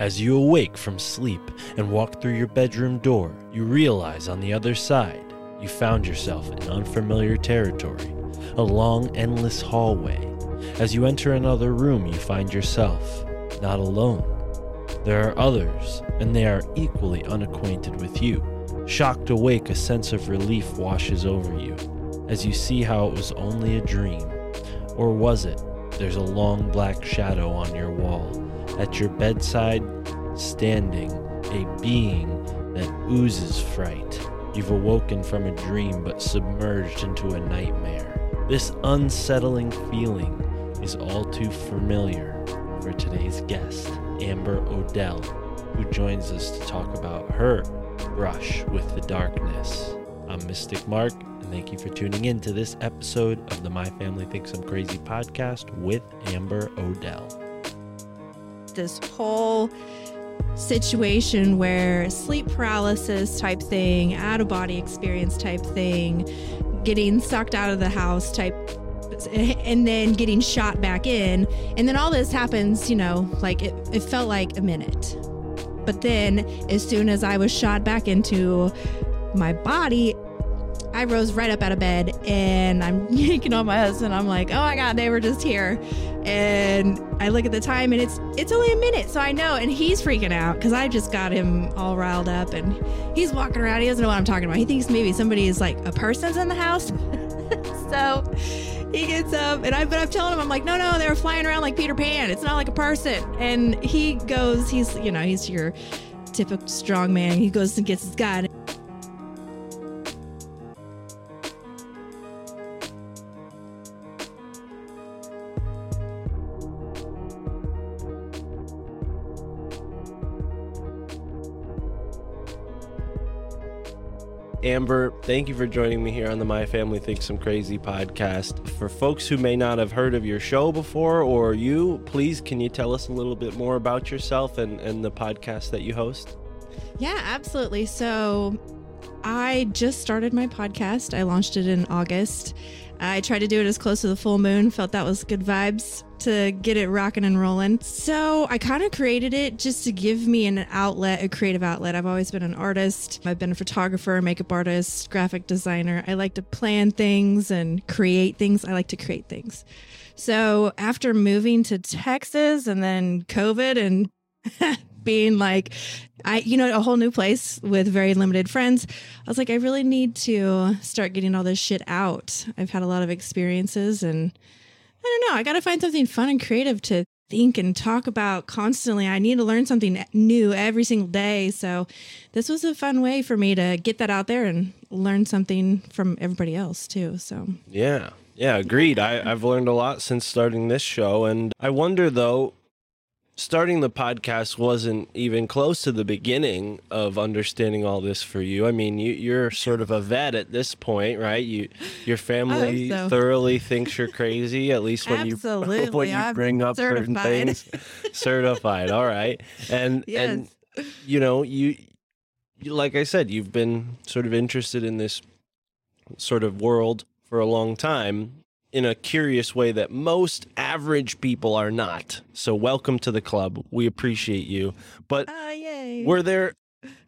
As you awake from sleep and walk through your bedroom door, you realize on the other side you found yourself in unfamiliar territory, a long, endless hallway. As you enter another room, you find yourself not alone. There are others, and they are equally unacquainted with you. Shocked awake, a sense of relief washes over you as you see how it was only a dream. Or was it? There's a long black shadow on your wall. At your bedside, standing, a being that oozes fright. You've awoken from a dream but submerged into a nightmare. This unsettling feeling is all too familiar for today's guest, Amber O'Dell, who joins us to talk about her brush with the darkness. I'm Mystic Mark, and thank you for tuning in to this episode of the My Family Thinks I'm Crazy podcast with Amber O'Dell. This whole situation where sleep paralysis type thing, out of body experience type thing, getting sucked out of the house type and then getting shot back in. And then all this happens, you know, like it, it felt like a minute. But then as soon as I was shot back into my body, I rose right up out of bed and I'm yanking on my husband. I'm like, oh my God, they were just here. And I look at the time and it's it's only a minute. So I know and he's freaking out because I just got him all riled up and he's walking around. He doesn't know what I'm talking about. He thinks maybe somebody is like a person's in the house. so he gets up and I but I'm telling him, I'm like, no, no, they were flying around like Peter Pan. It's not like a person. And he goes, he's you know, he's your typical strong man. He goes and gets his gun Amber, thank you for joining me here on the My Family Thinks I'm Crazy podcast. For folks who may not have heard of your show before or you, please can you tell us a little bit more about yourself and, and the podcast that you host? Yeah, absolutely. So I just started my podcast. I launched it in August. I tried to do it as close to the full moon, felt that was good vibes to get it rocking and rolling. So I kind of created it just to give me an outlet, a creative outlet. I've always been an artist. I've been a photographer, makeup artist, graphic designer. I like to plan things and create things. I like to create things. So after moving to Texas and then COVID and being like I you know a whole new place with very limited friends I was like I really need to start getting all this shit out I've had a lot of experiences and I don't know I got to find something fun and creative to think and talk about constantly I need to learn something new every single day so this was a fun way for me to get that out there and learn something from everybody else too so Yeah. Yeah, agreed. I, I've learned a lot since starting this show. And I wonder, though, starting the podcast wasn't even close to the beginning of understanding all this for you. I mean, you, you're sort of a vet at this point, right? You, Your family so. thoroughly thinks you're crazy, at least when you, when you I'm bring up certain things. certified. All right. And, and you know, you, you, like I said, you've been sort of interested in this sort of world for a long time in a curious way that most average people are not. So welcome to the club. We appreciate you. But Oh, were there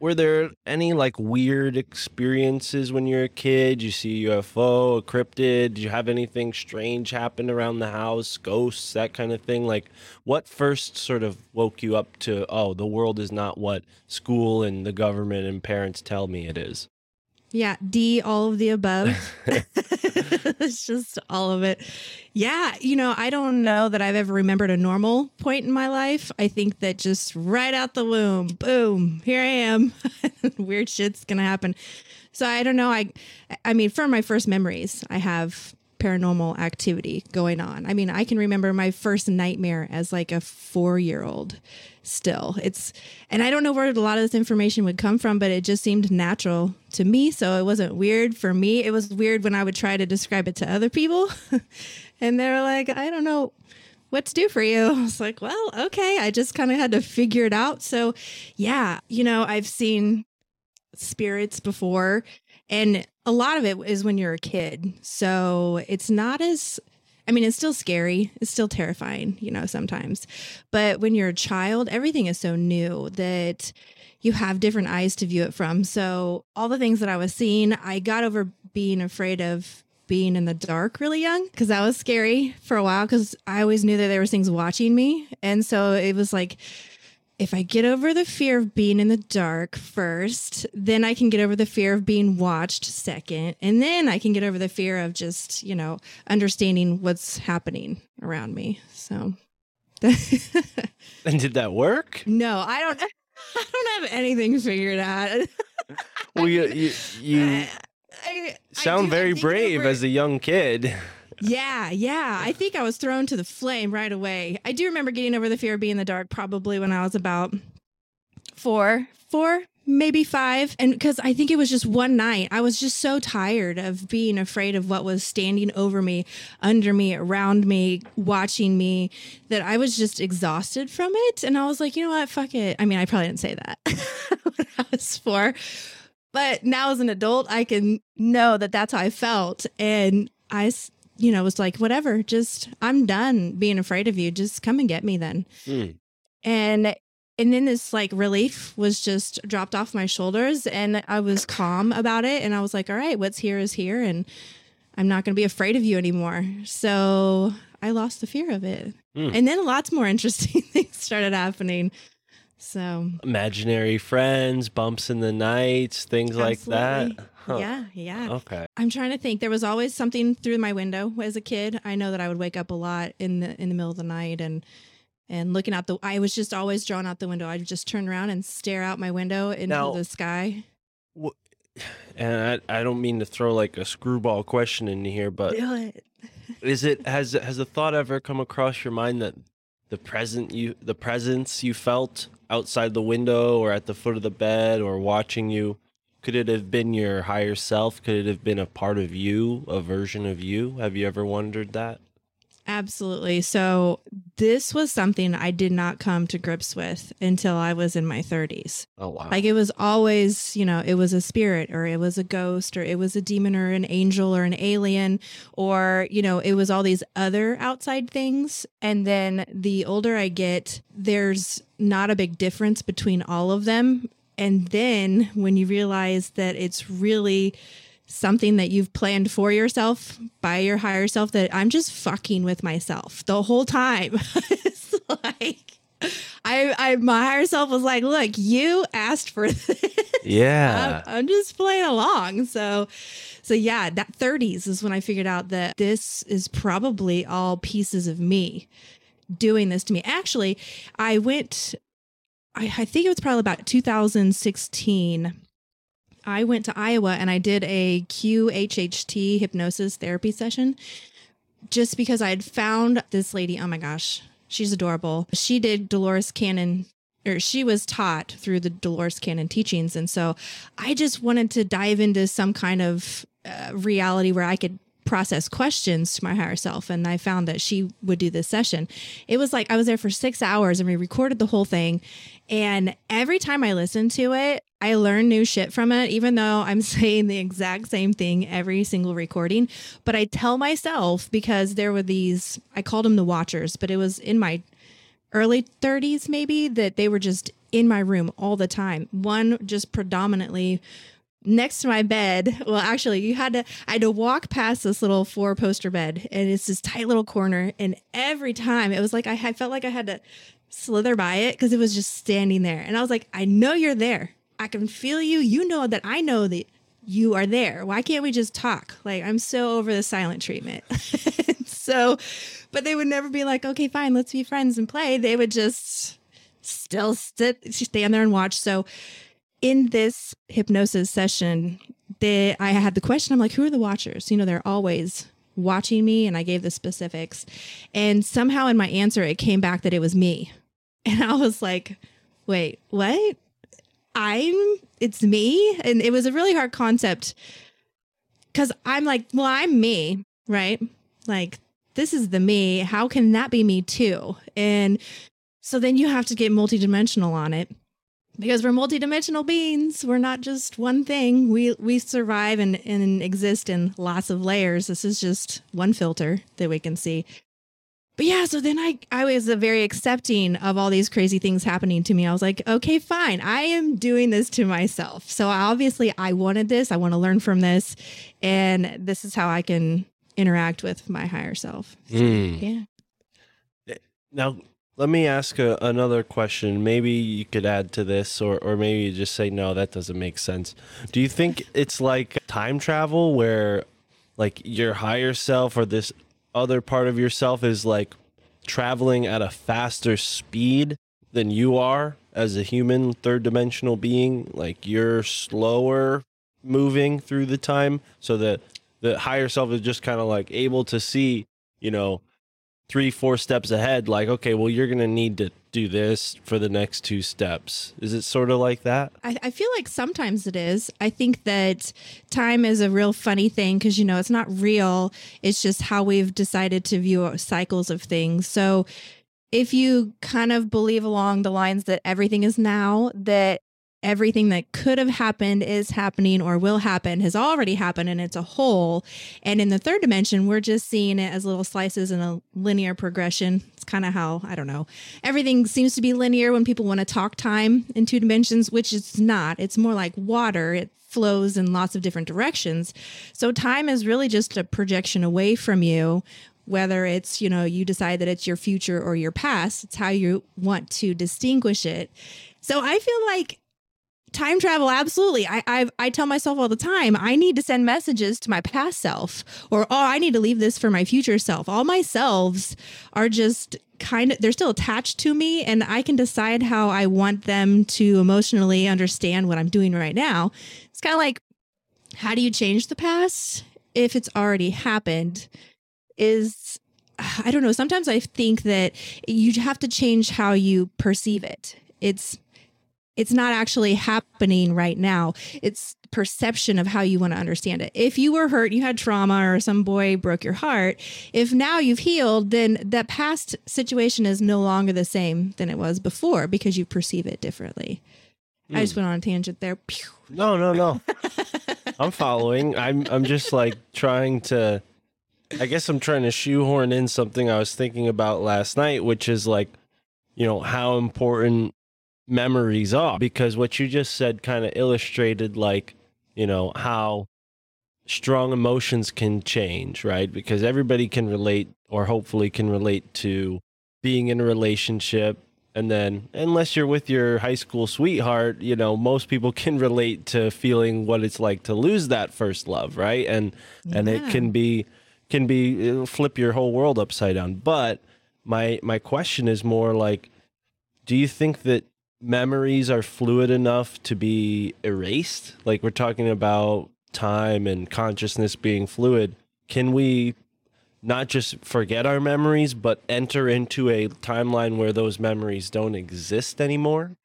were there any like weird experiences when you were a kid? You see a UFO, a cryptid? Did you have anything strange happen around the house? Ghosts, that kind of thing? Like what first sort of woke you up to, oh, the world is not what school and the government and parents tell me it is? Yeah, D, all of the above. it's just all of it. Yeah, you know, I don't know that I've ever remembered a normal point in my life. I think that just right out the womb, boom, here I am. Weird shit's gonna happen. So I don't know. I, I mean, from my first memories, I have paranormal activity going on. I mean, I can remember my first nightmare as like a four year old still. It's, and I don't know where a lot of this information would come from, but it just seemed natural to me. So it wasn't weird for me. It was weird when I would try to describe it to other people. and they were like, I don't know what to do for you. I was like, well, okay. I just kind of had to figure it out. So yeah, you know, I've seen spirits before and a lot of it is when you're a kid. So it's not as, I mean, it's still scary. It's still terrifying, you know, sometimes. But when you're a child, everything is so new that you have different eyes to view it from. So all the things that I was seeing, I got over being afraid of being in the dark really young because that was scary for a while because I always knew that there was things watching me. And so it was like, if I get over the fear of being in the dark first, then I can get over the fear of being watched second. And then I can get over the fear of just, you know, understanding what's happening around me. So And did that work? no, I don't I don't have anything figured out. Well, you, you, you I- I sound do- very brave as a young kid. Yeah, yeah. I think I was thrown to the flame right away. I do remember getting over the fear of being in the dark probably when I was about four, four, maybe five. And because I think it was just one night, I was just so tired of being afraid of what was standing over me, under me, around me, watching me, that I was just exhausted from it. And I was like, you know what? Fuck it. I mean, I probably didn't say that when I was four. But now as an adult, I can know that that's how I felt. And I, you know, was like, whatever, just, I'm done being afraid of you. Just come and get me then. Hmm. And, and then this like relief was just dropped off my shoulders and I was calm about it. And I was like, all right, what's here is here. And I'm not going to be afraid of you anymore. So I lost the fear of it. Hmm. And then lots more interesting things started happening. So Imaginary friends, bumps in the nights, things like that. Huh. yeah, yeah. Okay. I'm trying to think. There was always something through my window as a kid. I know that I would wake up a lot in the in the middle of the night and and looking out the. I was just always drawn out the window. I'd just turn around and stare out my window into Now- the sky. And I, I don't mean to throw like a screwball question in here, but Do it. is it has has a thought ever come across your mind that the present you the presence you felt outside the window or at the foot of the bed or watching you could it have been your higher self could it have been a part of you a version of you have you ever wondered that Absolutely. So, this was something I did not come to grips with until I was in my 30s. Oh wow. Like, it was always, you know, it was a spirit or it was a ghost or it was a demon or an angel or an alien or, you know, it was all these other outside things. And then the older I get, there's not a big difference between all of them. And then when you realize that it's really something that you've planned for yourself by your higher self that I'm just fucking with myself the whole time. it's like I, I my higher self was like, look, you asked for this. yeah. I'm, I'm just playing along. So so yeah, that 30s is when I figured out that this is probably all pieces of me doing this to me. Actually, I went I, I think it was probably about 2016 I went to Iowa and I did a QHHT hypnosis therapy session just because I had found this lady. Oh my gosh, she's adorable. She did Dolores Cannon, or she was taught through the Dolores Cannon teachings. And so I just wanted to dive into some kind of uh, reality where I could process questions to my higher self and i found that she would do this session. It was like i was there for six hours and we recorded the whole thing and every time i listened to it i learned new shit from it even though i'm saying the exact same thing every single recording. But i tell myself because there were these i called them the watchers but it was in my early 30s maybe that they were just in my room all the time. One just predominantly next to my bed. Well, actually, you had to I had to walk past this little four poster bed and it's this tight little corner and every time it was like I felt like I had to slither by it because it was just standing there. And I was like, I know you're there. I can feel you. You know that I know that you are there. Why can't we just talk? Like I'm so over the silent treatment. so, but they would never be like, okay, fine, let's be friends and play. They would just still sit, stand there and watch. So in this hypnosis session, they, I had the question. I'm like, who are the watchers? You know, they're always watching me, and I gave the specifics. And somehow in my answer, it came back that it was me, and I was like, wait, what? I'm it's me, and it was a really hard concept because I'm like, well, I'm me, right? Like this is the me. How can that be me too? And so then you have to get multidimensional on it because we're multidimensional beings. We're not just one thing. We we survive and, and exist in lots of layers. This is just one filter that we can see. But yeah so then i i was very accepting of all these crazy things happening to me. I was like okay fine. I am doing this to myself. So obviously i wanted this. I want to learn from this. And this is how i can interact with my higher self. So, Mm. yeah. Now, let me ask a, another question. Maybe you could add to this, or, or maybe you just say, no, that doesn't make sense. Do you think it's like time travel where, like, your higher self or this other part of yourself is like traveling at a faster speed than you are as a human third dimensional being? Like, you're slower moving through the time so that the higher self is just kind of like able to see, you know, three, four steps ahead, like, okay, well, you're going to need to do this for the next two steps. Is it sort of like that? I, I feel like sometimes it is. I think that time is a real funny thing because, you know, it's not real. It's just how we've decided to view cycles of things. So if you kind of believe along the lines that everything is now, that everything that could have happened is happening or will happen has already happened and it's a whole. And in the third dimension, we're just seeing it as little slices in a linear progression. It's kind of how, I don't know, everything seems to be linear when people want to talk time in two dimensions, which it's not. It's more like water. It flows in lots of different directions. So time is really just a projection away from you whether it's you know you decide that it's your future or your past it's how you want to distinguish it so i feel like time travel absolutely I, I i tell myself all the time i need to send messages to my past self or oh i need to leave this for my future self all my selves are just kind of they're still attached to me and i can decide how i want them to emotionally understand what i'm doing right now it's kind of like how do you change the past if it's already happened is I don't know. Sometimes I think that you have to change how you perceive it. It's it's not actually happening right now. It's perception of how you want to understand it. If you were hurt, you had trauma, or some boy broke your heart, if now you've healed, then that past situation is no longer the same than it was before because you perceive it differently. I just hmm. went on a tangent there. Pew. No, no, no. I'm following. I'm I'm just like trying to I guess I'm trying to shoehorn in something I was thinking about last night, which is like, you know, how important memories are because what you just said kind of illustrated like, you know, how strong emotions can change, right? Because everybody can relate or hopefully can relate to being in a relationship and then unless you're with your high school sweetheart you know most people can relate to feeling what it's like to lose that first love right? And and it can be can be it'll flip your whole world upside down. But my my question is more like do you think that memories are fluid enough to be erased like we're talking about time and consciousness being fluid can we not just forget our memories, but enter into a timeline where those memories don't exist anymore.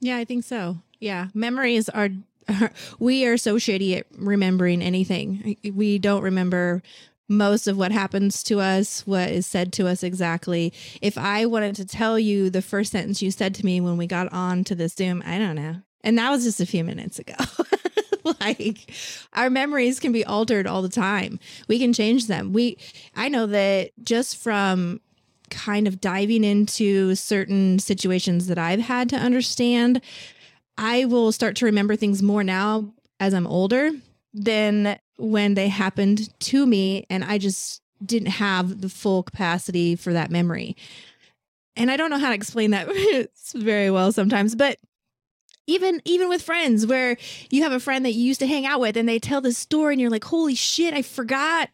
Yeah, I think so. Yeah, memories are. We are so shitty at remembering anything. We don't remember most of what happens to us, what is said to us exactly. If I wanted to tell you the first sentence you said to me when we got on to this Zoom, I don't know. And that was just a few minutes ago. like our memories can be altered all the time. We can change them. We I know that just from kind of diving into certain situations that I've had to understand, I will start to remember things more now as I'm older than when they happened to me and I just didn't have the full capacity for that memory. And I don't know how to explain that very well sometimes, but even even with friends where you have a friend that you used to hang out with and they tell this story and you're like, "Holy shit, I forgot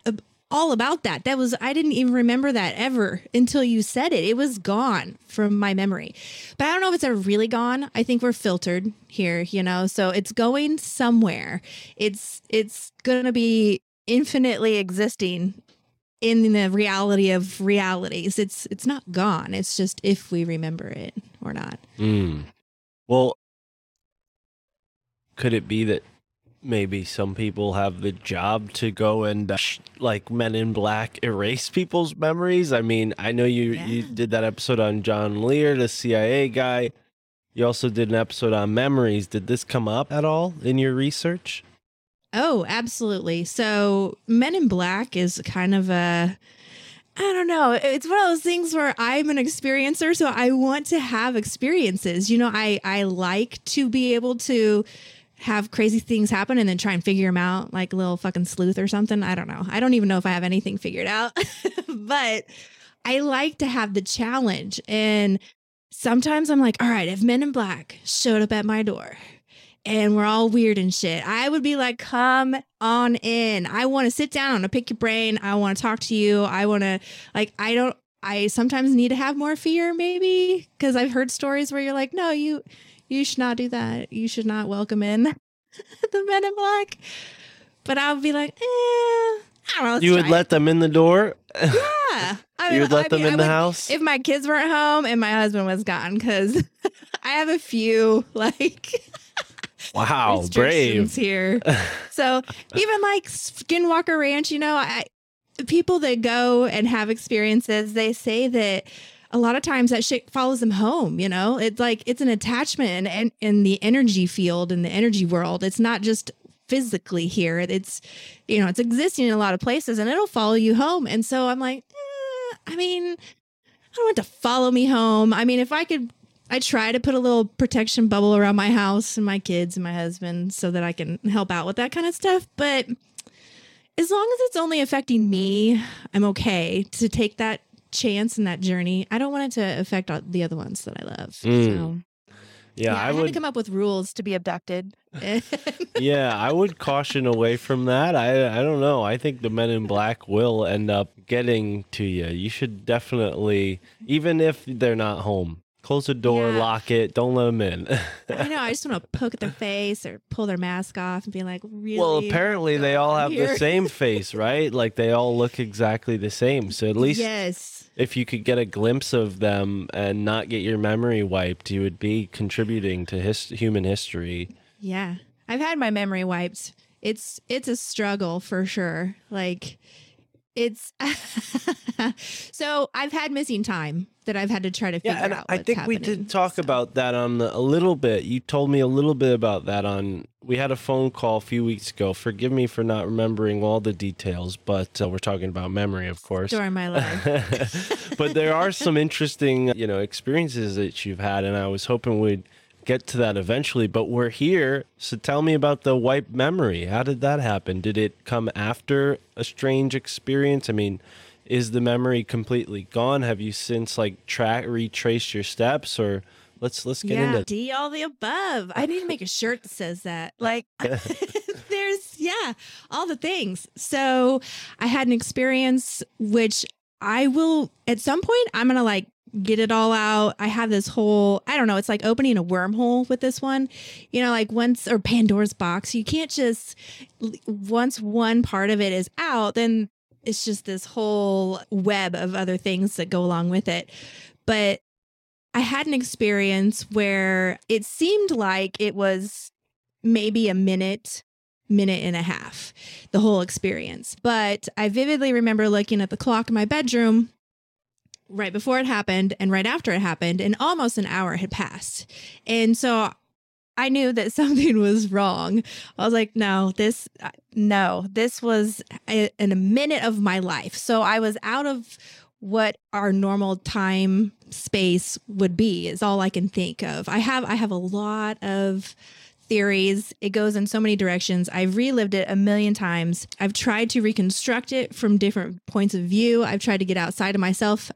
all about that. That was I didn't even remember that ever until you said it. It was gone from my memory. But I don't know if it's ever really gone. I think we're filtered here, you know. So it's going somewhere. It's it's going to be infinitely existing in the reality of realities. It's it's not gone. It's just if we remember it or not. Mm. Well, could it be that maybe some people have the job to go and uh, sh- like Men in Black erase people's memories? I mean, I know you you did that episode on John Lear, the CIA guy. You also did an episode on memories. Did this come up at all in your research? Oh, absolutely. So, Men in Black is kind of a I don't know. It's one of those things where I'm an experiencer, so I want to have experiences. You know, I I like to be able to have crazy things happen and then try and figure them out like a little fucking sleuth or something. I don't know. I don't even know if I have anything figured out. but I like to have the challenge and sometimes I'm like, "All right, if Men in Black showed up at my door, and we're all weird and shit. I would be like, come on in. I want to sit down. I want to pick your brain. I want to talk to you. I want to, like, I don't, I sometimes need to have more fear, maybe, because I've heard stories where you're like, no, you, you should not do that. You should not welcome in the men in black. But I would be like, eh, I don't know. you would try let them in the door? yeah. I you would let I them mean, in I the would- house? if my kids weren't home and my husband was gone, because I have a few like wow, brave. here. so even like Skinwalker Ranch, you know, I people that go and have experiences, they say that a lot of times that shit follows them home. You know, it's like it's an attachment and in the energy field in the energy world. It's not just physically here. It's you know, it's existing in a lot of places, and it'll follow you home. And so I'm like, eh, I mean, I don't want to follow me home. I mean, if I could I try to put a little protection bubble around my house and my kids and my husband so that I can help out with that kind of stuff. But as long as it's only affecting me, I'm okay to take that chance and that journey. I don't want it to affect all the other ones that I love. Mm. So Yeah, I, I had would to come up with rules to be abducted. yeah, I would caution away from that. I I don't know. I think the men in black will end up getting to you. You should definitely even if they're not home, Close the door, Yeah. lock it, don't let them in. I know. I just want to poke at their face or pull their mask off and be like, really? well, apparently they all have here? the same face, right? Like they all look exactly the same. So at least yes. If you could get a glimpse of them and not get your memory wiped, you would be contributing to his- human history. Yeah. I've had my memory wiped. It's it's a struggle for sure. Like it's so I've had missing time that I've had to try to figure Yeah, and out. I think we did talk So- about that on the, a little bit. You told me a little bit about that on. We had a phone call a few weeks ago. Forgive me for not remembering all the details, but uh, we're talking about memory, of course. during my life. but there are some interesting, you know, experiences that you've had, and I was hoping we'd get to that eventually. But we're here, so tell me about the wipe memory. How did that happen? Did it come after a strange experience? I mean, is the memory completely gone? Have you since like track retraced your steps, or let's let's get yeah, into D all the above. I need to make a shirt that says that. Like there's yeah, all the things. So I had an experience which I will at some point I'm going to like get it all out. I have this whole I don't know, it's like opening a wormhole with this one. You know, like once or Pandora's box, you can't just once one part of it is out, then it's just this whole web of other things that go along with it. But I had an experience where it seemed like it was maybe a minute, minute and a half, the whole experience. But I vividly remember looking at the clock in my bedroom right before it happened and right after it happened, and almost an hour had passed. And so I knew that something was wrong. I was like, no, this, uh, no, this was in a minute of my life. So I was out of what our normal time space would be is all I can think of. I have I have a lot of theories. It goes in so many directions. I've relived it a million times. I've tried to reconstruct it from different points of view. I've tried to get outside of myself.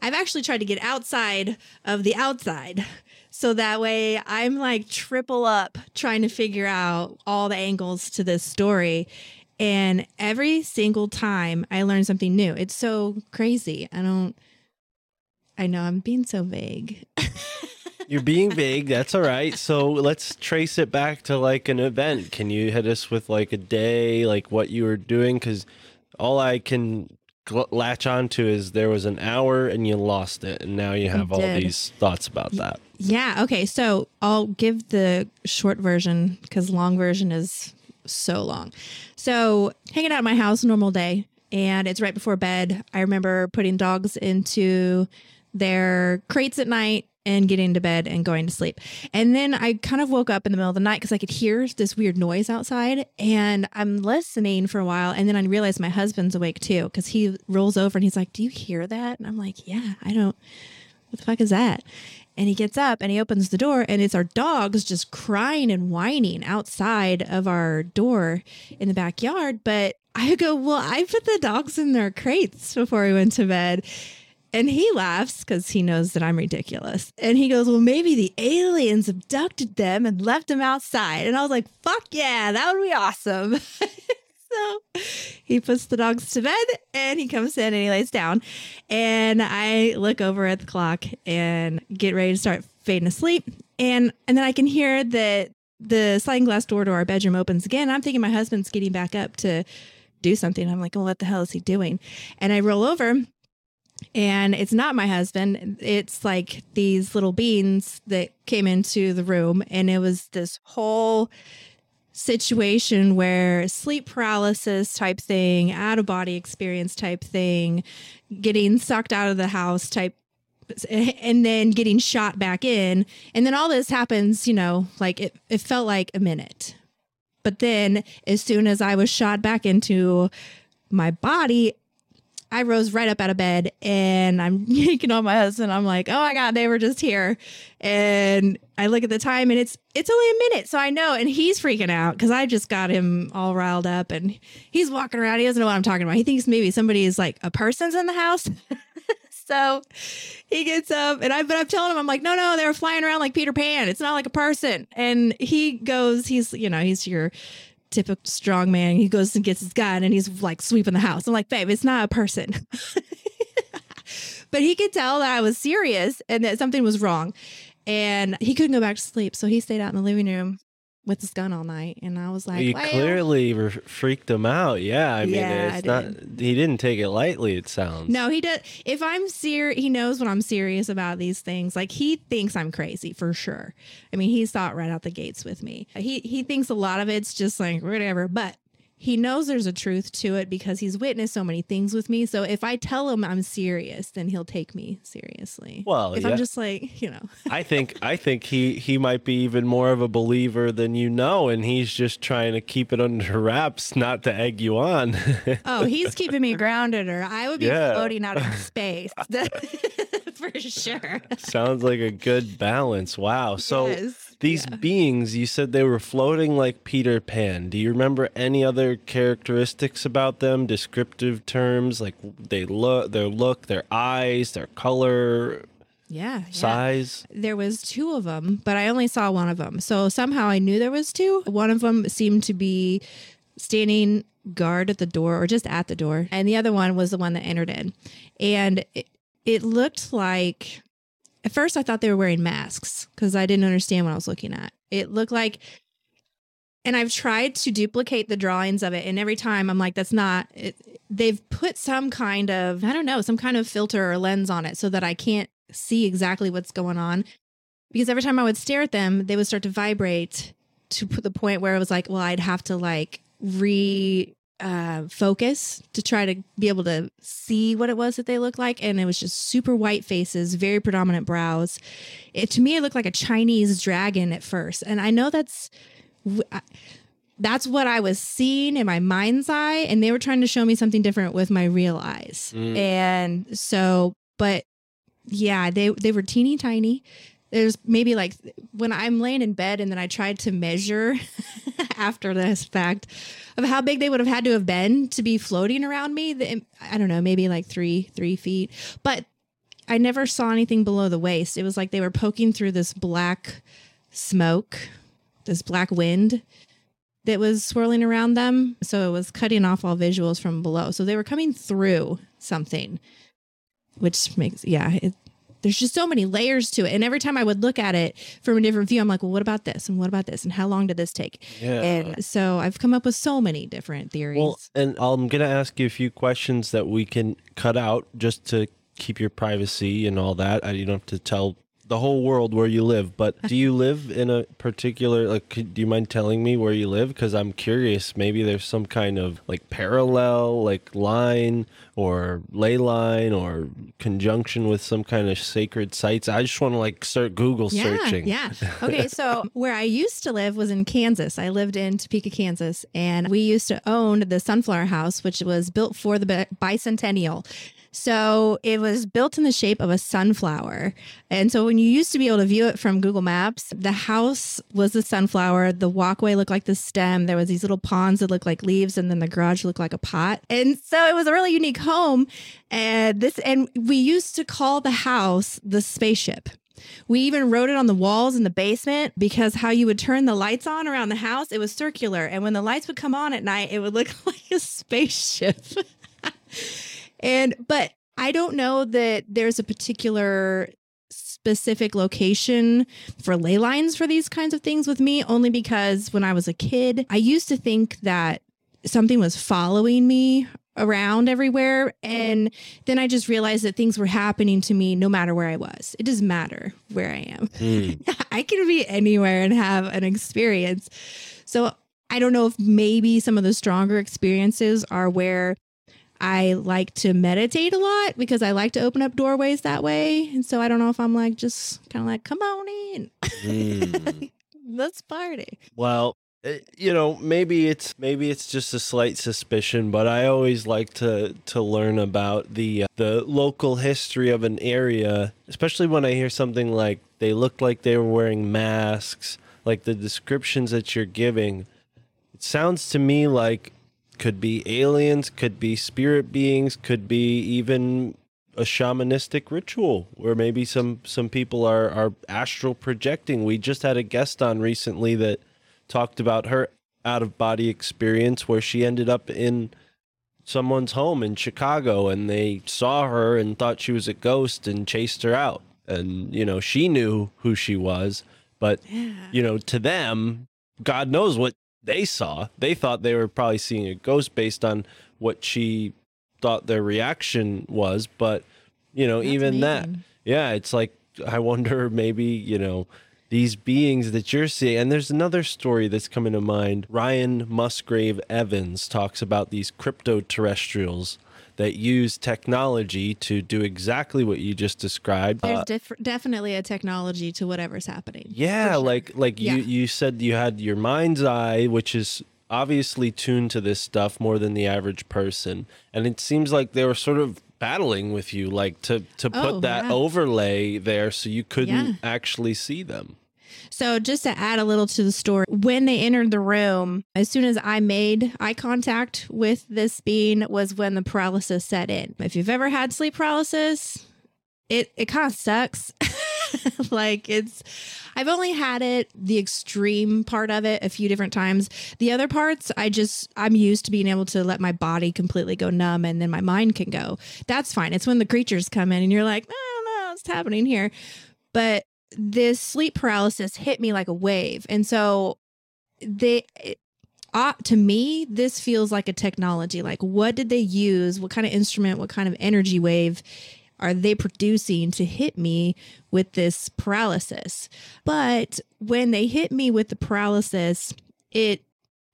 I've actually tried to get outside of the outside. So that way I'm like triple up trying to figure out all the angles to this story. And every single time I learn something new. It's so crazy. I don't I know I'm being so vague. You're being vague. That's all right. So let's trace it back to like an event. Can you hit us with like a day, like what you were doing? Because all I can gl- latch onto is there was an hour and you lost it, and now you have all did. these thoughts about that. Yeah. Okay. So I'll give the short version because long version is so long. So hanging out at my house, normal day, and it's right before bed. I remember putting dogs into their crates at night and getting to bed and going to sleep. And then I kind of woke up in the middle of the night because I could hear this weird noise outside and I'm listening for a while. And then I realized my husband's awake too because he rolls over and he's like, Do you hear that? And I'm like, Yeah, I don't, what the fuck is that? And he gets up and he opens the door, and it's our dogs just crying and whining outside of our door in the backyard. But I go, Well, I put the dogs in their crates before we went to bed. And he laughs because he knows that I'm ridiculous. And he goes, Well, maybe the aliens abducted them and left them outside. And I was like, Fuck yeah, that would be awesome. so he puts the dogs to bed and he comes in and he lays down. And I look over at the clock and get ready to start fading asleep. And and then I can hear that the sliding glass door to our bedroom opens again. I'm thinking my husband's getting back up to do something. I'm like, well, what the hell is he doing? And I roll over and it's not my husband. It's like these little beings that came into the room, and it was this whole situation where sleep paralysis type thing, out of body experience type thing, getting sucked out of the house type and then getting shot back in. And then all this happens, you know, like it, it felt like a minute. But then as soon as I was shot back into my body, I rose right up out of bed and I'm yanking on my husband. I'm like, oh my God, they were just here. And I look at the time and it's it's only a minute. So I know and he's freaking out because I just got him all riled up and he's walking around. He doesn't know what I'm talking about. He thinks maybe somebody is like a person's in the house. so he gets up and I but I'm telling him, I'm like, no, no, they were flying around like Peter Pan. It's not like a person. And he goes, he's, you know, he's your typical strong man. He goes and gets his gun and he's like sweeping the house. I'm like, babe, it's not a person. but he could tell that I was serious and that something was wrong. And he couldn't go back to sleep. So he stayed out in the living room with his gun all night. And I was like, you clearly re- freaked him out. Yeah, I mean, Yeah, it's I not. He didn't take it lightly. It sounds. No, he does. If I'm serious, he knows when I'm serious about these things. Like he thinks I'm crazy for sure. I mean, he saw it right out the gates with me. He he thinks a lot of it's just like whatever, but he knows there's a truth to it because he's witnessed so many things with me. So if I tell him I'm serious, then he'll take me seriously. Well, if yeah. I'm just like, you know, I think I think he he might be even more of a believer than you know, and he's just trying to keep it under wraps, not to egg you on. oh, he's keeping me grounded, or I would be Yeah. floating out of space for sure. Sounds like a good balance. Wow. So Yes, these yeah. beings, you said they were floating like Peter Pan. Do you remember any other characteristics about them? Descriptive terms like they look, their look, their eyes, their color, Yeah, yeah. size. there was two of them, but I only saw one of them. So somehow I knew there was two. One of them seemed to be standing guard at the door or just at the door, and the other one was the one that entered in. And it, it looked like at first I thought they were wearing masks because I didn't understand what I was looking at. It looked like and I've tried to duplicate the drawings of it and every time I'm like that's not it, they've put some kind of I don't know, some kind of filter or lens on it so that I can't see exactly what's going on because every time I would stare at them, they would start to vibrate to the point where it was like, well, I'd have to like re uh, focus to try to be able to see what it was that they looked like, and it was just super white faces, very predominant brows. It to me, it looked like a Chinese dragon at first, and I know that's. That's what I was seeing in my mind's eye, and they were trying to show me something different with my real eyes. Mm. And so, but yeah, they they were teeny tiny. There's maybe like when I'm laying in bed and then I tried to measure after this fact of how big they would have had to have been to be floating around me. I don't know, maybe like three three feet, but I never saw anything below the waist. It was like they were poking through this black smoke, this black wind that was swirling around them. So it was cutting off all visuals from below. So they were coming through something, which makes, yeah, it, there's just so many layers to it. And every time I would look at it from a different view, I'm like, well, what about this? And what about this? And how long did this take? Yeah. And so I've come up with so many different theories. Well, and I'm going to ask you a few questions that we can cut out just to keep your privacy and all that. I, you don't have to tell the whole world where you live, but do you live in a particular, like, do you mind telling me where you live? Because I'm curious. Maybe there's some kind of like parallel, like line or ley line or conjunction with some kind of sacred sites. I just want to like start Google yeah, searching. Yeah. Okay. So where I used to live was in Kansas. I lived in Topeka, Kansas, and we used to own the Sunflower House, which was built for the bicentennial. So it was built in the shape of a sunflower. And so when you used to be able to view it from Google Maps, the house was the sunflower. The walkway looked like the stem. There was these little ponds that looked like leaves, and then the garage looked like a pot. And so it was a really unique home. And this, and we used to call the house the spaceship. We even wrote it on the walls in the basement because how you would turn the lights on around the house, it was circular. And when the lights would come on at night, it would look like a spaceship. and, but I don't know that there's a particular specific location for ley lines for these kinds of things with me, only because when I was a kid, I used to think that something was following me around everywhere. And then I just realized that things were happening to me no matter where I was. It doesn't matter where I am. I can be anywhere and have an experience. So I don't know if maybe some of the stronger experiences are where I like to meditate a lot because I like to open up doorways that way. And so I don't know if I'm like just kind of like, come on in. Mm. Let's party. Well, you know, maybe it's maybe it's just a slight suspicion, but I always like to to learn about the uh, the local history of an area, especially when I hear something like they looked like they were wearing masks, like the descriptions that you're giving. It sounds to me like could be aliens, could be spirit beings, could be even a shamanistic ritual where maybe some some people are are astral projecting. We just had a guest on recently that talked about her out of body experience where she ended up in someone's home in Chicago and they saw her and thought she was a ghost and chased her out. And, you know, she knew who she was, but, you know, to them, God knows what they saw. They thought they were probably seeing a ghost based on what she thought their reaction was. But, you know, That's even that, yeah, it's like, I wonder maybe, you know, these beings that you're seeing. And there's another story that's coming to mind. Ryan Musgrave Evans talks about these crypto terrestrials that use technology to do exactly what you just described. There's Uh, diff- definitely a technology to whatever's happening. yeah, sure. like like Yeah. you you said you had your mind's eye, which is obviously tuned to this stuff more than the average person, and it seems like they were sort of battling with you, like to to put Oh, that yeah. overlay there so you couldn't Yeah. actually see them. So, just to add a little to the story, when they entered the room, as soon as I made eye contact with this being, was when the paralysis set in. If you've ever had sleep paralysis, it it kind of sucks. like it's, I've only had it the extreme part of it a few different times. The other parts, I just I'm used to being able to let my body completely go numb, and then my mind can go. That's fine. It's when the creatures come in, and you're like, I don't know what's happening here, but this sleep paralysis hit me like a wave. And so they uh, to me this feels like a technology. Like what did they use? What kind of instrument, what kind of energy wave are they producing to hit me with this paralysis? But when they hit me with the paralysis, it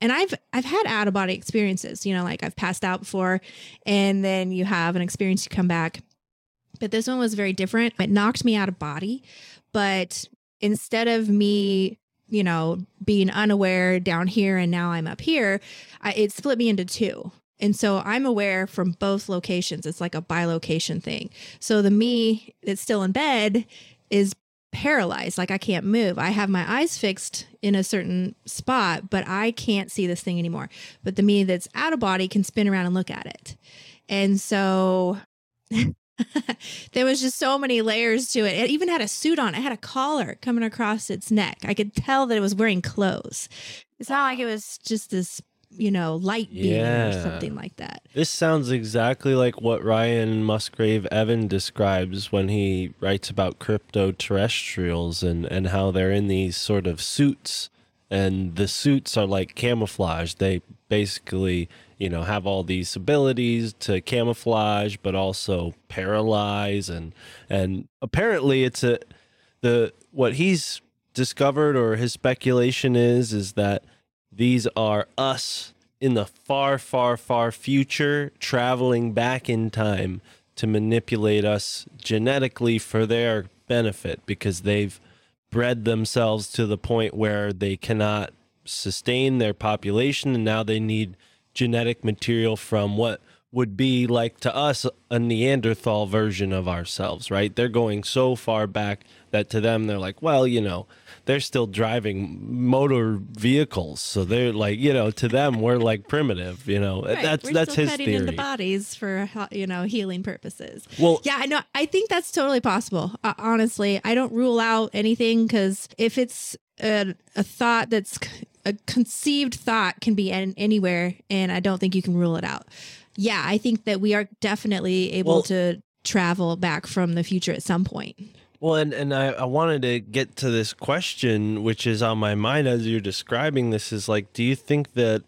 and I've I've had out of body experiences, you know, like I've passed out before and then you have an experience you come back. But this one was very different. It knocked me out of body but instead of me you know being unaware down here and now i'm up here I, it split me into two. And so i'm aware from both locations. It's like a bilocation thing. So the me that's still in bed is paralyzed. Like i can't move. I have my eyes fixed in a certain spot but i can't see this thing anymore. But the me that's out of body can spin around and look at it. And so there was just so many layers to it. It even had a suit on. It had a collar coming across its neck. I could tell that it was wearing clothes. It's not like it was just this, you know, light beam Yeah. or something like that. This sounds exactly like what Ryan Musgrave Evan describes when he writes about crypto terrestrials and, and how they're in these sort of suits. And the suits are like camouflage. They basically, you know, have all these abilities to camouflage, but also paralyze. And, and apparently it's a, the, what he's discovered or his speculation is, is that these are us in the far, far, far future traveling back in time to manipulate us genetically for their benefit because they've bred themselves to the point where they cannot sustain their population and now they need genetic material from what would be like to us a Neanderthal version of ourselves, right? They're going so far back that to them they're like, well, you know, they're still driving motor vehicles, so they're like, you know, to them we're like primitive, you know. Right. That's We're that's still his theory. into bodies for you know healing purposes. Well, Yeah, I know. I think that's totally possible. Uh, honestly, I don't rule out anything because if it's a, a thought that's a conceived thought can be an, anywhere, and I don't think you can rule it out. Yeah, I think that we are definitely able Well- to travel back from the future at some point. Well, and, and I, I wanted to get to this question, which is on my mind as you're describing this, is like, do you think that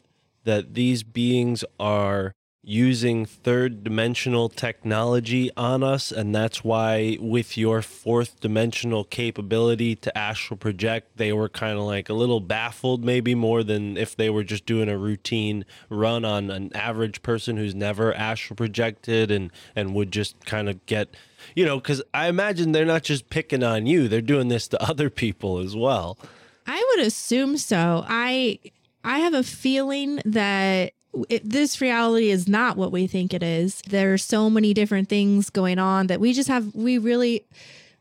that these beings are using third dimensional technology on us, and that's why with your fourth dimensional capability to astral project, they were kind of like a little baffled, maybe more than if they were just doing a routine run on an average person who's never astral projected and and would just kind of get you know, because I imagine they're not just picking on you; they're doing this to other people as well. I would assume so. I I have a feeling that it, this reality is not what we think it is. There are so many different things going on that we just have. We really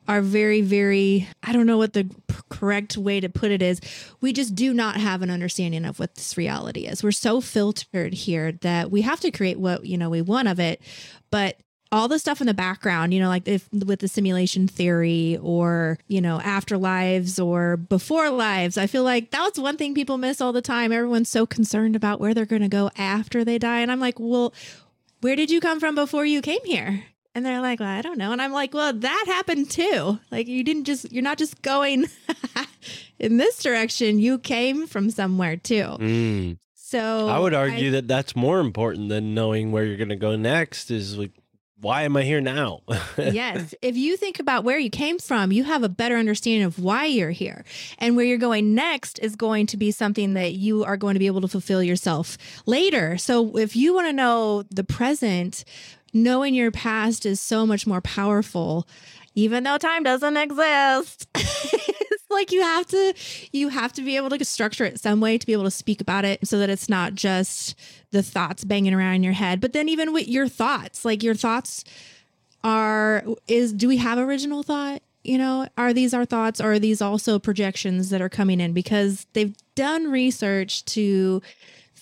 are very, very. I don't know what the p- correct way to put it is. We just do not have an understanding of what this reality is. We're so filtered here that we have to create what you know we want of it, but all the stuff in the background, you know, like if with the simulation theory or, you know, afterlives or before lives, I feel like that's one thing people miss all the time. Everyone's so concerned about where they're going to go after they die. And I'm like, well, where did you come from before you came here? And they're like, well, I don't know. And I'm like, well, that happened too. Like, you didn't just, you're not just going in this direction. You came from somewhere too. Mm. So I would argue that that's more important than knowing where you're going to go next. Is like, why am I here now? yes. If you think about where you came from, you have a better understanding of why you're here. And where you're going next is going to be something that you are going to be able to fulfill yourself later. So if you want to know the present, knowing your past is so much more powerful, even though time doesn't exist. like you have to you have to be able to structure it some way to be able to speak about it so that it's not just the thoughts banging around in your head. But then even with your thoughts, like your thoughts are is do we have original thought? You know, are these our thoughts or are these also projections that are coming in because they've done research to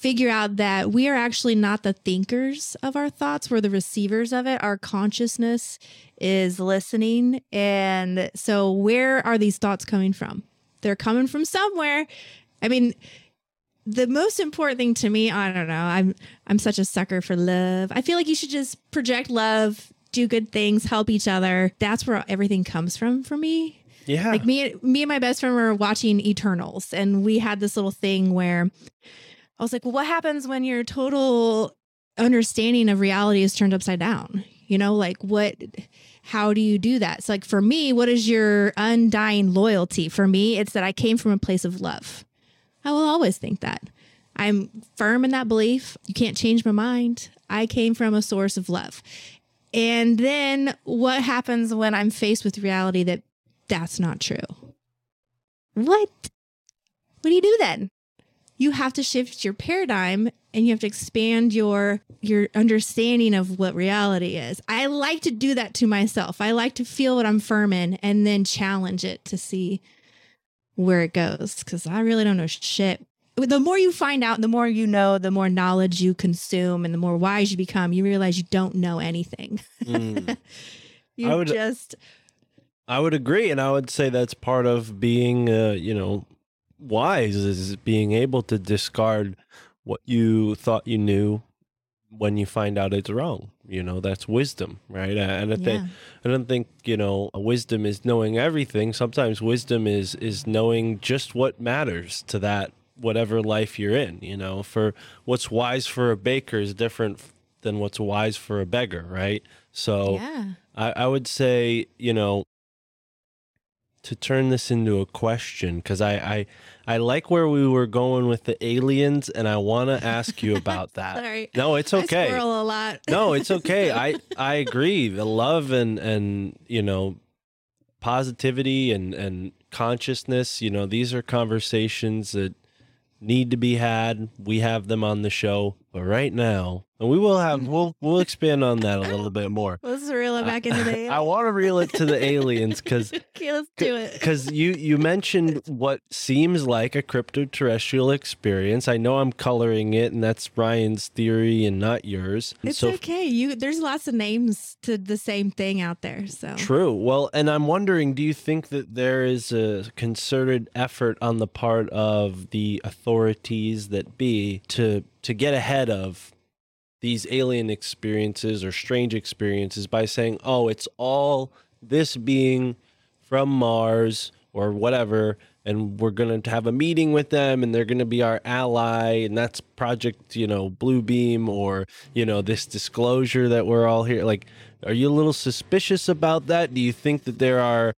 figure out that we are actually not the thinkers of our thoughts, we're the receivers of it. Our consciousness is listening. And so, where are these thoughts coming from? They're coming from somewhere. I mean, the most important thing to me, I don't know. I'm I'm such a sucker for love. I feel like you should just project love, do good things, help each other. That's where everything comes from for me. yeah. Like me, me and my best friend were watching Eternals, and we had this little thing where I was like, "Well, what happens when your total understanding of reality is turned upside down?" You know, like what? How do you do that? It's like for me, what is your undying loyalty? For me, it's that I came from a place of love. I will always think that. I'm firm in that belief. You can't change my mind. I came from a source of love. And then what happens when I'm faced with reality that that's not true? What? What do you do then? You have to shift your paradigm and you have to expand your your understanding of what reality is. I like to do that to myself. I like to feel what I'm firm in and then challenge it to see where it goes cuz I really don't know shit. The more you find out, the more you know, the more knowledge you consume and the more wise you become, you realize you don't know anything. Mm. you I would- just I would agree, and I would say that's part of being, uh, you know, wise is being able to discard what you thought you knew when you find out it's wrong. You know, that's wisdom, right? And I think Yeah. I don't think you know wisdom is knowing everything. Sometimes wisdom is is knowing just what matters to that whatever life you're in. You know, for what's wise for a baker is different than what's wise for a beggar, right? So. yeah. I, I would say, you know, to turn this into a question, because I, I I like where we were going with the aliens, and I want to ask you about that. Sorry. No, it's I okay. squirrel a lot. no, it's okay. I I agree. The love and and you know, positivity and and consciousness. You know, these are conversations that need to be had. We have them on the show, but right now, and we will have mm. we'll we'll expand on that a little bit more. Let's reel it back into the. I want to reel it to the aliens because okay, let's do it. because you you mentioned what seems like a crypto terrestrial experience. I know I'm coloring it, and that's Ryan's theory and not yours. And It's so okay. You there's lots of names to the same thing out there. So True. Well, and I'm wondering, do you think that there is a concerted effort on the part of the authorities that be to to get ahead of these alien experiences or strange experiences by saying, "Oh, it's all this being from Mars or whatever." And we're going to have a meeting with them and they're going to be our ally. And that's Project, you know, Blue Beam or, you know, this disclosure that we're all here. Like, are you a little suspicious about that? Do you think that there are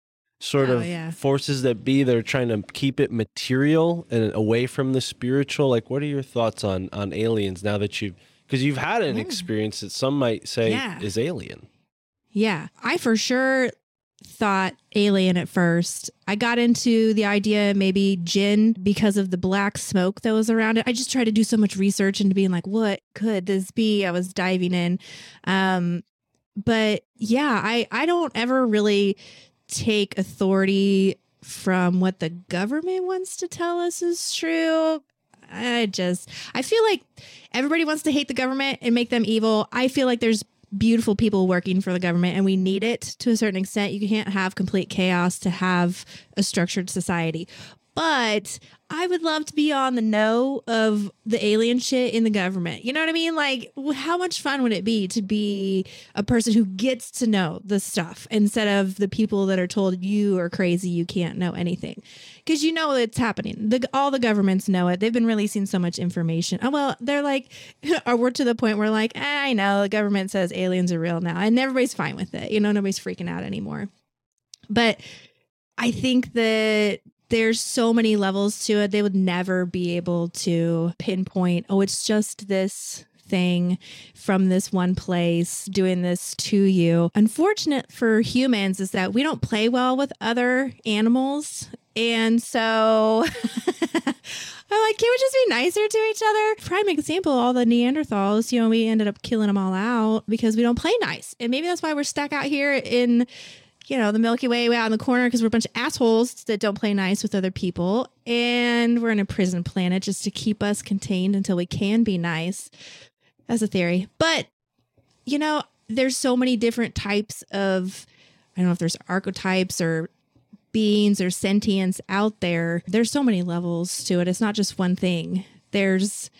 sort Oh, of yeah. forces that be that are trying to keep it material and away from the spiritual? Like, what are your thoughts on on aliens now that you've because you've had an Yeah. experience that some might say Yeah. is alien. yeah, I for sure thought alien at first. I got into the idea maybe Djinn because of the black smoke that was around it. I just tried to do so much research into being like, what could this be? I was diving in. Um, but yeah, I I don't ever really take authority from what the government wants to tell us is true. I just I feel like everybody wants to hate the government and make them evil. I feel like there's beautiful people working for the government and we need it to a certain extent. You can't have complete chaos to have a structured society. But I would love to be on the know of the alien shit in the government. You know what I mean? Like, how much fun would it be to be a person who gets to know the stuff instead of the people that are told you are crazy, you can't know anything? Because you know it's happening. The, all the governments know it. They've been releasing so much information. Oh, well, they're like, or we're to the point where, like, eh, I know the government says aliens are real now, and everybody's fine with it. You know, nobody's freaking out anymore. But I think that there's so many levels to it. They would never be able to pinpoint, oh, it's just this thing from this one place doing this to you. Unfortunate for humans is that we don't play well with other animals. And so I'm like, can't we just be nicer to each other? Prime example, all the Neanderthals, you know, we ended up killing them all out because we don't play nice. And maybe that's why we're stuck out here in you know, the Milky Way way out in the corner because we're a bunch of assholes that don't play nice with other people. And we're in a prison planet just to keep us contained until we can be nice. That's a theory. But, you know, there's so many different types of, I don't know if there's archetypes or beings or sentience out there. There's so many levels to it. It's not just one thing. There's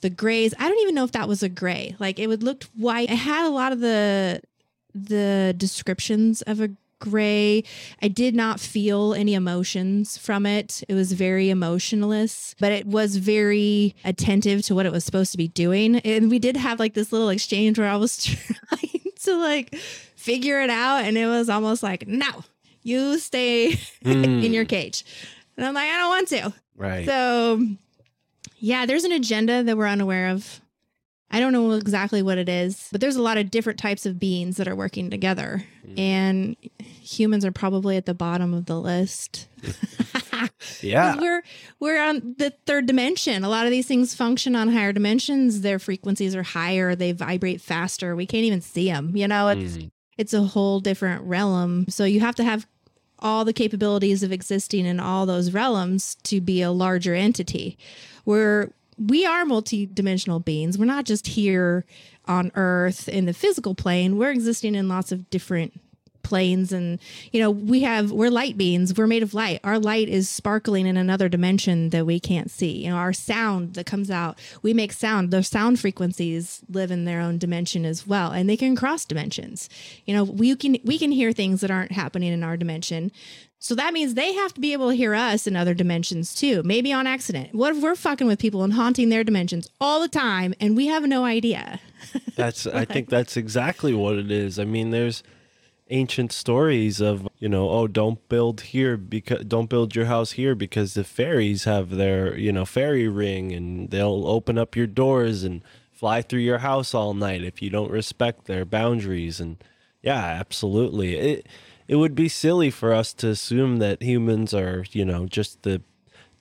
the grays. I don't even know if that was a gray. Like it would look white. It had a lot of the the descriptions of a gray. I did not feel any emotions from it. It was very emotionless, but it was very attentive to what it was supposed to be doing. And we did have like this little exchange where I was trying to like figure it out. And it was almost like, no, you stay in hmm. your cage. And I'm like, I don't want to. Right. So, yeah, there's an agenda that we're unaware of. I don't know exactly what it is, but there's a lot of different types of beings that are working together. Mm. And humans are probably at the bottom of the list. yeah. We're we're on the third dimension. A lot of these things function on higher dimensions. Their frequencies are higher, they vibrate faster. We can't even see them. You know, it's mm. it's a whole different realm. So you have to have all the capabilities of existing in all those realms to be a larger entity. We're we are multidimensional beings. We're not just here on Earth in the physical plane. We're existing in lots of different planes. And you know we have we're light beings. We're made of light. Our light is sparkling in another dimension that we can't see. You know our sound that comes out we make sound. Those sound frequencies live in their own dimension as well and they can cross dimensions. You know we can we can hear things that aren't happening in our dimension so that means they have to be able to hear us in other dimensions too maybe on accident what if we're fucking with people and haunting their dimensions all the time and we have no idea That's I think that's exactly what it is. I mean, there's ancient stories of, you know, oh, don't build here because don't build your house here because the fairies have their, you know, fairy ring and they'll open up your doors and fly through your house all night if you don't respect their boundaries and yeah, absolutely. It it would be silly for us to assume that humans are, you know, just the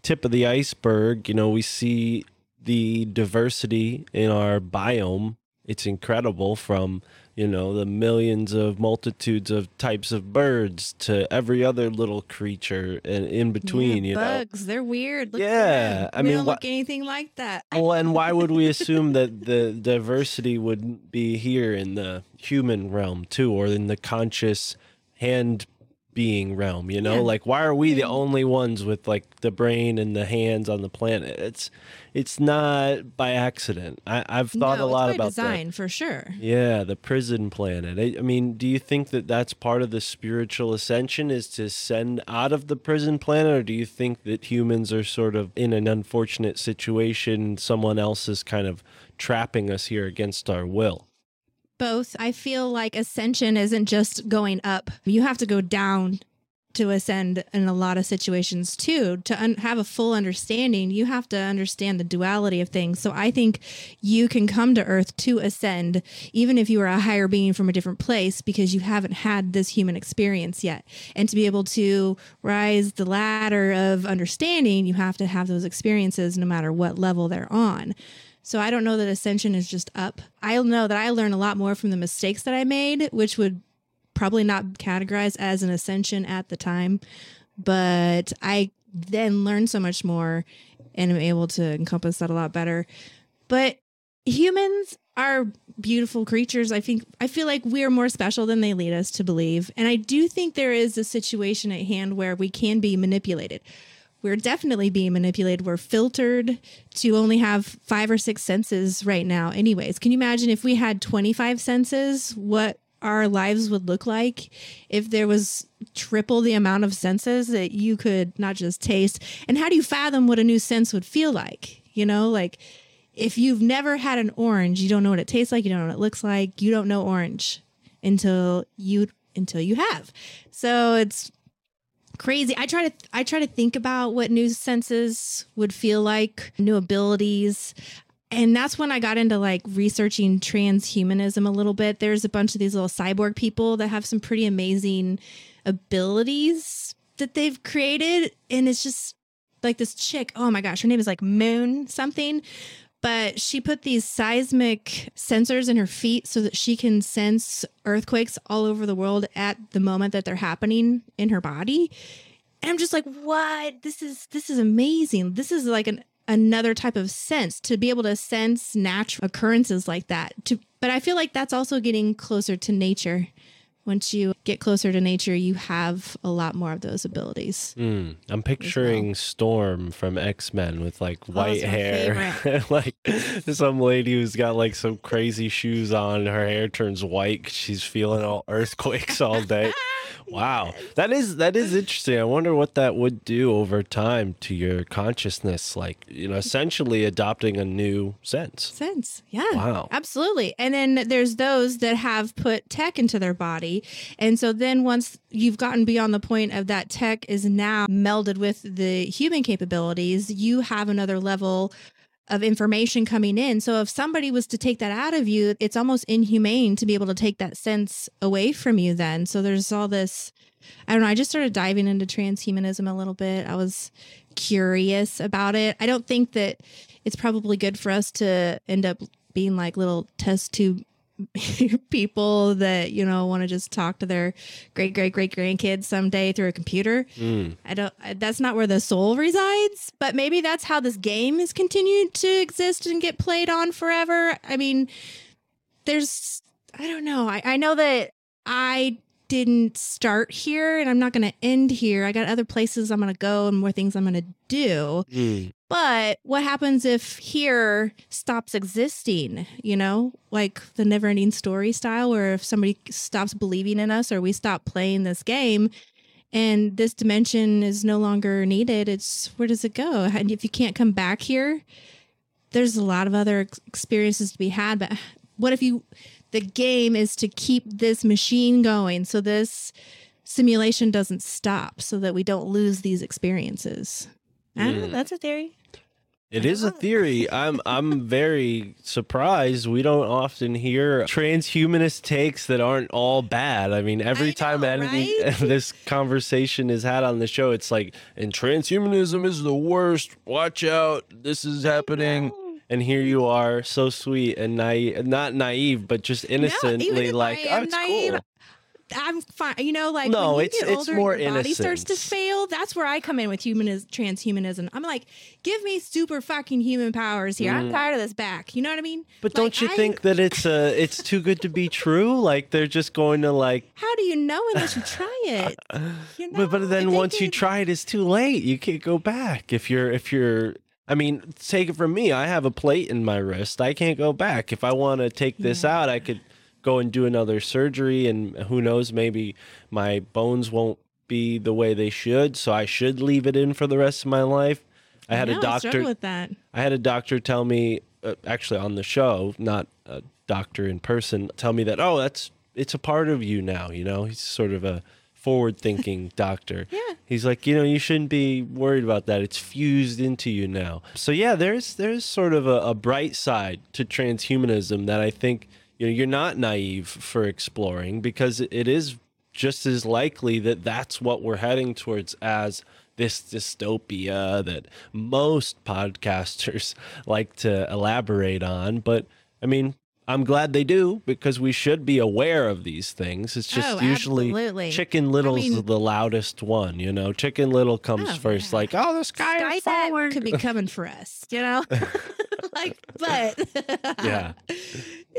tip of the iceberg. You know, we see the diversity in our biome. It's incredible from, you know, the millions of multitudes of types of birds to every other little creature and in between, Yeah, you know. bugs they're weird Look Yeah. I mean, don't wha- look anything like that Well, and why would we assume that the diversity would be here in the human realm too, or in the conscious hand being realm? You know, Yeah. like why are we the only ones with like the brain and the hands on the planet? It's it's not by accident. I, I've thought no, a lot about design for sure. Yeah, the prison planet. I, I mean, do you think that that's part of the spiritual ascension is to send out of the prison planet, or do you think that humans are sort of in an unfortunate situation? Someone else is kind of trapping us here against our will. Both i feel like ascension isn't just going up. You have to go down to ascend in a lot of situations too. To un- have a full understanding you have to understand the duality of things. So i think you can come to earth to ascend even if you are a higher being from a different place because you haven't had this human experience yet. And to be able to rise the ladder of understanding you have to have those experiences no matter what level they're on so I don't know that ascension is just up. I know that I learn a lot more from the mistakes that I made, which would probably not categorize as an ascension at the time. But I then learn so much more and am able to encompass that a lot better. But humans are beautiful creatures. I think I feel like we're more special than they lead us to believe. And I do think there is a situation at hand where we can be manipulated we're definitely being manipulated. We're filtered to only have five or six senses right now, anyways. Can you imagine if we had 25 senses, what our lives would look like if there was triple the amount of senses that you could not just taste? And how do you fathom what a new sense would feel like? You know, like if you've never had an orange, you don't know what it tastes like, you don't know what it looks like, you don't know orange until you until you have. So it's crazy. I try to I try to think about what new senses would feel like, new abilities. And that's when I got into like researching transhumanism a little bit. There's a bunch of these little cyborg people that have some pretty amazing abilities that they've created and it's just like this chick, oh my gosh, her name is like Moon something, but she put these seismic sensors in her feet so that she can sense earthquakes all over the world at the moment that they're happening in her body. And I'm just like, what? This is this is amazing. This is like an another type of sense to be able to sense natural occurrences like that. To but I feel like that's also getting closer to nature. Once you get closer to nature, you have a lot more of those abilities. Mm, I'm picturing Storm from X Men with like white Oh, hair, like some lady who's got like some crazy shoes on. Her hair turns white. she's feeling all earthquakes all day. Wow, that is that is interesting. I wonder what that would do over time to your consciousness. Like you know, essentially adopting a new sense. sense. Yeah. Wow. Absolutely. And then there's those that have put tech into their body. And so then once you've gotten beyond the point of that tech is now melded with the human capabilities, you have another level of information coming in. So if somebody was to take that out of you, it's almost inhumane to be able to take that sense away from you then. So there's all this I don't know, I just started diving into transhumanism a little bit. I was curious about it. I don't think that it's probably good for us to end up being like little test tube people that you know want to just talk to their great great great grandkids someday through a computer. Mm. i don't that's not where the soul resides but maybe that's how this game has continued to exist and get played on forever. I mean there's i don't know. I, I know that i didn't start here and i'm not going to end here. I got other places i'm going to go and more things i'm going to do. Mm. But what happens if here stops existing? You know, like the never ending story style, where if somebody stops believing in us or we stop playing this game and this dimension is no longer needed, it's where does it go? And if you can't come back here, there's a lot of other experiences to be had. But what if you, the game is to keep this machine going so this simulation doesn't stop so that we don't lose these experiences? I don't know. Mm. That's a theory. It is a theory. I'm I'm very surprised. We don't often hear transhumanist takes that aren't all bad. I mean, every I time know, any right? this conversation is had on the show, it's like, and transhumanism is the worst. Watch out, this is happening. And here you are, so sweet and naive, not naive, but just innocently if like, oh, it's naive, cool. I'm fine. You know, like No, when you it's- get it's older, more and your body starts to fail. That's where I come in with humanism, transhumanism. I'm like, give me super fucking human powers here. I'm tired of this back. You know what I mean? Mm. But Like, don't you I- think that it's uh it's too good to be true? Like they're just going to like How do you know unless you try it? You know? But but then once you try it, it's too late. You can't go back. If you're if you're, I mean, take it from me. I have a plate in my wrist. I can't go back. If I want to take this out, I could go and do another surgery, and who knows, maybe my bones won't be the way they should. So I should leave it in for the rest of my life. I had a I doctor. struggle with that. I had a doctor tell me, uh, actually on the show, not a doctor in person, tell me that, oh, that's, it's a part of you now. You know, he's sort of a forward thinking doctor. Yeah. He's like, you know, you shouldn't be worried about that. It's fused into you now. So yeah, there's, there's sort of a, a bright side to transhumanism that I think, you know, you're not naive for exploring because it is just as likely that that's what we're heading towards as this dystopia that most podcasters like to elaborate on. But I mean, I'm glad they do because we should be aware of these things. It's just Oh, usually absolutely. Chicken Little's mean- the loudest one, you know. Chicken Little comes Oh, first, yeah. like, oh, the sky is Skynet falling. could be coming for us, you know? like, but Yeah.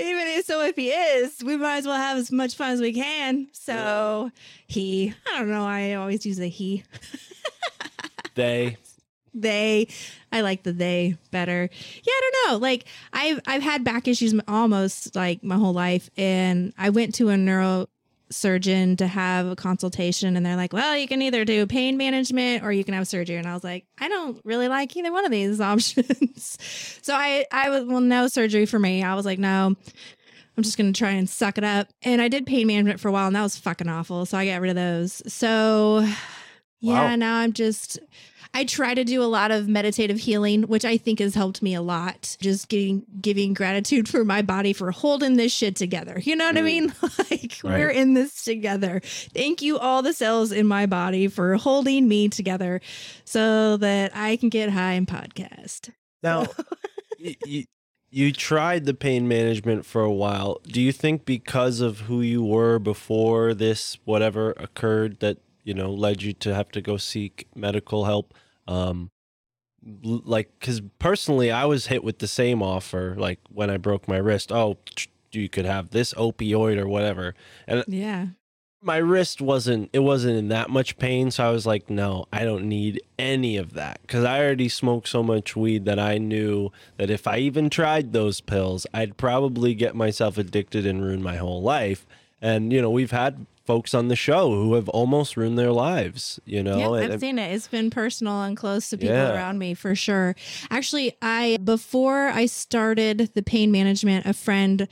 Even if so, if he is, we might as well have as much fun as we can. So he, I don't know, I always use a he. They, they. I like the they better. Yeah, I don't know. Like I've I've had back issues almost like my whole life, and I went to a neurosurgeon to have a consultation, and they're like, "Well, you can either do pain management or you can have surgery." And I was like, "I don't really like either one of these options." so I I was well, no surgery for me. I was like, no. I'm just gonna try and suck it up. And I did pain management for a while, and that was fucking awful. So I got rid of those. So yeah, Wow. now I'm just I try to do a lot of meditative healing, which I think has helped me a lot. Just getting giving gratitude for my body for holding this shit together. You know what I mm. mean? like we're in this together. Thank you, all the cells in my body, for holding me together so that I can get high and podcast. Now, y- y- you tried the pain management for a while. Do you think because of who you were before this whatever occurred that you know led you to have to go seek medical help? Um, like, because personally, I was hit with the same offer. Like when I broke my wrist, oh, you could have this opioid or whatever, and Yeah. my wrist wasn't it wasn't in that much pain so i was like no i don't need any of that because i already smoked so much weed that i knew that if i even tried those pills i'd probably get myself addicted and ruin my whole life and you know we've had folks on the show who have almost ruined their lives you know yeah, I've seen it. It's been personal and close to people Yeah. around me for sure. Actually, I before I started the pain management, a friend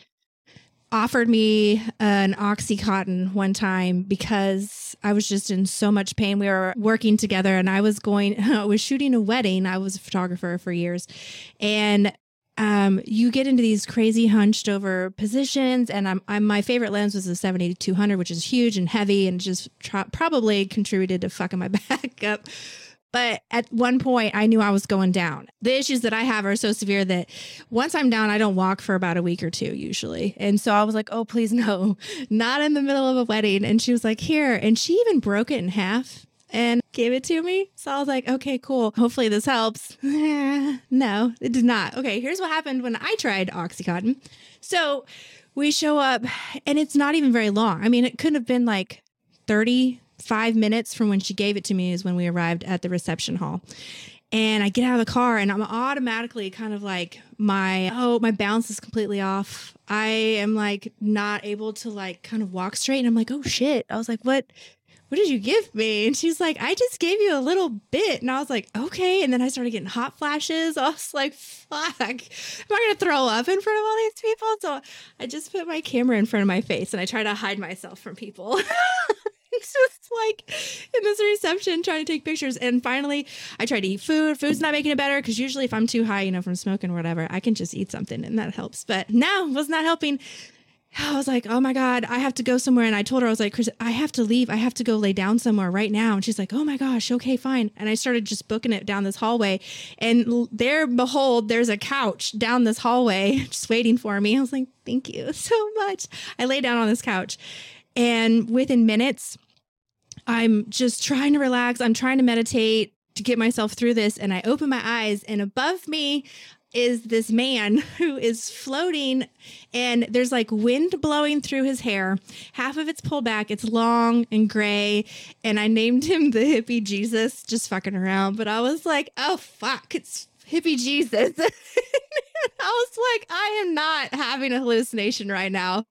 offered me an oxycontin one time because I was just in so much pain. We were working together and I was going I was shooting a wedding. I was a photographer for years. And um, you get into these crazy hunched over positions, and I'm, I'm my favorite lens was the 70 200, which is huge and heavy, and just probably contributed to fucking my back up. But at one point, I knew I was going down. The issues that I have are so severe that once I'm down, I don't walk for about a week or two usually. And so I was like, oh, please, no, not in the middle of a wedding. And she was like, here. And she even broke it in half and gave it to me. So I was like, okay, cool. Hopefully this helps. no, it did not. Okay, here's what happened when I tried Oxycontin. So we show up and it's not even very long. I mean, it could have been like 35 minutes from when she gave it to me is when we arrived at the reception hall. And I get out of the car and I'm automatically kind of like my oh my balance is completely off. I am like not able to like kind of walk straight and I'm like, "Oh shit." I was like, "What what did you give me? And she's like, I just gave you a little bit. And I was like, okay. And then I started getting hot flashes. I was like, fuck, am I going to throw up in front of all these people? So I just put my camera in front of my face and I try to hide myself from people. It's just like in this reception trying to take pictures. And finally, I tried to eat food. Food's not making it better because usually if I'm too high, you know, from smoking or whatever, I can just eat something and that helps. But no, was not helping. I was like, oh my God, I have to go somewhere. And I told her, I was like, Chris, I have to leave. I have to go lay down somewhere right now. And she's like, oh my gosh, okay, fine. And I started just booking it down this hallway. And there, behold, there's a couch down this hallway just waiting for me. I was like, thank you so much. I lay down on this couch. And within minutes, I'm just trying to relax. I'm trying to meditate to get myself through this. And I open my eyes, and above me is this man who is floating, and there's like wind blowing through his hair. Half of it's pulled back, it's long and gray. And I named him the hippie Jesus, just fucking around. But I was like, oh, fuck, it's hippie Jesus. I was like, I am not having a hallucination right now.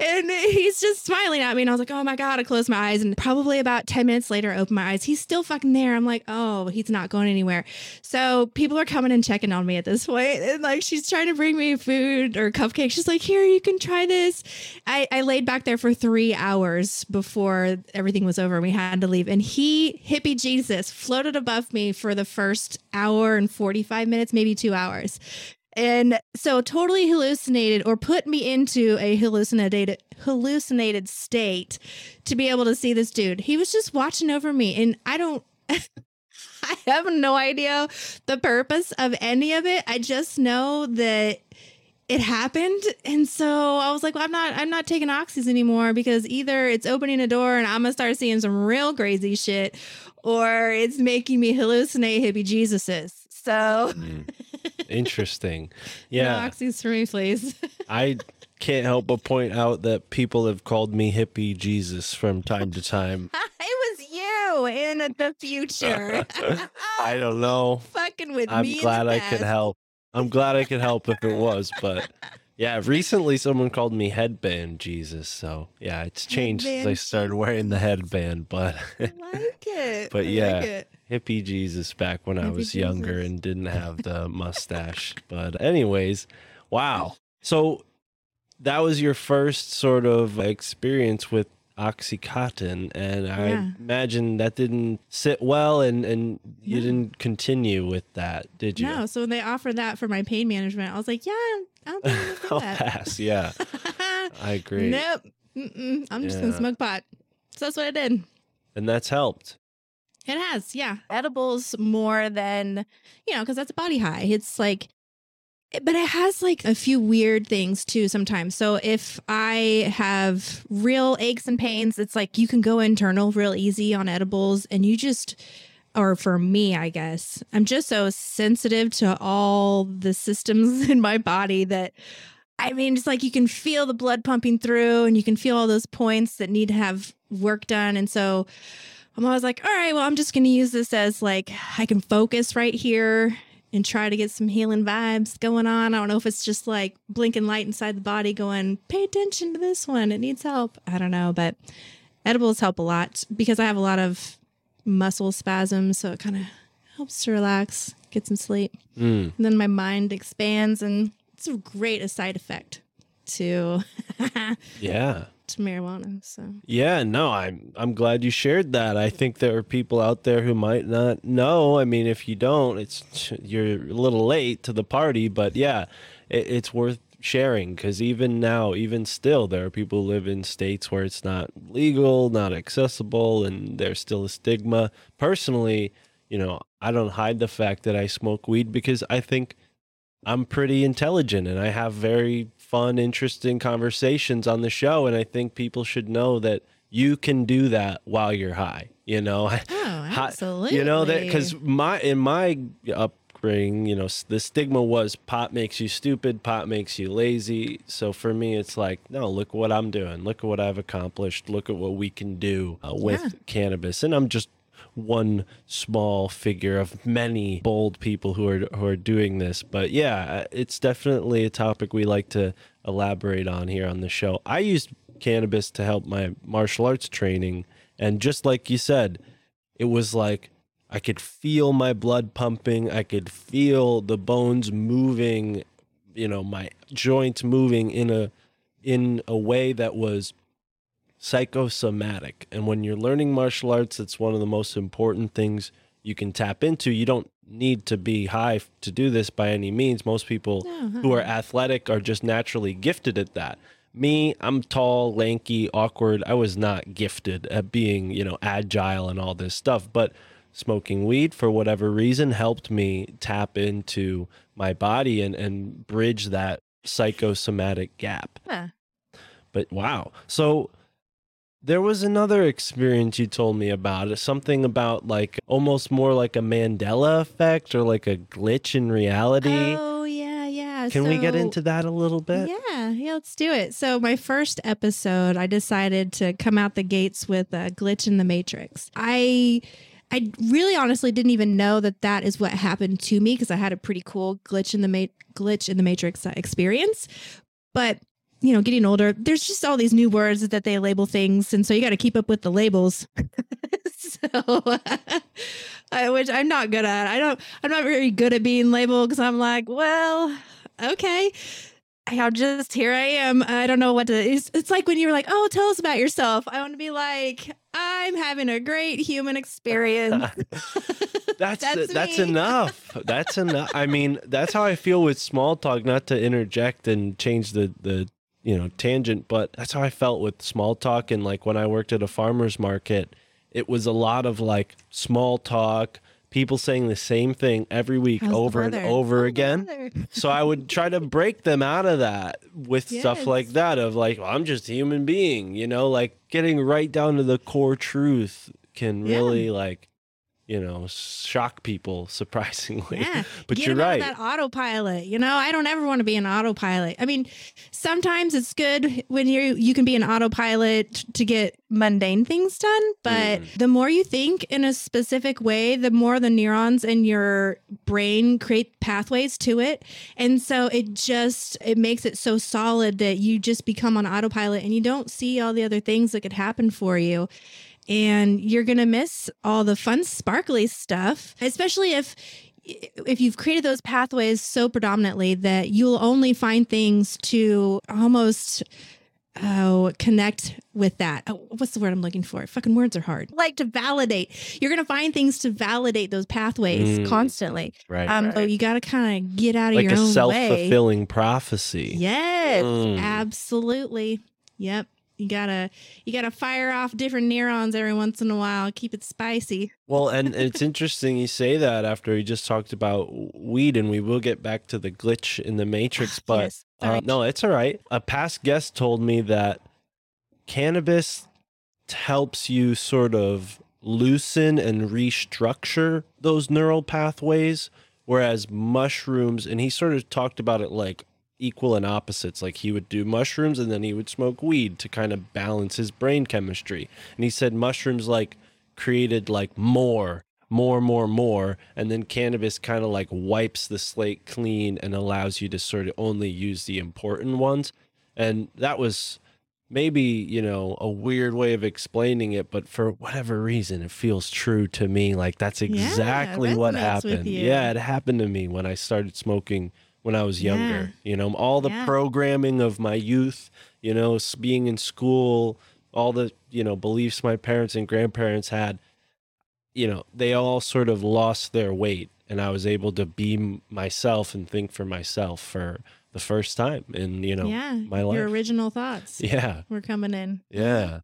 And he's just smiling at me. And I was like, oh my God. I closed my eyes. And probably about 10 minutes later, I opened my eyes. He's still fucking there. I'm like, oh, he's not going anywhere. So people are coming and checking on me at this point. And like, she's trying to bring me food or cupcakes. She's like, here, you can try this. I, I laid back there for three hours before everything was over. We had to leave. And he, hippie Jesus, floated above me for the first hour and 45 minutes, maybe two hours. And so totally hallucinated or put me into a hallucinated hallucinated state to be able to see this dude. He was just watching over me and I don't I have no idea the purpose of any of it. I just know that it happened and so I was like, well, I'm not I'm not taking oxys anymore because either it's opening a door and I'm gonna start seeing some real crazy shit or it's making me hallucinate hippie Jesuses. So mm. Interesting. Yeah. No oxys for me, please. I can't help but point out that people have called me hippie Jesus from time to time. it was you in the future. I don't know. Fucking with me. I'm me. the glad I could help. I'm glad I could help if it was, but yeah, recently someone called me headband Jesus. So yeah, it's changed since I started wearing the headband, but I like it. But I yeah. like it. hippie Jesus back when I Hippie was younger Jesus. and didn't have the mustache. But anyways, wow. So that was your first sort of experience with oxycontin and i Yeah. imagine that didn't sit well and and you No. didn't continue with that did you No, so when they offered that for my pain management, I was like, yeah, I don't think I'm i'll gonna do pass yeah i agree nope. Mm-mm. I'm just gonna smoke pot. So that's what I did. and that's helped It has, yeah. Edibles more than, you know, because that's a body high. It's like, but it has like a few weird things too sometimes. So if I have real aches and pains, it's like you can go internal real easy on edibles and you just, or for me, I guess, I'm just so sensitive to all the systems in my body that. I mean, it's like you can feel the blood pumping through and you can feel all those points that need to have work done. And so I'm always like, all right, well, I'm just going to use this as like I can focus right here and try to get some healing vibes going on. I don't know if it's just like blinking light inside the body going, pay attention to this one. It needs help. I don't know, but edibles help a lot because I have a lot of muscle spasms. So it kind of helps to relax, get some sleep. Mm. And then my mind expands and it's a great a side effect to yeah to marijuana. So Yeah, no, I'm I'm glad you shared that. I think there are people out there who might not know. I mean, if you don't, it's you're a little late to the party, but yeah, it, it's worth sharing because even now, even still, there are people who live in states where it's not legal, not accessible, and there's still a stigma. Personally, you know, I don't hide the fact that I smoke weed because I think I'm pretty intelligent and I have very fun, interesting conversations on the show. And I think people should know that you can do that while you're high. You know, Oh, absolutely. you know that because my in my upbringing, you know, the stigma was pot makes you stupid, pot makes you lazy. So for me, it's like, no, look what I'm doing, look at what I've accomplished, look at what we can do uh, with Yeah. cannabis, and I'm just one small figure of many bold people who are who are doing this. But yeah, uh, it's definitely a topic we like to elaborate on here on the show. I used cannabis to help my martial arts training, and just like you said, it was like I could feel my blood pumping, I could feel the bones moving, you know, my joints moving in a in a way that was psychosomatic. And when you're learning martial arts, it's one of the most important things you can tap into. You don't need to be high to do this by any means. Most people No, who are athletic are just naturally gifted at that. Me, I'm tall, lanky, awkward. I was not gifted at being, you know, agile and all this stuff, but smoking weed for whatever reason helped me tap into my body and and bridge that psychosomatic gap. Yeah. But wow. So there was another experience you told me about, something about like almost more like a Mandela effect or like a glitch in reality. Oh yeah, yeah. Can we get into that a little bit? Yeah, yeah, let's do it. So my first episode, I decided to come out the gates with a glitch in the matrix. I I really honestly didn't even know that that is what happened to me because I had a pretty cool glitch in the ma- glitch in the matrix uh, experience. But you know, getting older, there's just all these new words that they label things, and so you got to keep up with the labels. so, I, which I'm not good at. I don't. I'm not very good at being labeled because I'm like, well, okay. I'm just here. I am. I don't know what to. It's, it's like when you were like, "Oh, tell us about yourself." I want to be like, "I'm having a great human experience." That's That's that's, enough. That's enough. I mean, that's how I feel with small talk. Not to interject and change the the you know tangent, but that's how I felt with small talk. And like when I worked at a farmers market, it was a lot of like small talk, people saying the same thing every week How's over and over How's again. so I would try to break them out of that with stuff like that of like, well, I'm just a human being, you know, like getting right down to the core truth can Yeah. really like you know, shock people surprisingly. Yeah. but Get you're right. that autopilot. You know, I don't ever want to be an autopilot. I mean, sometimes it's good when you you can be an autopilot to get mundane things done, but Mm. the more you think in a specific way, the more the neurons in your brain create pathways to it. And so it just it makes it so solid that you just become on autopilot and you don't see all the other things that could happen for you and you're going to miss all the fun sparkly stuff especially if if you've created those pathways so predominantly that you'll only find things to almost oh connect with that oh, what's the word i'm looking for fucking words are hard like to validate you're going to find things to validate those pathways Mm. constantly right. um so you got to kind of get out of like your own way Like a self-fulfilling prophecy. Yes, Mm. absolutely. Yep. You gotta you gotta fire off different neurons every once in a while. Keep it spicy. Well, and it's interesting you say that after we just talked about weed, and we will get back to the glitch in the matrix. But Yes, uh, no, it's all right. A past guest told me that cannabis helps you sort of loosen and restructure those neural pathways, whereas mushrooms, and he sort of talked about it like equal and opposites. Like he would do mushrooms and then he would smoke weed to kind of balance his brain chemistry. And he said mushrooms like created like more more more more. And then cannabis kind of like wipes the slate clean and allows you to sort of only use the important ones. And that was maybe you know a weird way of explaining it but for whatever reason it feels true to me. Like that's Yeah, exactly what happened. yeah it happened to me when i started smoking when i was younger you know all the Yeah. programming of my youth you know being in school all the you know beliefs my parents and grandparents had you know they all sort of lost their weight and i was able to be myself and think for myself for the first time in you know yeah. my life Your original thoughts yeah were coming in. yeah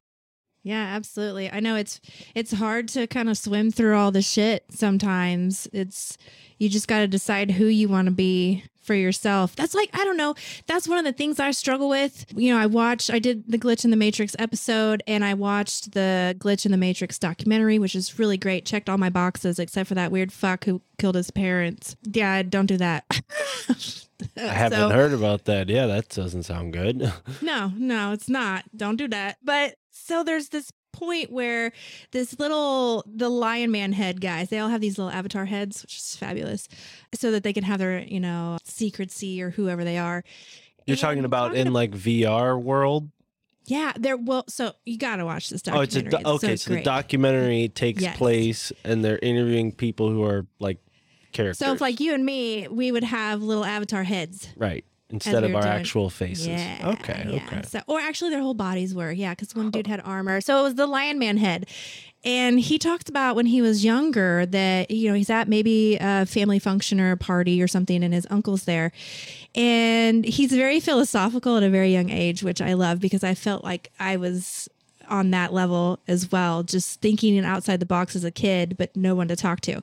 Yeah, absolutely. I know it's it's hard to kind of swim through all the shit sometimes. It's you just got to decide who you want to be for yourself. That's like I don't know, that's one of the things I struggle with. You know, I watched I did the Glitch in the Matrix episode and I watched the Glitch in the Matrix documentary, which is really great. Checked all my boxes except for that weird fuck who killed his parents. Yeah, don't do that. i haven't So- heard about that yeah that doesn't sound good no, no, it's not. Don't do that. But so there's this point where this little the lion man head guys they all have these little avatar heads which is fabulous so that they can have their you know secrecy or whoever they are. You're And talking about in like vr world? Yeah they're well so you gotta watch this oh it's a do- okay so, so the documentary takes Yes. place and they're interviewing people who are like characters so if like you and me we would have little avatar heads. Right instead we of our doing- actual faces Yeah. okay yeah. okay So, or actually, their whole bodies were. Yeah, because one dude had armor. So it was the Lion Man head. And he talked about when he was younger that, you know, he's at maybe a family function or a party or something, and his uncle's there. And he's very philosophical at a very young age, which I love because I felt like I was on that level as well, just thinking outside the box as a kid, but no one to talk to.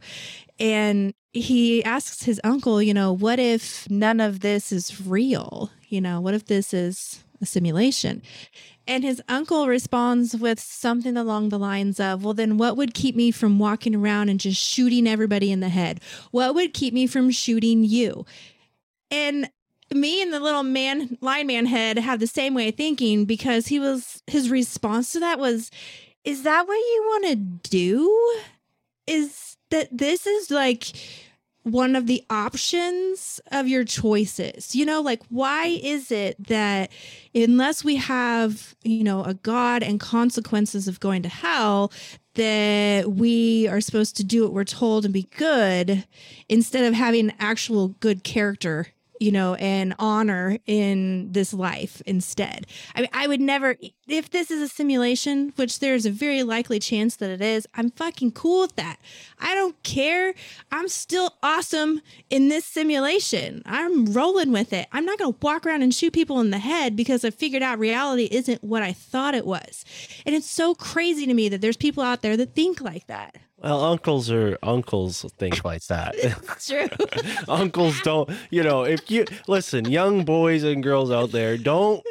And he asks his uncle, you know, what if none of this is real? You know, what if this is a simulation? And his uncle responds with something along the lines of, Well, then what would keep me from walking around and just shooting everybody in the head? What would keep me from shooting you? And me and the little man, lion man head, have the same way of thinking because he was, his response to that was, Is that what you want to do? Is that this is like, one of the options of your choices. You know, like why is it that unless we have, you know, a God and consequences of going to hell, that we are supposed to do what we're told and be good instead of having actual good character, you know, and honor in this life instead. I mean, I would never, if this is a simulation, which there's a very likely chance that it is, I'm fucking cool with that. I don't care. I'm still awesome in this simulation. I'm rolling with it. I'm not going to walk around and shoot people in the head because I figured out reality isn't what I thought it was. And it's so crazy to me that there's people out there that think like that. Well, uncles are uncles think like that. True. uncles don't, you know, if you listen, young boys and girls out there, don't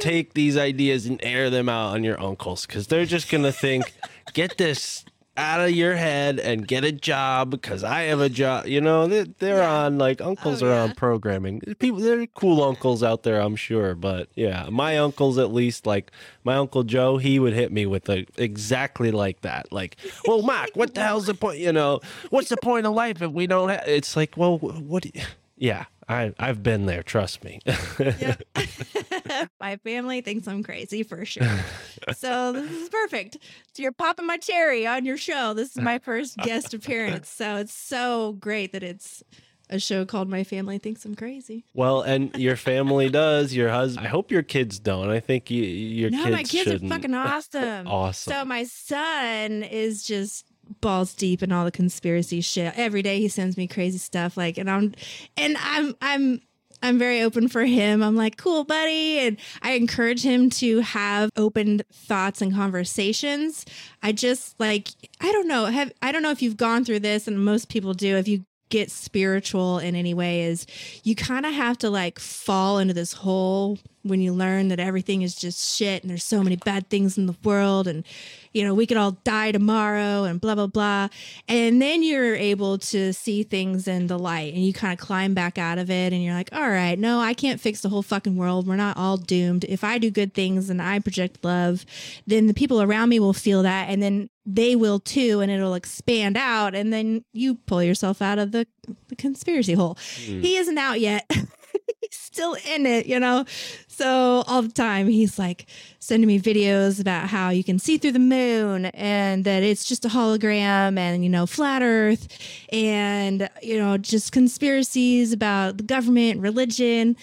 take these ideas and air them out on your uncles because they're just going to think, get this out of your head and get a job because I have a job. You know, they're, they're Yeah. on like uncles Oh, are on programming. People, they're cool uncles out there, I'm sure. But yeah, my uncles at least, like my uncle Joe, he would hit me with a exactly like that. Like, well, Mark, what the hell's the point? You know, what's the point of life if we don't have? It's like, well, what? do you- Yeah, I I've been there. Trust me. my family thinks I'm crazy for sure. so this is perfect. So you're popping my cherry on your show. This is my first guest appearance. So it's so great that it's a show called My Family Thinks I'm Crazy. Well, and your family does. Your husband. I hope your kids don't. I think you, your no, kids my kids shouldn't. are fucking awesome. Awesome. So my son is just balls deep in all the conspiracy shit. Every day he sends me crazy stuff like and I'm and I'm I'm I'm very open for him. I'm like, cool, buddy. And I encourage him to have open thoughts and conversations. I just like, I don't know. Have I don't know if you've gone through this, and most people do. If you get spiritual in any way, is you kind of have to like fall into this hole when you learn that everything is just shit and there's so many bad things in the world and you know we could all die tomorrow and blah blah blah. And then you're able to see things in the light and you kind of climb back out of it and you're like all right no i can't fix the whole fucking world. We're not all doomed. If i do good things and i project love then the people around me will feel that and then they will too and it'll expand out and then you pull yourself out of the, the conspiracy hole. Hmm. He isn't out yet still in it, you know? So all the time he's like sending me videos about how you can see through the moon and that it's just a hologram and, you know, flat earth and, you know, just conspiracies about the government, religion.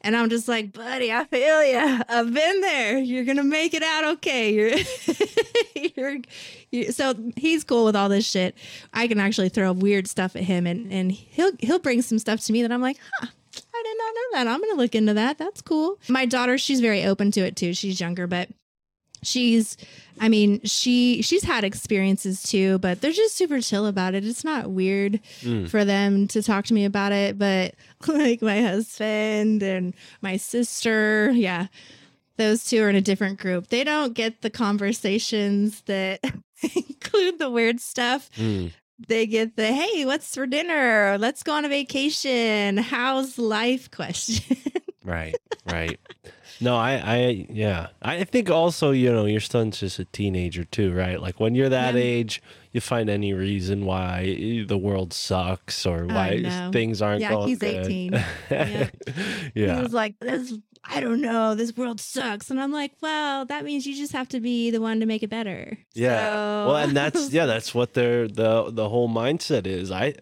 And I'm just like, buddy, I feel you. I've been there. You're gonna make it out okay. You're, you're, you so he's cool with all this shit. I can actually throw weird stuff at him, and and he'll he'll bring some stuff to me that I'm like, huh. Did not know that. I'm gonna look into that. That's cool. My daughter, she's very open to it too. She's younger, but she's I mean, she she's had experiences too, but they're just super chill about it. It's not weird for them to talk to me about it, but like my husband and my sister, yeah. Those two are in a different group. They don't get the conversations that include the weird stuff Mm. They get the hey what's for dinner let's go on a vacation how's life question Right, right. No, I, I, yeah. I think also, you know, your son's just a teenager too, right? Like when you're that Yeah. age, you find any reason why the world sucks or why things aren't Yeah, going he's good. 18. Yeah. yeah. he was like this i don't know this world sucks and i'm like well that means you just have to be the one to make it better Yeah. So- Well, and that's yeah, that's what their the the whole mindset is. I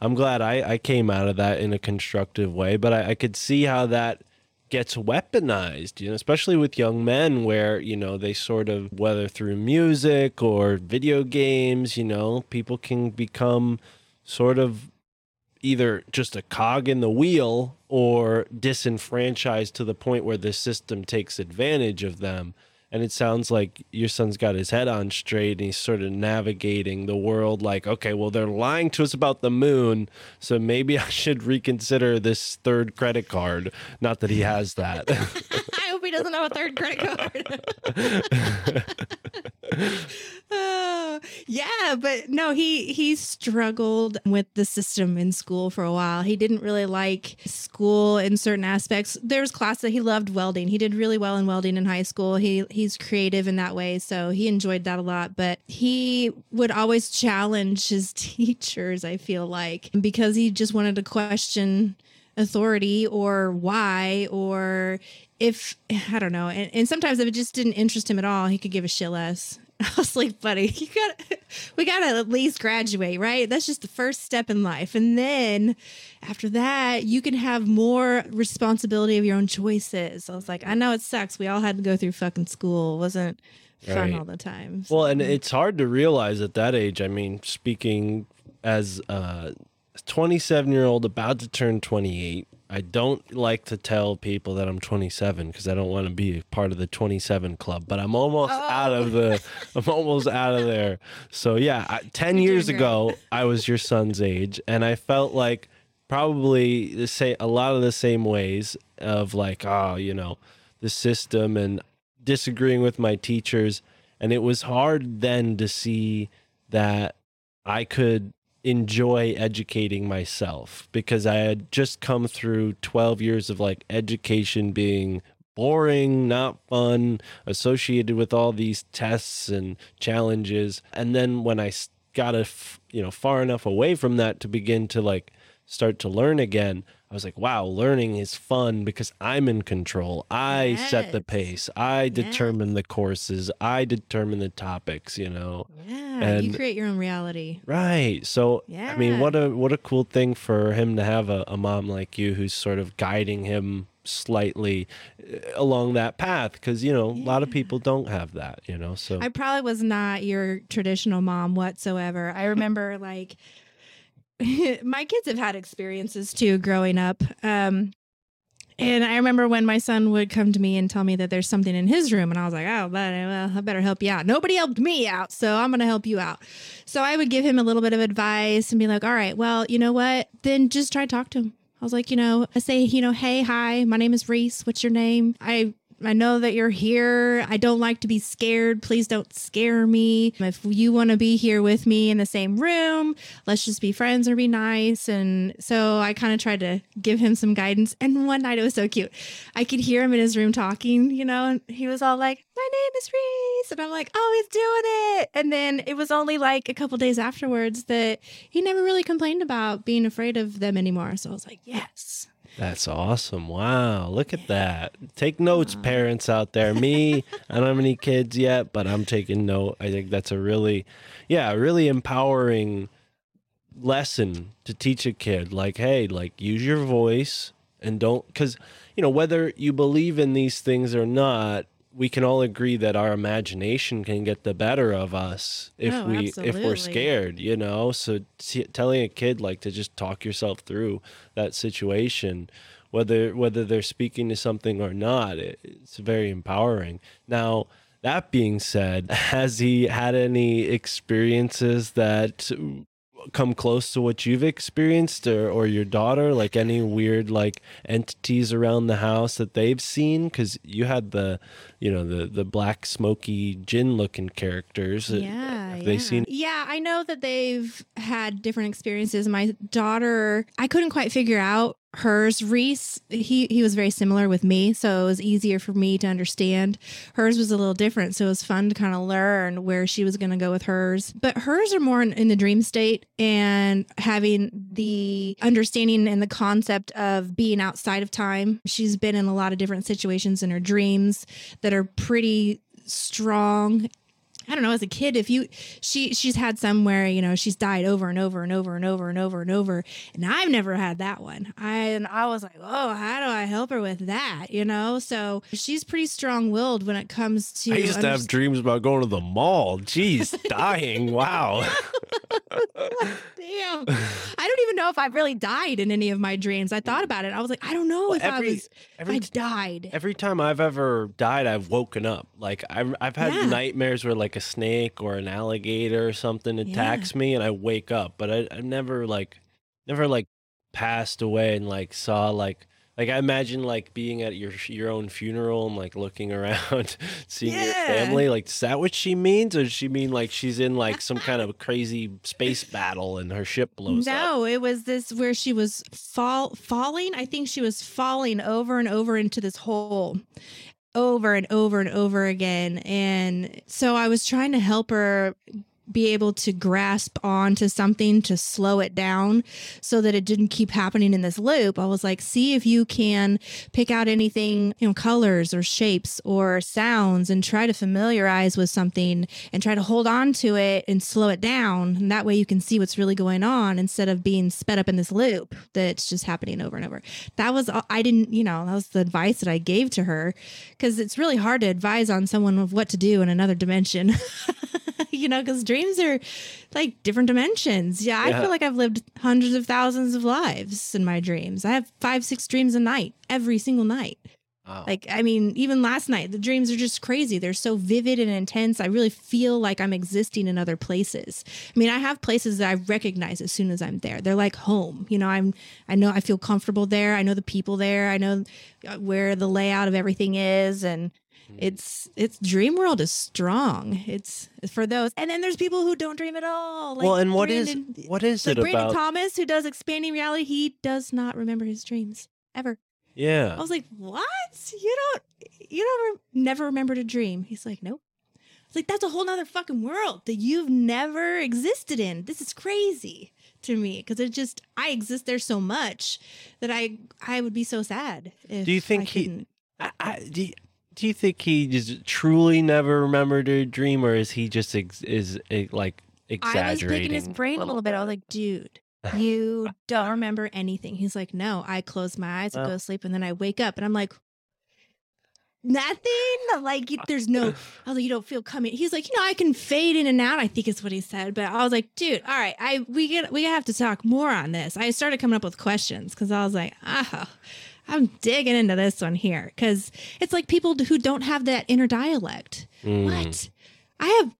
I'm glad I I came out of that in a constructive way, but I, I could see how that gets weaponized, you know, especially with young men where, you know, they sort of whether through music or video games, you know, people can become sort of either just a cog in the wheel or disenfranchised to the point where the system takes advantage of them. And it sounds like your son's got his head on straight and he's sort of navigating the world like, okay, well, they're lying to us about the moon. So maybe I should reconsider this third credit card. Not that he has that. i hope he doesn't have a third credit card Oh, yeah, but no, he he struggled with the system in school for a while. He didn't really like school in certain aspects. There was class that he loved welding. He did really well in welding in high school. He he's creative in that way, so he enjoyed that a lot. But he would always challenge his teachers. I feel like because he just wanted to question authority or why or if I don't know. And, and sometimes if it just didn't interest him at all, he could give a shit less. I was like, buddy, you got we gotta at least graduate, right? That's just the first step in life. And then after that, you can have more responsibility of your own choices. I was like, I know it sucks. We all had to go through fucking school. It wasn't fun Right. all the time. Well, and it's hard to realize at that age. I mean, speaking as a 27 year old about to turn 28, I don't like to tell people that I'm 27 because I don't want to be a part of the 27 club. But I'm almost oh. out of the, I'm almost out of there. So yeah, I, 10 You're years ago, I was your son's age, and I felt like probably the same, a lot of the same ways of like, oh, you know, the system and disagreeing with my teachers. And it was hard then to see that I could enjoy educating myself because I had just come through 12 years of like education being boring, not fun, associated with all these tests and challenges. And then when I got a, you know, far enough away from that to begin to like start to learn again, I was like, wow, learning is fun because I'm in control. I set the pace. I determine the courses. I determine the topics, you know. Yeah, you create your own reality. Right. So yeah. I mean, what a what a cool thing for him to have a, a mom like you who's sort of guiding him slightly uh, along that path because you know a lot of people don't have that you know so I probably was not your traditional mom whatsoever. I remember like my kids have had experiences too growing up. Um and I remember when my son would come to me and tell me that there's something in his room, and I was like, "Oh, but well, I better help you out." Nobody helped me out, so I'm gonna help you out. So I would give him a little bit of advice and be like, "All right, well, you know what? Then just try to talk to him." I was like, you know, I say, you know, hey, hi, my name is Reese. What's your name? I I know that you're here. I don't like to be scared. Please don't scare me. If you want to be here with me in the same room, let's just be friends or be nice. And so I kind of tried to give him some guidance. And one night it was so cute. I could hear him in his room talking, you know, and he was all like, My name is Reese. And I'm like, Oh, he's doing it. And then it was only like a couple days afterwards that he never really complained about being afraid of them anymore. So I was like, Yes. That's awesome. Wow look at that. Take notes parents out there. Me i don't have any kids yet but i'm taking note. I think that's a really yeah really empowering lesson to teach a kid. Like hey like use your voice and don't because you know whether you believe in these things or not we can all agree that our imagination can get the better of us if Oh, we if we're scared you know? So t- telling a kid like to just talk yourself through that situation whether whether they're speaking to something or not it, it's very empowering. Now that being said has he had any experiences that come close to what you've experienced or, or your daughter like any weird like entities around the house that they've seen because you had the you know the the black smoky Djinn looking characters Uh, Yeah, they yeah. seen Yeah, I know that they've had different experiences. My daughter, I couldn't quite figure out hers. Reese, he he was very similar with me, so it was easier for me to understand. Hers was a little different, so it was fun to kind of learn where she was going to go with hers. But hers are more in, in the dream state and having the understanding and the concept of being outside of time. She's been in a lot of different situations in her dreams that are pretty strong I don't know, as a kid, if you she she's had some where, you know, she's died over and over and over and over and over and over. And I've never had that one. I and I was like, oh, how do I help her with that? You know? So she's pretty strong willed when it comes to i used to have dreams about going to the mall jeez dying wow Damn. I don't even know if I've really died in any of my dreams. I thought about it. I was like, I don't know Well, if I every- was if every I died. Every time I've ever died, I've woken up. Like I've I've had Yeah. nightmares where like a snake or an alligator or something attacks me, and I wake up. But I I never like never like passed away and like saw like like I imagine like being at your your own funeral and like looking around, seeing your family. Like is that what she means, or does she mean like she's in like some kind of crazy space battle and her ship blows up? no, it was this where she was fall falling. I think she was falling over and over into this hole. Over and over and over again. And so I was trying to help her be able to grasp onto something to slow it down so that it didn't keep happening in this loop. I was like, see if you can pick out anything, you know, colors or shapes or sounds and try to familiarize with something and try to hold on to it and slow it down. And that way you can see what's really going on instead of being sped up in this loop that's just happening over and over. That was, uh, I didn't, you know, that was the advice that I gave to her because it's really hard to advise on someone of what to do in another dimension. you know, because dreams are like different dimensions. Yeah, I feel like I've lived hundreds of thousands of lives in my dreams. I have five, six dreams a night, every single night. Wow. Like, I mean, even last night, the dreams are just crazy. They're so vivid and intense. I really feel like I'm existing in other places. I mean, I have places that I recognize as soon as I'm there. They're like home. You know, I'm, I know I feel comfortable there. I know the people there. I know uh, where the layout of everything is. And It's it's dream world is strong. It's for those, and then there's people who don't dream at all. Like well, and what is Brandon- what is like it Brandon about? Thomas who does expanding reality? He does not remember his dreams ever. yeah. I was like, "What? You don't? You don't? Re- never remembered a dream?" He's like, "Nope." It's like that's a whole nother fucking world that you've never existed in. This is crazy to me because it just I exist there so much that I I would be so sad. If Do you think he- I, I, do, you, do you think he just truly never remembered a dream, or is he just ex, is eh, like I was picking his brain a little bit. I was like, "Dude." You don't remember anything. He's like, No, I close my eyes, I Well- go to sleep, and then I wake up and I'm like, Nothing. Like there's no I was like, you don't feel coming. He's like, you know, I can fade in and out. I think is what he said. But I was like, dude, all right, I we get we have to talk more on this. I started coming up with questions because I was like, ah, I'm digging into this one here because it's like people who don't have that inner dialect. Mm. What? I have,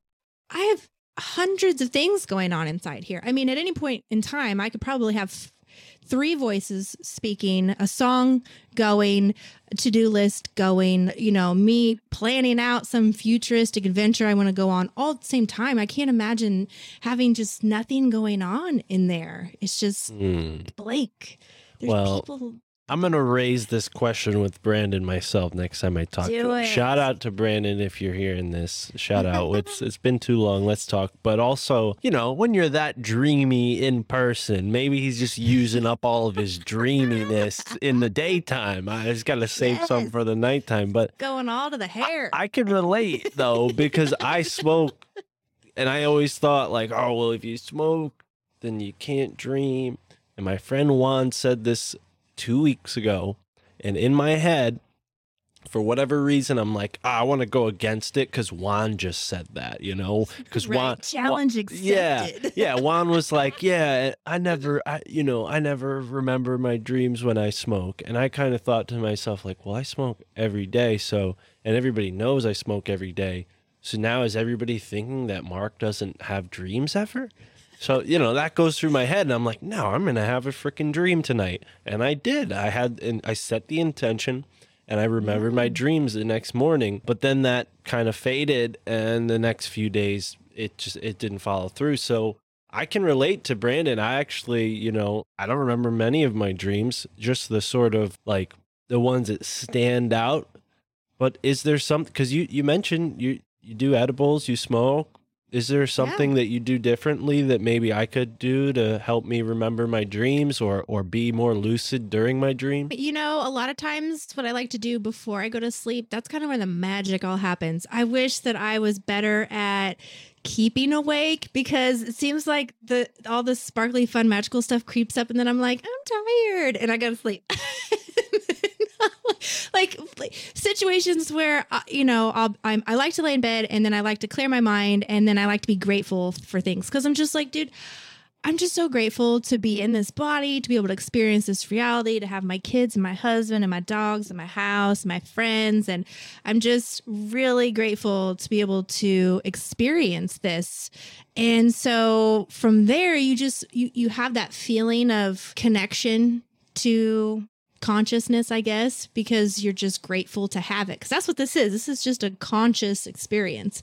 I have hundreds of things going on inside here. I mean, at any point in time, I could probably have three voices speaking, a song going, to-do list going, you know, me planning out some futuristic adventure I want to go on all at the same time. I can't imagine having just nothing going on in there. It's just Mm. blank. There's Well, people I'm gonna raise this question with Brandon myself next time I talk. Do to him. it. Shout out to Brandon if you're hearing this. Shout out. it's it's been too long. Let's talk. But also, you know, when you're that dreamy in person, maybe he's just using up all of his dreaminess in the daytime. I just gotta save some for the nighttime. But going all to the hair. I can relate though because I smoke, and I always thought like, oh well, if you smoke, then you can't dream. And my friend Juan said this two weeks ago, and in my head, for whatever reason, I'm like, ah, I want to go against it because Juan just said that, you know, because Right, Juan. challenge Yeah, accepted. yeah. Juan was like, "Yeah, I never, I, you know, I never remember my dreams when I smoke." And I kind of thought to myself, like, "Well, I smoke every day, so and everybody knows I smoke every day. So now is everybody thinking that Mark doesn't have dreams ever?" So you know that goes through my head, and I'm like, "No, I'm gonna have a freaking dream tonight," and I did. I had, and I set the intention and I remembered my mm. dreams the next morning. But then that kind of faded, and the next few days it just it didn't follow through. So I can relate to Brandon. I actually, you know, I don't remember many of my dreams, just the sort of like the ones that stand out. But is there some because you you mentioned you you do edibles, you smoke. Is there something that you do differently that maybe I could do to help me remember my dreams or or be more lucid during my dream? You know, a lot of times what I like to do before I go to sleep, that's kind of where the magic all happens. I wish that I was better at keeping awake because it seems like the all this sparkly fun magical stuff creeps up and then I'm like, I'm tired and I go to sleep. like, like situations where uh, you know I'll, I'm, I like to lay in bed and then I like to clear my mind and then I like to be grateful for things because I'm just like, dude, I'm just so grateful to be in this body, to be able to experience this reality, to have my kids and my husband and my dogs and my house, my friends. And I'm just really grateful to be able to experience this. And so from there, you just, you, you have that feeling of connection to consciousness, I guess, because you're just grateful to have it. Because that's what this is. This is just a conscious experience.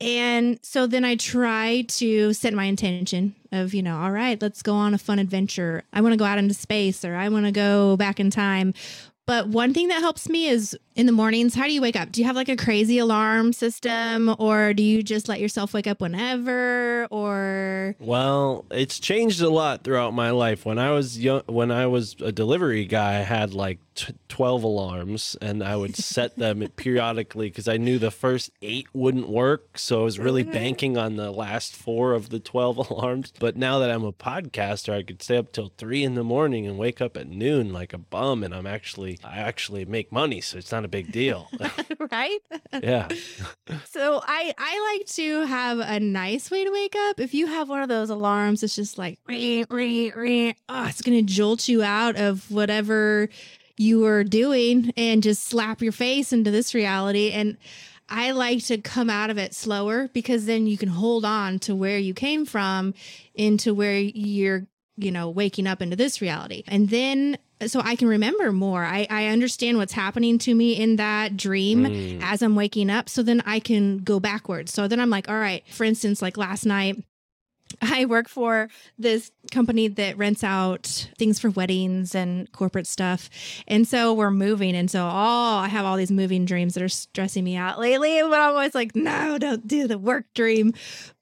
And so then I try to set my intention of, you know, all right, let's go on a fun adventure. I want to go out into space or I want to go back in time. But one thing that helps me is in the mornings, how do you wake up? Do you have like a crazy alarm system or do you just let yourself wake up whenever or Well, it's changed a lot throughout my life. When I was young, when I was a delivery guy, I had like t- 12 alarms and I would set them periodically because I knew the first eight wouldn't work. So I was really mm-hmm. banking on the last four of the 12 alarms. But now that I'm a podcaster, I could stay up till three in the morning and wake up at noon like a bum. And I'm actually, I actually make money. So it's not a big deal. right? yeah. So I I like to have a nice way to wake up. If you have one of those alarms, it's just like ring, ring, ring. Oh, it's gonna jolt you out of whatever you were doing and just slap your face into this reality. And I like to come out of it slower because then you can hold on to where you came from into where you're you know, waking up into this reality. And then so I can remember more. I, I understand what's happening to me in that dream Mm. as I'm waking up. So then I can go backwards. So then I'm like, all right, for instance, like last night, I work for this company that rents out things for weddings and corporate stuff. And so we're moving. And so, oh, I have all these moving dreams that are stressing me out lately. But I'm always like, no, don't do the work dream.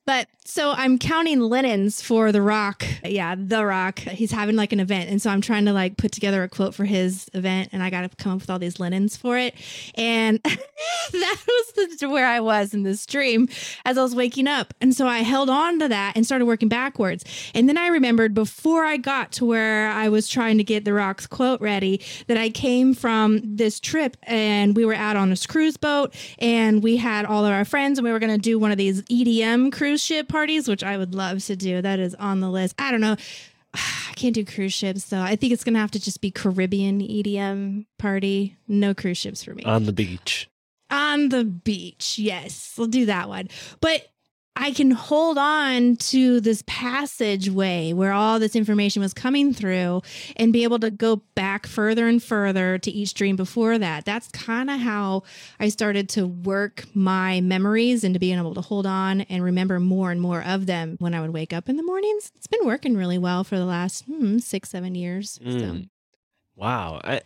But so I'm counting linens for The Rock. Yeah, The Rock. He's having like an event. And so I'm trying to like put together a quote for his event and I got to come up with all these linens for it. And that was the, where I was in this dream as I was waking up. And so I held on to that and started working backwards. And then I remembered before I got to where I was trying to get The Rock's quote ready that I came from this trip and we were out on this cruise boat and we had all of our friends and we were going to do one of these EDM cruise ship parties, which I would love to do. That is on the list. I don't know. I can't do cruise ships, so I think it's going to have to just be Caribbean EDM party. No cruise ships for me On the beach. on the beach. Yes, we'll do that one. But I can hold on to this passageway where all this information was coming through and be able to go back further and further to each dream before that. That's kind of how I started to work my memories and to being able to hold on and remember more and more of them when I would wake up in the mornings. It's been working really well for the last hmm, six, seven years. So. Mm. Wow. I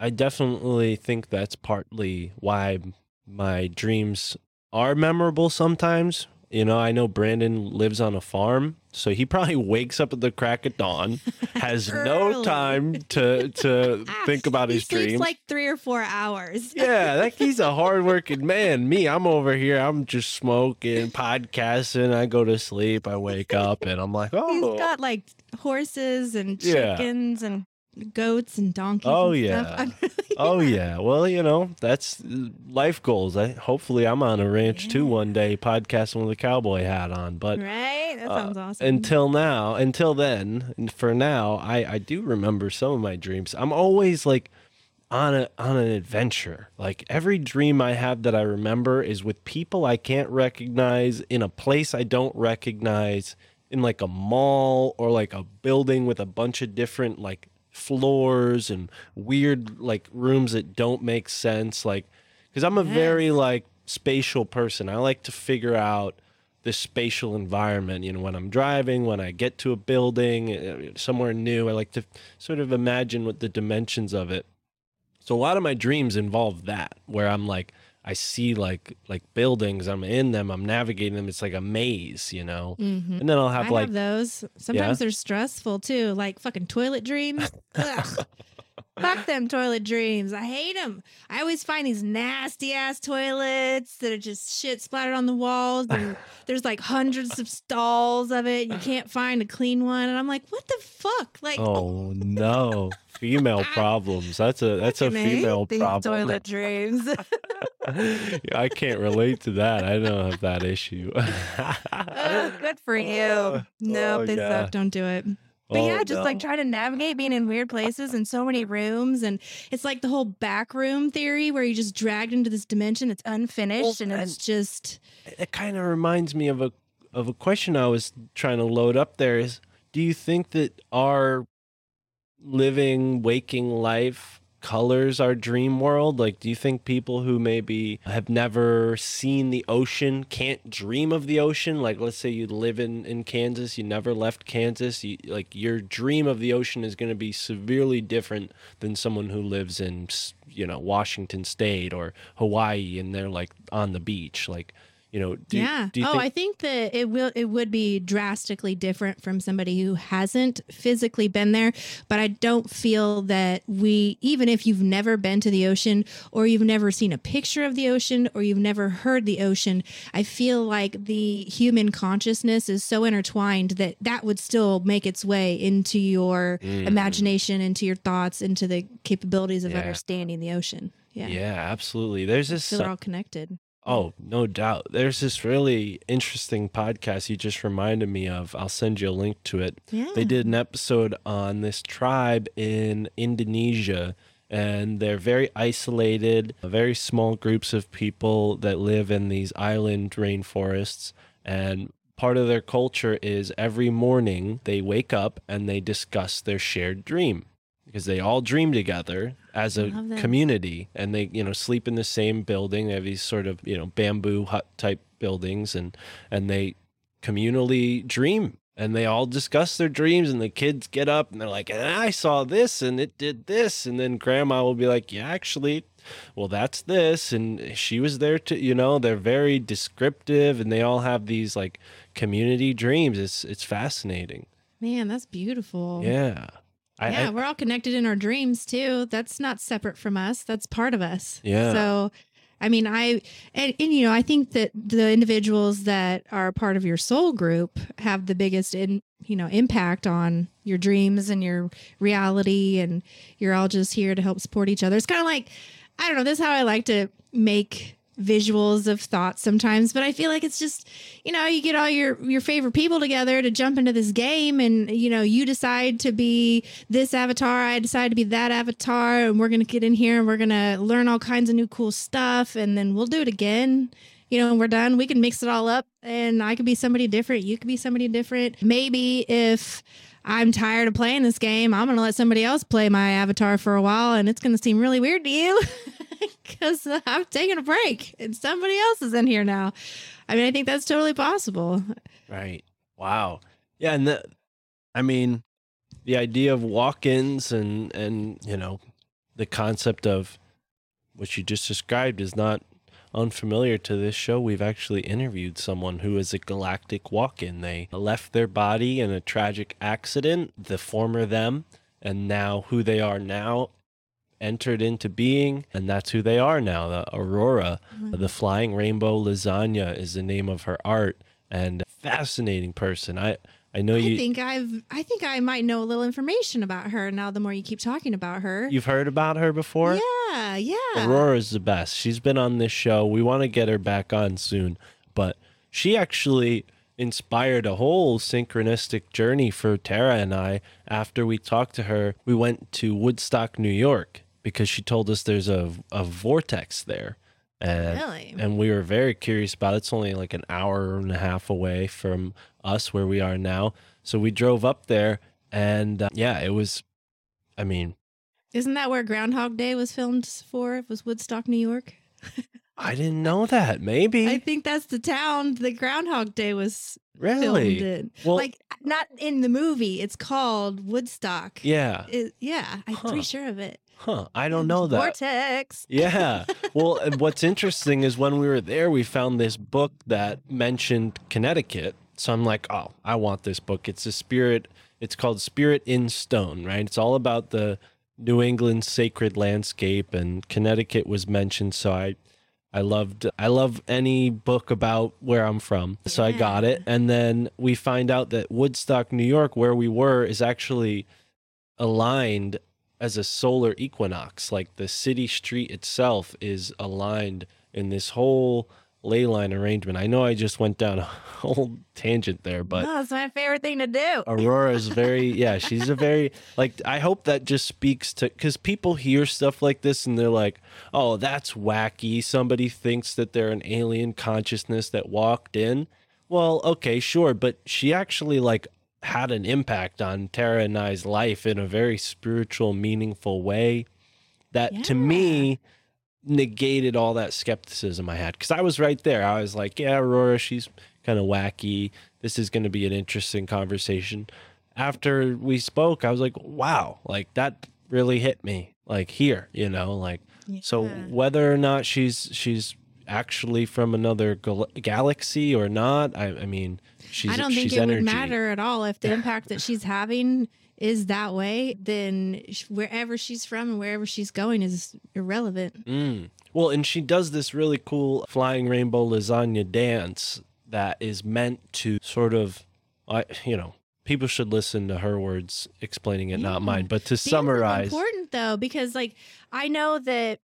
I definitely think that's partly why my dreams are memorable sometimes. You know, I know Brandon lives on a farm, so he probably wakes up at the crack of dawn, has no time to to think about he his sleeps dreams. like three or four hours. yeah, like he's a hardworking man. Me, I'm over here. I'm just smoking, podcasting. I go to sleep. I wake up, and I'm like, oh, He's got like horses and Yeah. chickens and goats and donkeys. Oh, and yeah. Stuff. I'm really- Oh yeah. Well, you know, that's life goals. I hopefully I'm on a ranch too one day podcasting with a cowboy hat on, but right? That uh, sounds awesome. until now, until then, and for now, I I do remember some of my dreams. I'm always like on a on an adventure. Like every dream I have that I remember is with people I can't recognize in a place I don't recognize in like a mall or like a building with a bunch of different like floors and weird like rooms that don't make sense like cuz I'm a very like spatial person. I like to figure out the spatial environment. You know, when I'm driving, when I get to a building, uh, somewhere new, I like to sort of imagine what the dimensions of it. So a lot of my dreams involve that, where I'm like, I see like like buildings, I'm in them, I'm navigating them. It's like a maze, you know. Mhm. And then I'll I have like have those. Sometimes they're stressful too, like fucking toilet dreams. Fuck them toilet dreams. I hate them. I always find these nasty ass toilets that are just shit splattered on the walls. And there's like hundreds of stalls of it. You can't find a clean one. And I'm like, what the fuck? Like, oh, oh no, female problems. That's a that's a female these problem. Toilet dreams. I can't relate to that. I don't have that issue. Oh, good for you. Oh, no, oh, they yeah. suck. Don't do it. But Oh, yeah, just like trying to navigate being in weird places and so many rooms. And it's like the whole back room theory where you just dragged into this dimension. It's unfinished and it's just, it kind of reminds me of a of a question I was trying to load up there is do you think that our living waking life colors our dream world? Like do you think people who maybe have never seen the ocean can't dream of the ocean? Like let's say you live in in Kansas you never left Kansas you like your dream of the ocean is going to be severely different than someone who lives in you know Washington state or Hawaii and they're like on the beach. Like you know do, yeah. do you oh, think I think that it will, it would be drastically different from somebody who hasn't physically been there. But I don't feel that we, even if you've never been to the ocean or you've never seen a picture of the ocean or you've never heard the ocean, I feel like the human consciousness is so intertwined that that would still make its way into your mm. imagination, into your thoughts, into the capabilities of Yeah. understanding the ocean. Yeah. yeah absolutely there's this they're all connected. Oh, no doubt. There's this really interesting podcast you just reminded me of. I'll send you a link to it. Yeah. They did an episode on this tribe in Indonesia, and they're very isolated, very small groups of people that live in these island rainforests. And part of their culture is every morning they wake up and they discuss their shared dream because they all dream together as a community and they you know sleep in the same building. They have these sort of you know bamboo hut type buildings and and they communally dream and they all discuss their dreams and the kids get up and they're like and i saw this and it did this and then grandma will be like yeah actually well that's this and she was there to you know they're very descriptive and they all have these like community dreams. It's it's fascinating. Man, that's beautiful. yeah I, yeah, I- we're all connected in our dreams too. That's not separate from us. That's part of us. Yeah. So, I mean, I and, and you know, I think that the individuals that are part of your soul group have the biggest in you know impact on your dreams and your reality, and you're all just here to help support each other. It's kind of like I don't know. This is how I like to make visuals of thoughts sometimes but i feel like it's just you know you get all your your favorite people together to jump into this game and you know you decide to be this avatar i decide to be that avatar and we're gonna get in here and we're gonna learn all kinds of new cool stuff and then we'll do it again you know, when we're done, we can mix it all up and I could be somebody different. You could be somebody different. Maybe if I'm tired of playing this game, I'm going to let somebody else play my avatar for a while and it's going to seem really weird to you because I'm taking a break and somebody else is in here now. I mean, I think that's totally possible. Right. Wow. Yeah, and the, I mean, the idea of walk-ins and and you know, the concept of what you just described is not unfamiliar to this show. We've actually interviewed someone who is a galactic walk-in. They left their body in a tragic accident, the former them, and now who they are now entered into being, and that's who they are now. The Aurora, mm-hmm. the flying rainbow lasagna is the name of her art, and fascinating person. I I know you. I think I've, I think I might know a little information about her now the more you keep talking about her. you've heard about her before. yeah, yeah. Aurora's the best. She's been on this show. We want to get her back on soon, but she actually inspired a whole synchronistic journey for Tara and I. After we talked to her, we went to Woodstock, New York, because she told us there's a a vortex there. And, Really? and we were very curious about it. It's only like an hour and a half away from us where we are now. So we drove up there and uh, yeah, it was I mean, Isn't that where Groundhog Day was filmed for? It was Woodstock, New York. I didn't know that. Maybe. I think that's the town that Groundhog Day was really? filmed in. Well- like not in the movie. It's called Woodstock. Yeah. It- yeah, I'm Huh. pretty sure of it. Huh. I don't know that. Vortex. Yeah. Well, what's interesting is when we were there, we found this book that mentioned Connecticut. So I'm like, oh, I want this book. It's a spirit. It's called Spirit in Stone, right? It's all about the New England sacred landscape, and Connecticut was mentioned. So I, I loved. I love any book about where I'm from. So I got it, and then we find out that Woodstock, New York, where we were, is actually aligned as a solar equinox. Like the city street itself is aligned in this whole ley line arrangement. I know I just went down a whole tangent there, but oh, it's my favorite thing to do. Aurora is very, yeah, she's a very, like, I hope that just speaks to, because people hear stuff like this and they're like, oh, that's wacky. Somebody thinks that they're an alien consciousness that walked in. Well, okay, sure. But she actually, like, had an impact on Tara and I's life in a very spiritual, meaningful way that to me negated all that skepticism I had. Because I was right there. I was like, yeah, Aurora, she's kind of wacky. This is going to be an interesting conversation. After we spoke, I was like, wow, like that really hit me. Like here, you know, like so whether or not she's she's actually from another gal- galaxy or not, I, I mean, she's I don't think it energy. would matter at all if the impact that she's having is that way. Then wherever she's from and wherever she's going is irrelevant. Mm. Well, and she does this really cool flying rainbow lasagna dance that is meant to sort of, I you know, people should listen to her words explaining it, not mine. But to is summarize, important though because like I know that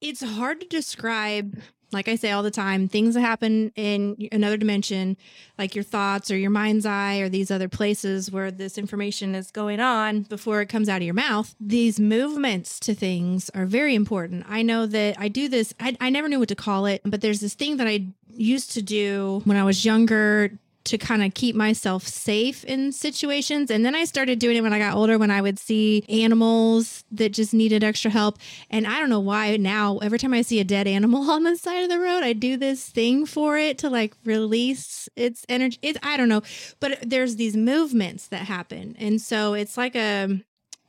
it's hard to describe. Like I say all the time, things that happen in another dimension, like your thoughts or your mind's eye or these other places where this information is going on before it comes out of your mouth. These movements to things are very important. I know that I do this, I, I never knew what to call it, but there's this thing that I used to do when I was younger to kind of keep myself safe in situations. And then I started doing it when I got older when I would see animals that just needed extra help. And I don't know why now, every time I see a dead animal on the side of the road, I do this thing for it to like release its energy. It, I don't know, but there's these movements that happen. And so it's like a,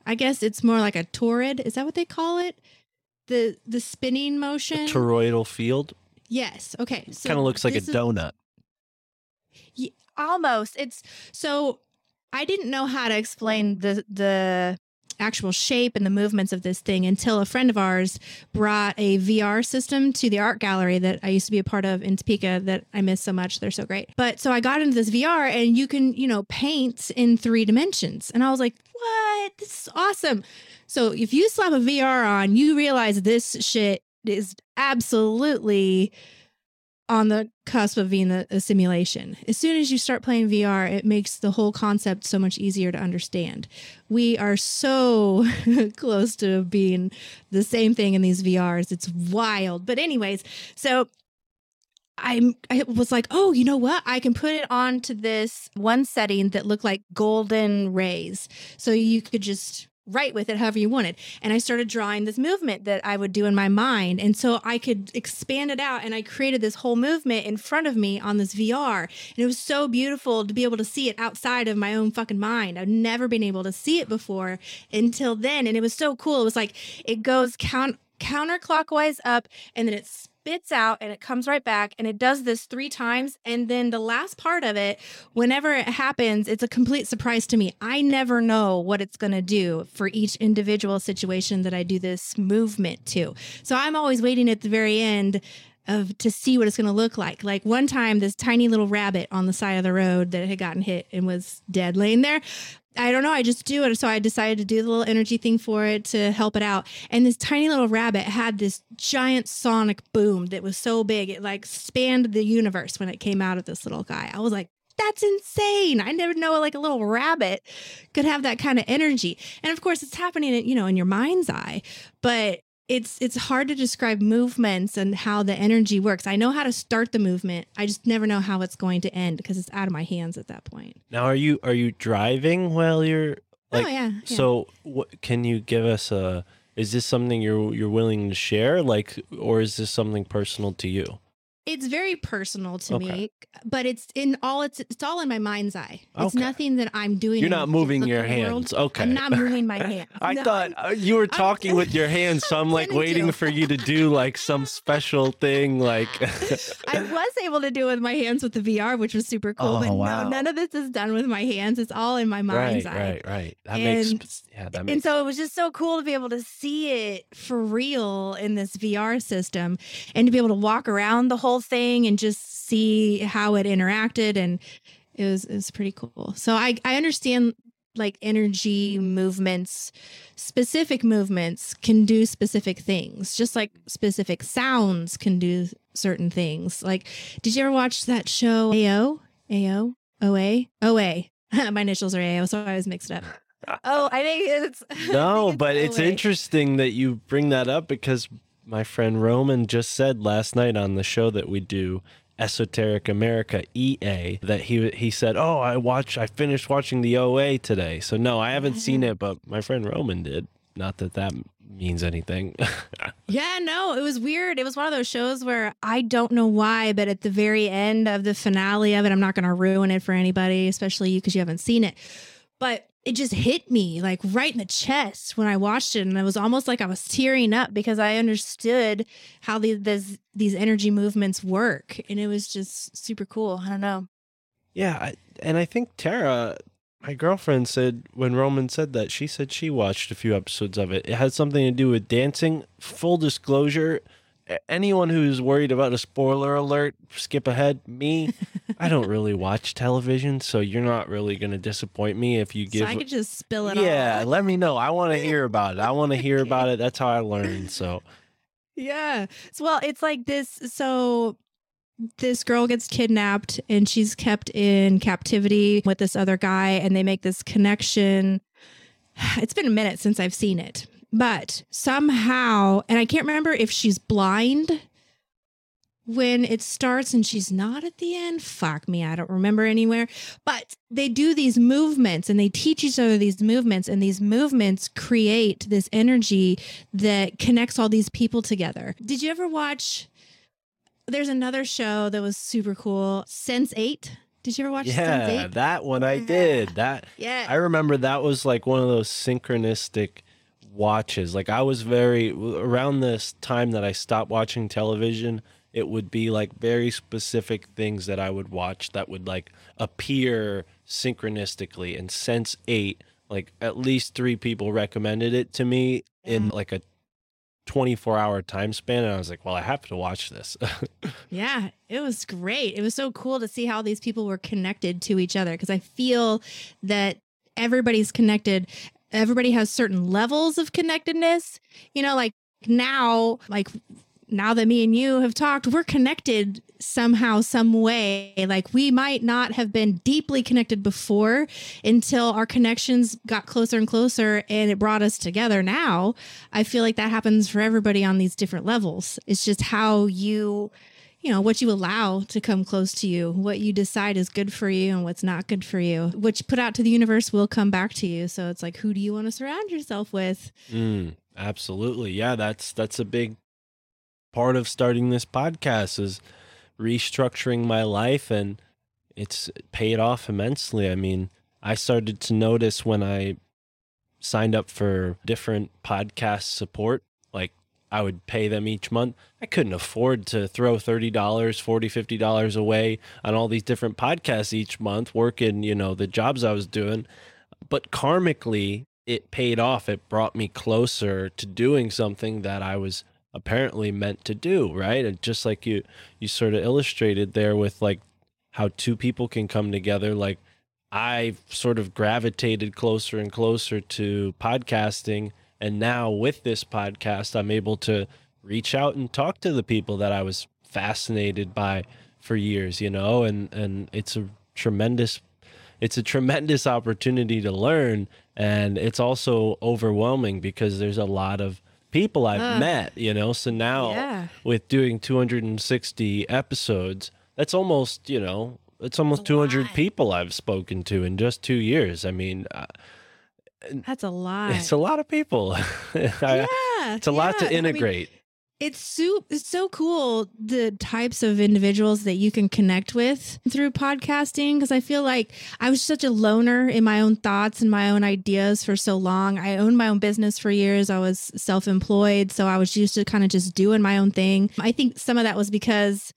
I guess it's more like a torrid. Is that what they call it? The the spinning motion. Toroidal field yes. Okay. So kind of looks like a is- donut. Ye- almost it's so i didn't know how to explain the the actual shape and the movements of this thing until a friend of ours brought a vr system to the art gallery that i used to be a part of in topeka that i miss so much they're so great. But so i got into this vr and you can you know paint in three dimensions. And i was like what? This is awesome. So if you slap a vr on you realize this shit is absolutely on the cusp of being a, a simulation. As soon as you start playing VR, it makes the whole concept so much easier to understand. We are so close to being the same thing in these VRs. It's wild. But anyways, so I'm I was like, "Oh, you know what? I can put it onto this one setting that looked like golden rays." So you could just write with it however you wanted. And I started drawing this movement that I would do in my mind. And so I could expand it out and I created this whole movement in front of me on this VR. And it was so beautiful to be able to see it outside of my own fucking mind. I've never been able to see it before until then. And it was so cool. It was like it goes count counterclockwise up and then it spits out and it comes right back and it does this three times. And then the last part of it whenever it happens it's a complete surprise to me. I never know what it's going to do for each individual situation that i do this movement to. So i'm always waiting at the very end of to see what it's going to look like. Like one time this tiny little rabbit on the side of the road that had gotten hit and was dead laying there I don't know. I just do it. So I decided to do the little energy thing for it to help it out. And this tiny little rabbit had this giant sonic boom that was so big. It like spanned the universe when it came out of this little guy. I was like, that's insane. I never know like a little rabbit could have that kind of energy. And of course it's happening, you know, in your mind's eye, but it's it's hard to describe movements and how the energy works. I know how to start the movement. I just never know how it's going to end because it's out of my hands at that point. Now, are you are you driving while you're oh, like? oh yeah. yeah. So, what can you give us a? Is this something you're you're willing to share, like, or is this something personal to you? It's very personal to Okay. me but it's in all it's it's all in my mind's eye it's Okay. nothing that i'm doing You're not moving your physical world. hands. Okay. i'm not moving my hands I No, thought I'm- uh, you were talking with your hands, so I'm like waiting for you to do like some special thing, like. I was able to do it with my hands with the VR, which was super cool. Oh, but wow. no, none of this is done with my hands. It's all in my mind's right, eye. right, right. That And- makes yeah. That and makes so it was just so cool to be able to see it for real in this VR system and to be able to walk around the whole thing and just see how it interacted and it was it was pretty cool. So I I understand like energy movements specific movements can do specific things just like specific sounds can do certain things. Like did you ever watch that show AO AO OA OA my initials are AO so I was mixed up. Oh, I think it's I think no, but it's interesting that you bring that up because my friend Roman just said last night on the show that we do Esoteric America EA that he he said, "Oh, I watched I finished watching the OA today." So no, I haven't seen it, but my friend Roman did. Not that that means anything. Yeah, no, it was weird. It was one of those shows where I don't know why, but at the very end of the finale of it, I'm not going to ruin it for anybody, especially you because you haven't seen it. But it just hit me like right in the chest when I watched it, and it was almost like I was tearing up because I understood how these this, these energy movements work, and it was just super cool. I don't know. Yeah, I, and I think Tara, my girlfriend, said when Roman said that, she said she watched a few episodes of it. It had something to do with dancing. Full disclosure, anyone who's worried about a spoiler alert, skip ahead. Me, I don't really watch television, so you're not really going to disappoint me if you give. So. I could just spill it yeah, all. let me know. I want to hear about it. I want to hear about it. That's how I learned. So, Yeah. So, well, it's like this. So, this girl gets kidnapped and she's kept in captivity with this other guy, and they make this connection. It's been a minute since I've seen it, but somehow, and I can't remember if she's blind when it starts and she's not at the end. Fuck me, I don't remember anywhere. But they do these movements and they teach each other these movements, and these movements create this energy that connects all these people together. Did you ever watch? There's another show that was super cool, Sense Eight. Did you ever watch Sense Yeah, Eight? that one I did. That Yeah. I remember that was like one of those synchronistic watches. Like I was very around this time that I stopped watching television, it would be like very specific things that I would watch that would like appear synchronistically and Sense 8 like at least 3 people recommended it to me in mm-hmm. like a 24 hour time span and I was like, "Well, I have to watch this." Yeah, it was great. It was so cool to see how these people were connected to each other because I feel that everybody's connected. Everybody has certain levels of connectedness. You know, like now, like now that me and you have talked, we're connected somehow, some way. Like we might not have been deeply connected before until our connections got closer and closer and it brought us together. Now, I feel like that happens for everybody on these different levels. It's just how you you know what you allow to come close to you what you decide is good for you and what's not good for you which put out to the universe will come back to you so it's like who do you want to surround yourself with Mm, absolutely. Yeah, that's that's a big part of starting this podcast is restructuring my life and it's paid off immensely. I mean, I started to notice when I signed up for different podcast support, like I would pay them each month. I couldn't afford to throw $30, $40, $50 away on all these different podcasts each month, working, you know, the jobs I was doing. But karmically, it paid off. It brought me closer to doing something that I was apparently meant to do, right? And just like you you sort of illustrated there with like how two people can come together like I've sort of gravitated closer and closer to podcasting and now with this podcast I'm able to reach out and talk to the people that I was fascinated by for years, you know, and and it's a tremendous it's a tremendous opportunity to learn and it's also overwhelming because there's a lot of people I've Ugh. met, you know. So now Yeah. with doing 260 episodes, that's almost, you know, it's almost 200 people I've spoken to in just 2 years. I mean, uh, that's a lot it's a lot of people. Yeah it's a lot yeah. to I mean, integrate. it's so it's so cool the types of individuals that you can connect with through podcasting because I feel like I was such a loner in my own thoughts and my own ideas for so long. I owned my own business for years. I was self-employed, so I was used to kind of just doing my own thing. I think some of that was because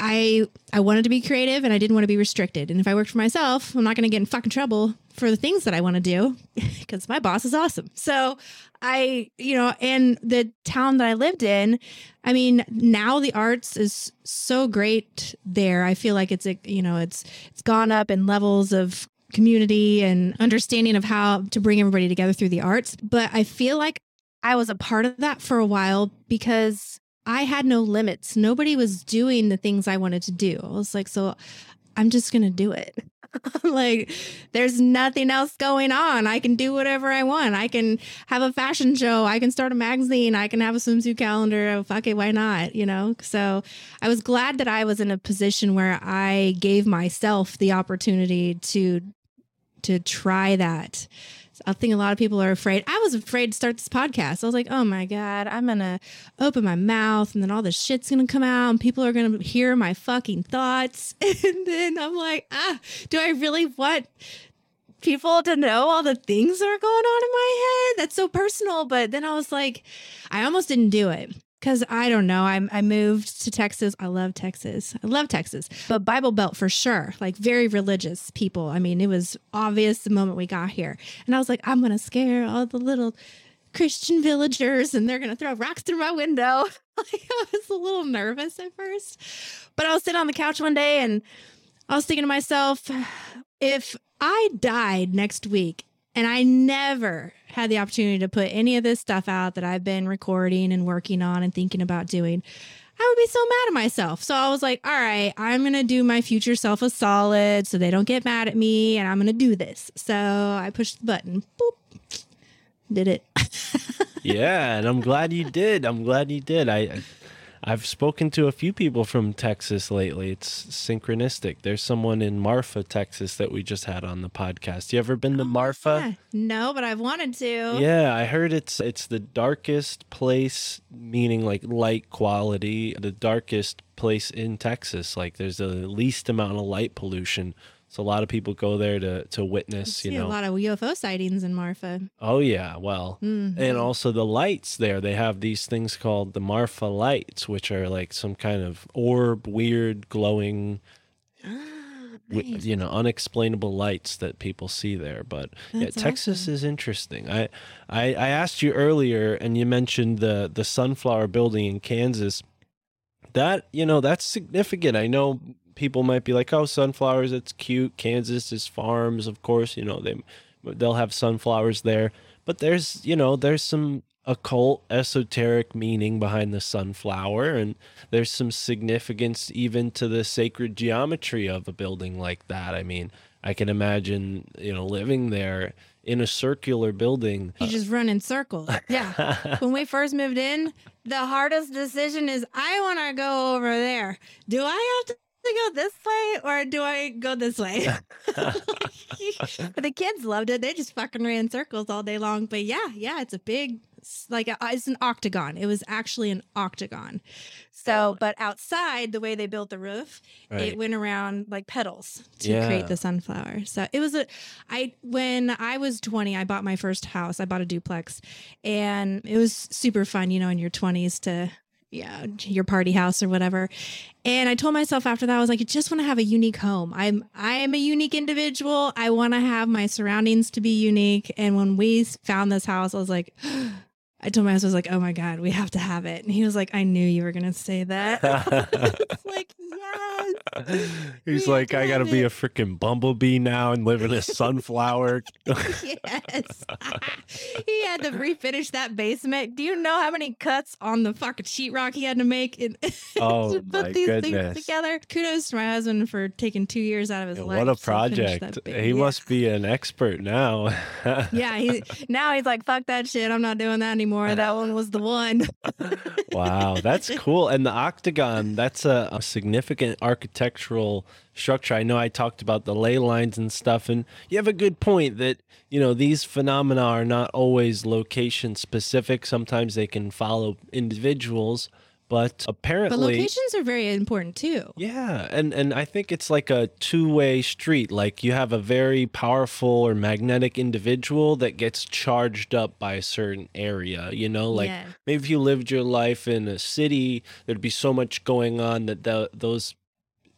I I wanted to be creative and I didn't want to be restricted. And if I worked for myself, I'm not going to get in fucking trouble for the things that I want to do because my boss is awesome. So I, you know, and the town that I lived in, I mean, now the arts is so great there. I feel like it's a, you know, it's it's gone up in levels of community and understanding of how to bring everybody together through the arts. But I feel like I was a part of that for a while because I had no limits. Nobody was doing the things I wanted to do. I was like, so I'm just going to do it. like, there's nothing else going on. I can do whatever I want. I can have a fashion show. I can start a magazine. I can have a swimsuit calendar. Oh, fuck it. Why not? You know? So I was glad that I was in a position where I gave myself the opportunity to to try that. I think a lot of people are afraid. I was afraid to start this podcast. I was like, oh my God, I'm going to open my mouth and then all this shit's going to come out and people are going to hear my fucking thoughts. And then I'm like, ah, do I really want people to know all the things that are going on in my head? That's so personal. But then I was like, I almost didn't do it. Cause I don't know. I I moved to Texas. I love Texas. I love Texas, but Bible Belt for sure. Like very religious people. I mean, it was obvious the moment we got here, and I was like, I'm gonna scare all the little Christian villagers, and they're gonna throw rocks through my window. like I was a little nervous at first, but I was sitting on the couch one day, and I was thinking to myself, if I died next week and I never had the opportunity to put any of this stuff out that I've been recording and working on and thinking about doing, I would be so mad at myself. So I was like, all right, I'm going to do my future self a solid so they don't get mad at me and I'm going to do this. So I pushed the button. Boop. Did it. yeah, and I'm glad you did. I'm glad you did. I I've spoken to a few people from Texas lately. It's synchronistic. There's someone in Marfa, Texas that we just had on the podcast. You ever been to oh, Marfa? Yeah. No, but I've wanted to. Yeah, I heard it's it's the darkest place, meaning like light quality, the darkest place in Texas. Like there's the least amount of light pollution. So a lot of people go there to to witness, you know. a lot of UFO sightings in Marfa. Oh yeah, well, Mhm. and also the lights there. They have these things called the Marfa lights, which are like some kind of orb, weird, glowing, Nice. you know, unexplainable lights that people see there. But yeah, Texas awesome. is interesting. I, I I asked you earlier, and you mentioned the the sunflower building in Kansas. That you know that's significant. I know people might be like, "Oh, sunflowers, it's cute." Kansas is farms, of course. You know they they'll have sunflowers there, but there's you know there's some occult esoteric meaning behind the sunflower and there's some significance even to the sacred geometry of a building like that i mean i can imagine you know living there in a circular building You just run in circles. Yeah. when we first moved in, the hardest decision is I want to go over there. Do I have to go this way or do I go this way? but the kids loved it. They just fucking ran circles all day long. But yeah, yeah, it's a big, like, a, it's an octagon. It was actually an octagon. So, but outside, the way they built the roof, Right. it went around like petals to Yeah. create the sunflower. So it was a, I, when I was 20, I bought my first house. I bought a duplex and it was super fun, you know, in your 20s to, yeah, your party house or whatever. And I told myself after that, I was like, I just want to have a unique home. I'm I am a unique individual. I want to have my surroundings to be unique. And when we found this house, I was like, I told my husband, I was like, oh my God, we have to have it. And he was like, I knew you were gonna say that. like, yes. he's We like i gotta have be a freaking bumblebee now and live in a sunflower yes. he had to refinish that basement. Do you know how many cuts on the fucking sheetrock he had to make in, Oh, to put these goodness. things together? Kudos to my husband for taking two years out of his Yeah, life. what a to finish that project he yeah. must be an expert now Yeah, he now he's like, fuck that shit. I'm not doing that anymore. That one was the one. wow, that's cool. And the octagon, that's a, a significant architectural structure. I know I talked about the ley lines and stuff, and you have a good point that, you know, these phenomena are not always location specific. Sometimes they can follow individuals, but apparently. But locations are very important too. Yeah, and and I think it's like a two-way street. Like you have a very powerful or magnetic individual that gets charged up by a certain area, you know, like Yeah. maybe if you lived your life in a city, there'd be so much going on that the, those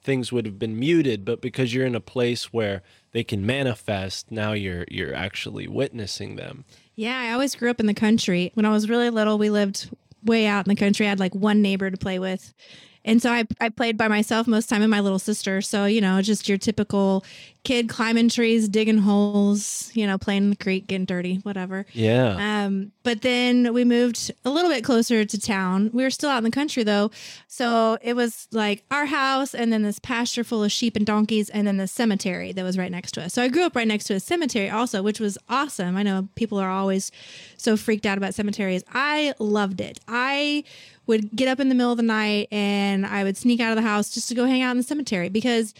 things would have been muted, but because you're in a place where they can manifest, now you're you're actually witnessing them. Yeah, I always grew up in the country. When I was really little, we lived way out in the country. I had like one neighbor to play with. And so I, I played by myself most of the time and my little sister. So, you know, just your typical kid climbing trees, digging holes, you know, playing in the creek, getting dirty, whatever. Yeah. Um, but then we moved a little bit closer to town. We were still out in the country though. So it was like our house and then this pasture full of sheep and donkeys and then the cemetery that was right next to us. So I grew up right next to a cemetery also, which was awesome. I know people are always so freaked out about cemeteries. I loved it. I would get up in the middle of the night and I would sneak out of the house just to go hang out in the cemetery because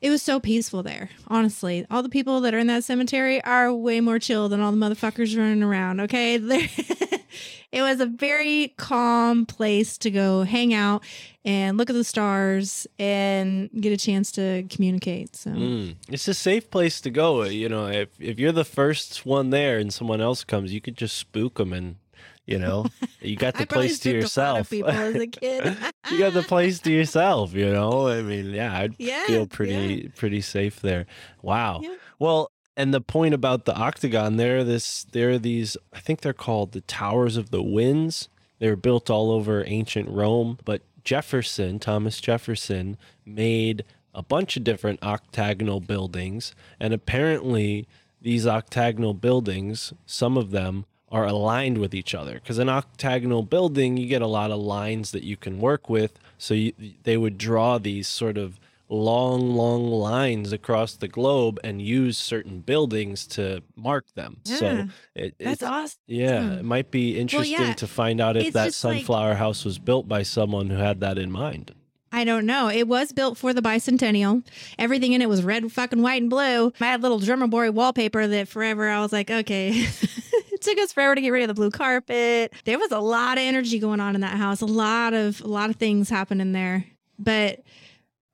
it was so peaceful there. Honestly, all the people that are in that cemetery are way more chill than all the motherfuckers running around. Okay, it was a very calm place to go hang out and look at the stars and get a chance to communicate. So Mm. It's a safe place to go. You know, if if you're the first one there and someone else comes, you could just spook them, and you know, you got the place to spooked a lot yourself. people as a kid. you got the place to yourself. You know, I mean, yeah, I'd Yeah, feel pretty pretty safe there. Wow. Yeah. Well, and the point about the octagon, there, this, there are these. I think they're called the Towers of the Winds. They were built all over ancient Rome, but Jefferson, Thomas Jefferson, made a bunch of different octagonal buildings, and apparently these octagonal buildings, some of them are aligned with each other. Because an octagonal building, you get a lot of lines that you can work with. So you, they would draw these sort of long, long lines across the globe and use certain buildings to mark them. Yeah, so it, That's it's, awesome. yeah, hmm. it might be interesting yeah, to find out if that just like- sunflower house was built by someone who had that in mind. I don't know. It was built for the bicentennial. Everything in it was red, fucking white, and blue. I had little drummer boy wallpaper that forever I was like, okay. it took us forever to get rid of the blue carpet. There was a lot of energy going on in that house. A lot of a lot of things happening there. But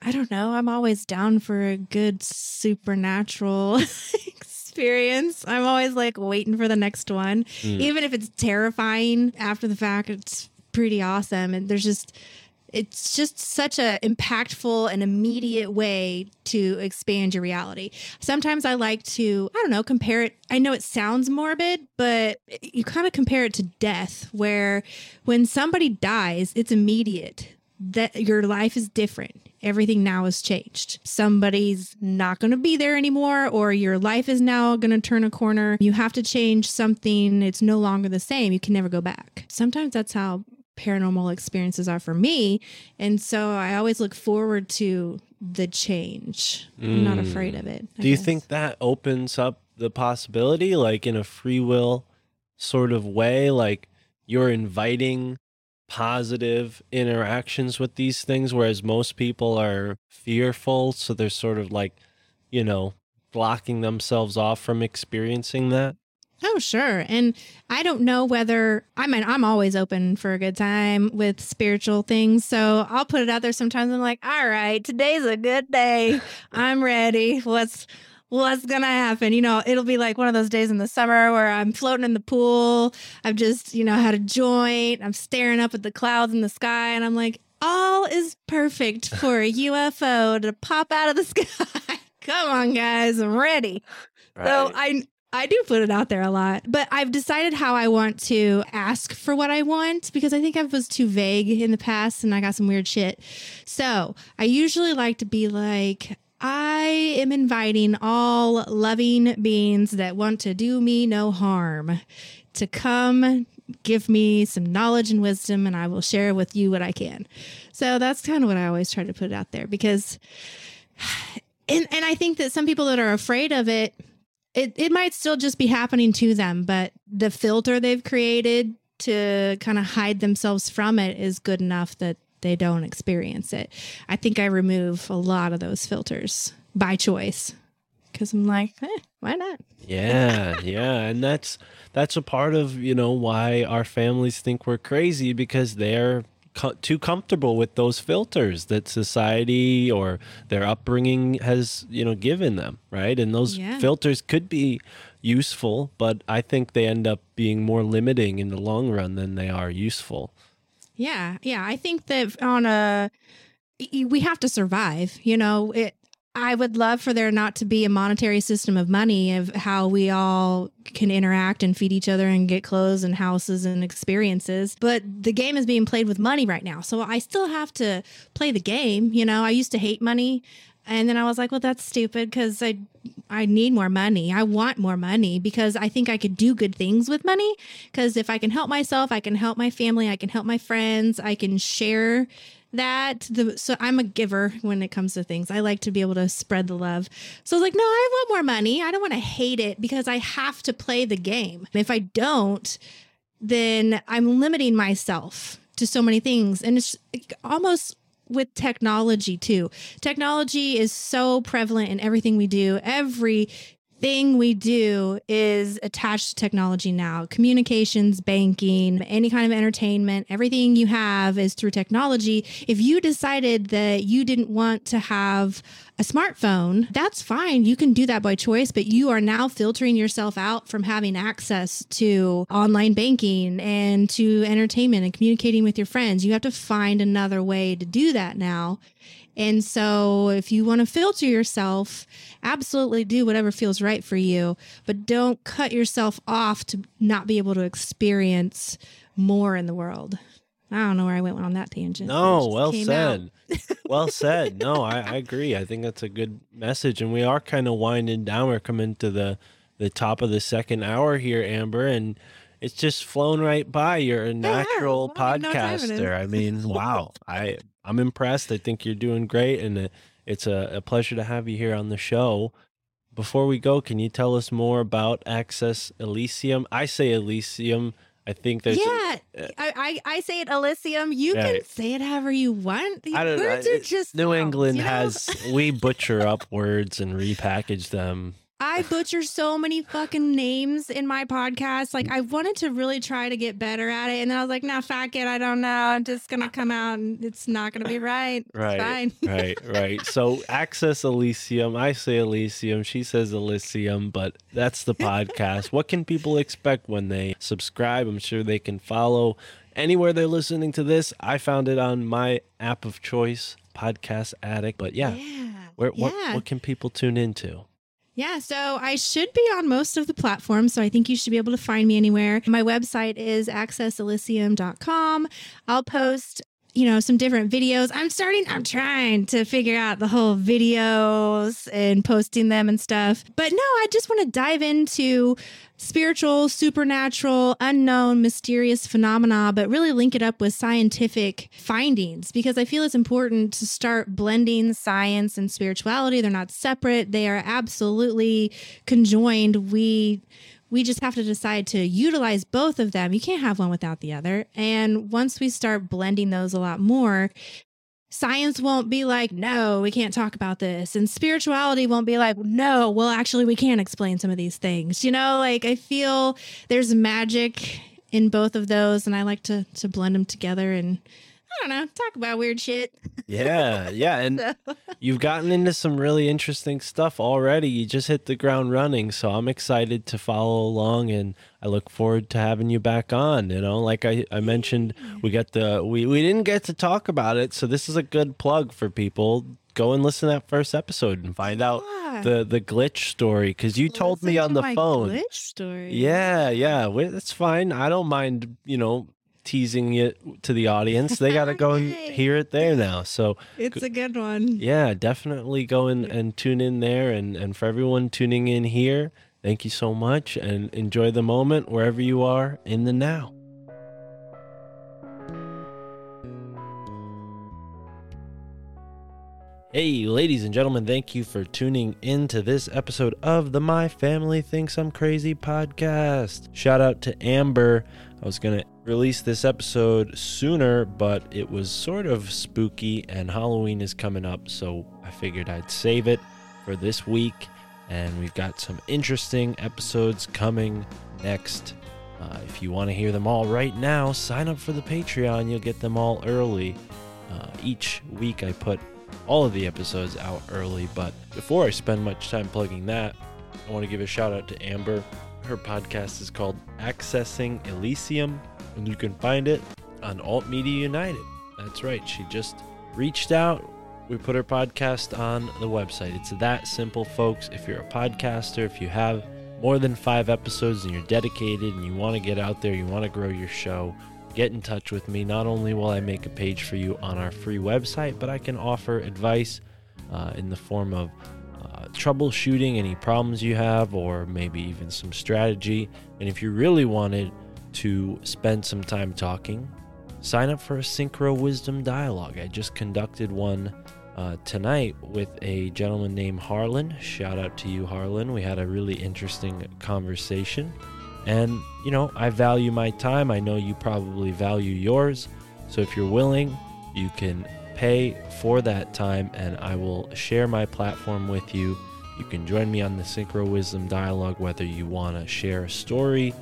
I don't know. I'm always down for a good supernatural experience. I'm always like waiting for the next one. Mm. Even if it's terrifying after the fact, it's pretty awesome. And there's just it's just such a impactful and immediate way to expand your reality. Sometimes I like to, I don't know, compare it. I know it sounds morbid, but you kind of compare it to death, where when somebody dies, it's immediate. That your life is different. Everything now has changed. Somebody's not going to be there anymore, or your life is now going to turn a corner. You have to change something. It's no longer the same. You can never go back. Sometimes that's how paranormal experiences are for me. And so I always look forward to the change. I'm not Mm. afraid of it. I Do you guess. think that opens up the possibility, like in a free will sort of way, like you're inviting positive interactions with these things, whereas most people are fearful, so they're sort of like, you know, blocking themselves off from experiencing that? Oh, sure. And I don't know whether I mean I'm always open for a good time with spiritual things. So I'll put it out there sometimes. I'm like, all right, today's a good day. I'm ready. What's what's gonna happen? You know, it'll be like one of those days in the summer where I'm floating in the pool. I've just, you know, had a joint. I'm staring up at the clouds in the sky, and I'm like, all is perfect for a UFO to pop out of the sky. Come on, guys, I'm ready. So I I do put it out there a lot, but I've decided how I want to ask for what I want because I think I was too vague in the past and I got some weird shit. So I usually like to be like, I am inviting all loving beings that want to do me no harm to come give me some knowledge and wisdom and I will share with you what I can. So that's kind of what I always try to put out there because and and I think that some people that are afraid of it it, it might still just be happening to them, but the filter they've created to kind of hide themselves from it is good enough that they don't experience it. I think I remove a lot of those filters by choice because I'm like, eh, why not? Yeah, yeah, and that's that's a part of you know why our families think we're crazy because they're co- too comfortable with those filters that society or their upbringing has you know given them, right? And those Yeah. filters could be useful, but I think they end up being more limiting in the long run than they are useful. Yeah, yeah. I think that on a we have to survive. You know, it. I would love for there not to be a monetary system of money of how we all can interact and feed each other and get clothes and houses and experiences. But the game is being played with money right now, so I still have to play the game. You know, I used to hate money. And then I was like, well, that's stupid because I I need more money. I want more money because I think I could do good things with money. Because if I can help myself, I can help my family, I can help my friends, I can share that. The, so I'm a giver when it comes to things. I like to be able to spread the love. So I was like, no, I want more money. I don't want to hate it because I have to play the game. If I don't, then I'm limiting myself to so many things. And it's almost with technology too. Technology is so prevalent in everything we do. Every thing we do is attached to technology now. Communications banking any kind of entertainment everything you have is through technology. If you decided that you didn't want to have a smartphone that's fine. You can do that by choice but you are now filtering yourself out from having access to online banking and to entertainment and communicating with your friends. You have to find another way to do that now and so, if you want to filter yourself, absolutely do whatever feels right for you, but don't cut yourself off to not be able to experience more in the world. I don't know where I went on that tangent. No, well said. well said. No, I, I agree. I think that's a good message. And we are kind of winding down. We're coming to the, the top of the second hour here, Amber, and it's just flown right by. You're a natural I don't even know what time it is. podcaster. I mean, wow. I I'm impressed. I think you're doing great and it, It's a, a pleasure to have you here on the show. Before we go, can you tell us more about Access Elysium? I say Elysium. I think there's. yeah, uh, I, I I say it Elysium. You can say it however you want. These I don't know. words are it- just New England you know? has we butcher up words and repackage them. I butcher so many fucking names in my podcast. Like I wanted to really try to get better at it, and then I was like, "Nah, fuck it. I don't know. I'm just gonna come out, and it's not gonna be right. It's Right, fine. right, right. So Access Elysium. I say Elysium. She says Elysium, but that's the podcast. what can people expect when they subscribe? I'm sure they can follow anywhere they're listening to this. I found it on my app of choice, Podcast Addict. But yeah, Yeah. where what yeah. what can people tune into? Yeah, so I should be on most of the platforms, so I think you should be able to find me anywhere. My website is accesselysium.com. I'll post, you know, some different videos. I'm starting, I'm trying to figure out the whole videos and posting them and stuff. But no, I just want to dive into spiritual, supernatural, unknown, mysterious phenomena, but really link it up with scientific findings because I feel it's important to start blending science and spirituality. They're not separate, they are absolutely conjoined. We we just have to decide to utilize both of them. You can't have one without the other. And once we start blending those a lot more, science won't be like, no, we can't talk about this. And spirituality won't be like, no, well, actually, we can't explain some of these things. You know, like I feel there's magic in both of those. And I like to, to blend them together and I don't know, talk about weird shit. Yeah, yeah, and So- you've gotten into some really interesting stuff already. You just hit the ground running, so I'm excited to follow along, and I look forward to having you back on. You know, like I, I mentioned, we got the we we didn't get to talk about it, so this is a good plug for people. Go and listen to that first episode and find out Yeah. the the glitch story because you told me on the phone. Glitch story. Yeah, yeah, that's fine. I don't mind, you know, teasing it to the audience. They got to go and hear it there now. So It's a good one. yeah, definitely go in and tune in there. And, and for everyone tuning in here, thank you so much and enjoy the moment wherever you are in the now. Hey, ladies and gentlemen, thank you for tuning in to this episode of the My Family Thinks I'm Crazy podcast. Shout out to Amber. I was going to release this episode sooner, but it was sort of spooky and Halloween is coming up, so I figured I'd save it for this week. And we've got some interesting episodes coming next. Uh, if you want to hear them all right now, sign up for the Patreon. You'll get them all early. Uh, each week, I put all of the episodes out early. But before I spend much time plugging that, I want to give a shout out to Amber. Her podcast is called Accessing Elysium, and you can find it on Alt Media United. That's right, she just reached out. We put her podcast on the website. It's that simple, folks. If you're a podcaster, if you have more than five episodes and you're dedicated and you want to get out there, you want to grow your show, get in touch with me. Not only will I make a page for you on our free website, but I can offer advice uh, in the form of uh, troubleshooting any problems you have, or maybe even some strategy. And if you really wanted to spend some time talking, sign up for a Synchro Wisdom Dialogue. I just conducted one uh, tonight with a gentleman named Harlan. Shout out to you, Harlan. We had a really interesting conversation. And, you know, I value my time. I know you probably value yours. So if you're willing, you can pay for that time and I will share my platform with you. You can join me on the Synchro Wisdom Dialogue, whether you want to share a story,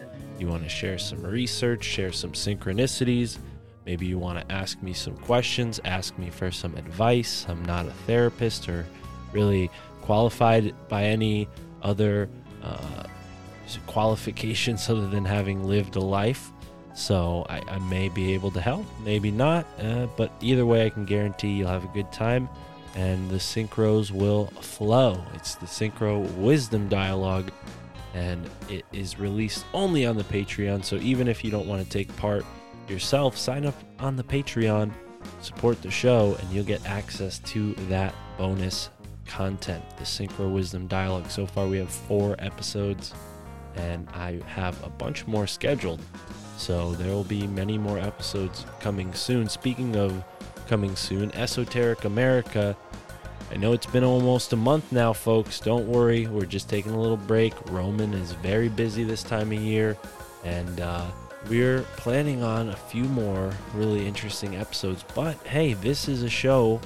you want to share some research, share some synchronicities. Maybe you want to ask me some questions, ask me for some advice. I'm not a therapist or really qualified by any other uh, qualifications other than having lived a life. So I, I may be able to help, maybe not. Uh, but either way, I can guarantee you'll have a good time and the synchros will flow. It's the Synchro Wisdom Dialogue and it is released only on the Patreon. So even if you don't want to take part yourself, sign up on the Patreon, support the show, and you'll get access to that bonus content, the Synchro Wisdom Dialogue. So far, we have four episodes, and I have a bunch more scheduled. So there will be many more episodes coming soon. Speaking of coming soon, Esoteric America I know it's been almost a month now, folks. Don't worry, we're just taking a little break. Roman is very busy this time of year, and uh, we're planning on a few more really interesting episodes. But hey, this is a show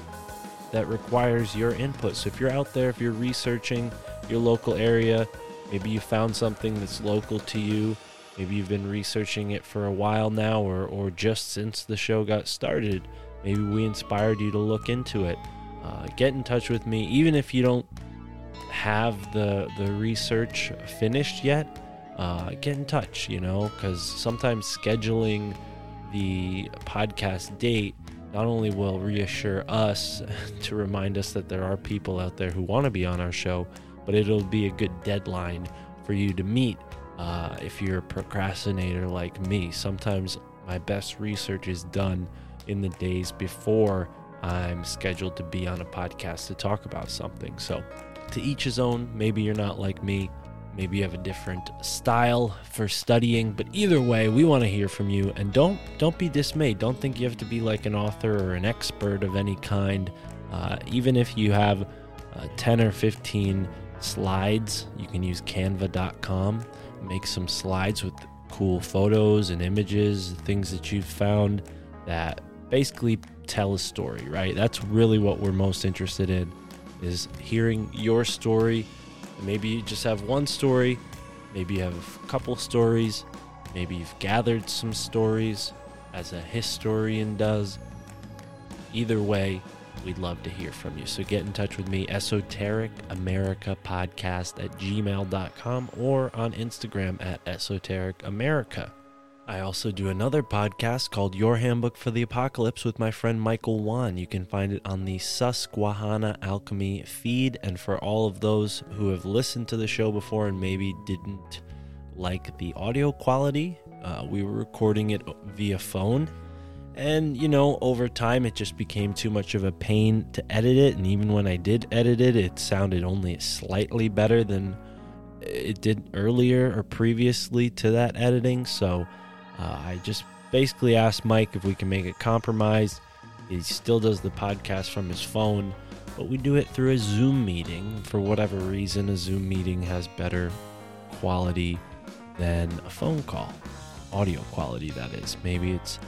that requires your input. So if you're out there, if you're researching your local area, maybe you found something that's local to you, maybe you've been researching it for a while now, or, or just since the show got started, maybe we inspired you to look into it. Uh, get in touch with me, even if you don't have the the research finished yet. Uh, get in touch, you know, because sometimes scheduling the podcast date not only will reassure us to remind us that there are people out there who want to be on our show, but it'll be a good deadline for you to meet uh, if you're a procrastinator like me. Sometimes my best research is done in the days before I'm scheduled to be on a podcast to talk about something. So, to each his own. Maybe you're not like me. Maybe you have a different style for studying, but either way, we want to hear from you and don't don't be dismayed. Don't think you have to be like an author or an expert of any kind. Uh, even if you have uh, 10 or 15 slides, you can use canva.com, make some slides with cool photos and images, things that you've found that basically tell a story, right? That's really what we're most interested in is hearing your story. Maybe you just have one story, maybe you have a couple stories, maybe you've gathered some stories as a historian does. Either way, we'd love to hear from you. So get in touch with me, Esoteric America Podcast at gmail.com or on Instagram at Esoteric America. I also do another podcast called Your Handbook for the Apocalypse with my friend Michael Wan. You can find it on the Susquehanna Alchemy feed. And for all of those who have listened to the show before and maybe didn't like the audio quality, uh, we were recording it via phone. And, you know, over time it just became too much of a pain to edit it. And even when I did edit it, it sounded only slightly better than it did earlier or previously to that editing. So, uh, I just basically asked Mike if we can make a compromise. He still does the podcast from his phone, but we do it through a Zoom meeting. For whatever reason, a Zoom meeting has better quality than a phone call, audio quality, that is. Maybe it's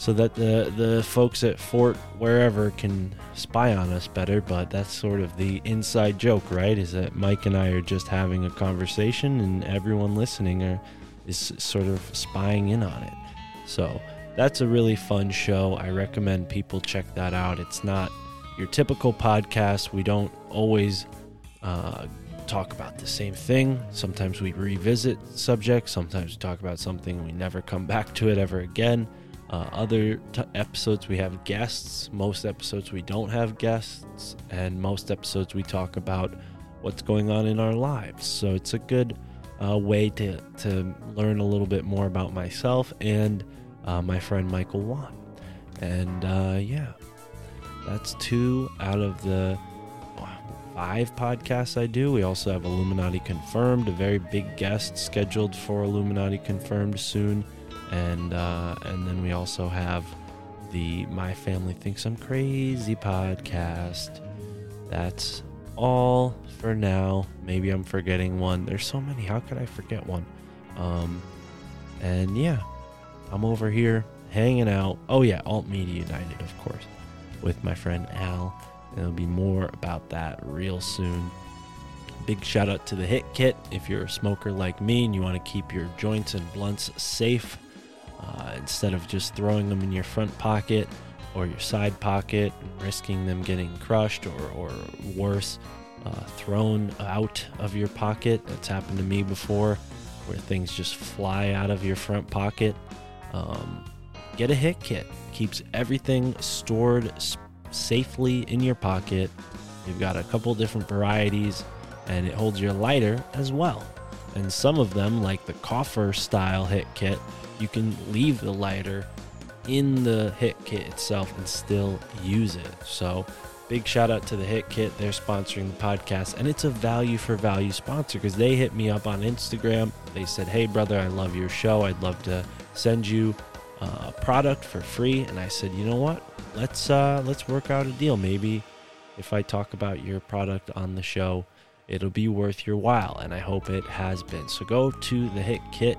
so that the, the folks at Fort wherever can spy on us better, but that's sort of the inside joke, right? Is that Mike and I are just having a conversation and everyone listening are is sort of spying in on it. So that's a really fun show. I recommend people check that out. It's not your typical podcast. We don't always uh, talk about the same thing. Sometimes we revisit subjects. Sometimes we talk about something we never come back to it ever again. Uh, other t- episodes we have guests. Most episodes we don't have guests, and most episodes we talk about what's going on in our lives. So it's a good uh, way to, to learn a little bit more about myself and uh, my friend Michael Wan. And uh, yeah, that's two out of the five podcasts I do. We also have Illuminati Confirmed, a very big guest scheduled for Illuminati Confirmed soon. And, uh, and then we also have the My Family Thinks I'm Crazy podcast. That's all for now. Maybe I'm forgetting one. There's so many. How could I forget one? Um, and yeah, I'm over here hanging out. Oh yeah, Alt Media United, of course, with my friend Al. And there'll be more about that real soon. Big shout out to the Hit Kit. If you're a smoker like me and you want to keep your joints and blunts safe, uh, instead of just throwing them in your front pocket or your side pocket and risking them getting crushed or, or worse, uh, thrown out of your pocket. That's happened to me before, where things just fly out of your front pocket. Um, get a hit kit. Keeps everything stored safely in your pocket. You've got a couple different varieties, and it holds your lighter as well. And some of them, like the coffer style hit kit, you can leave the lighter in the hit kit itself and still use it. So, big shout out to the Hit Kit. They're sponsoring the podcast, and it's a value for value sponsor because they hit me up on Instagram. They said, "Hey, brother, I love your show. I'd love to send you uh, a product for free." And I said, "You know what? Let's uh, let's work out a deal. Maybe if I talk about your product on the show, it'll be worth your while, and I hope it has been. So go to the Hit Kit,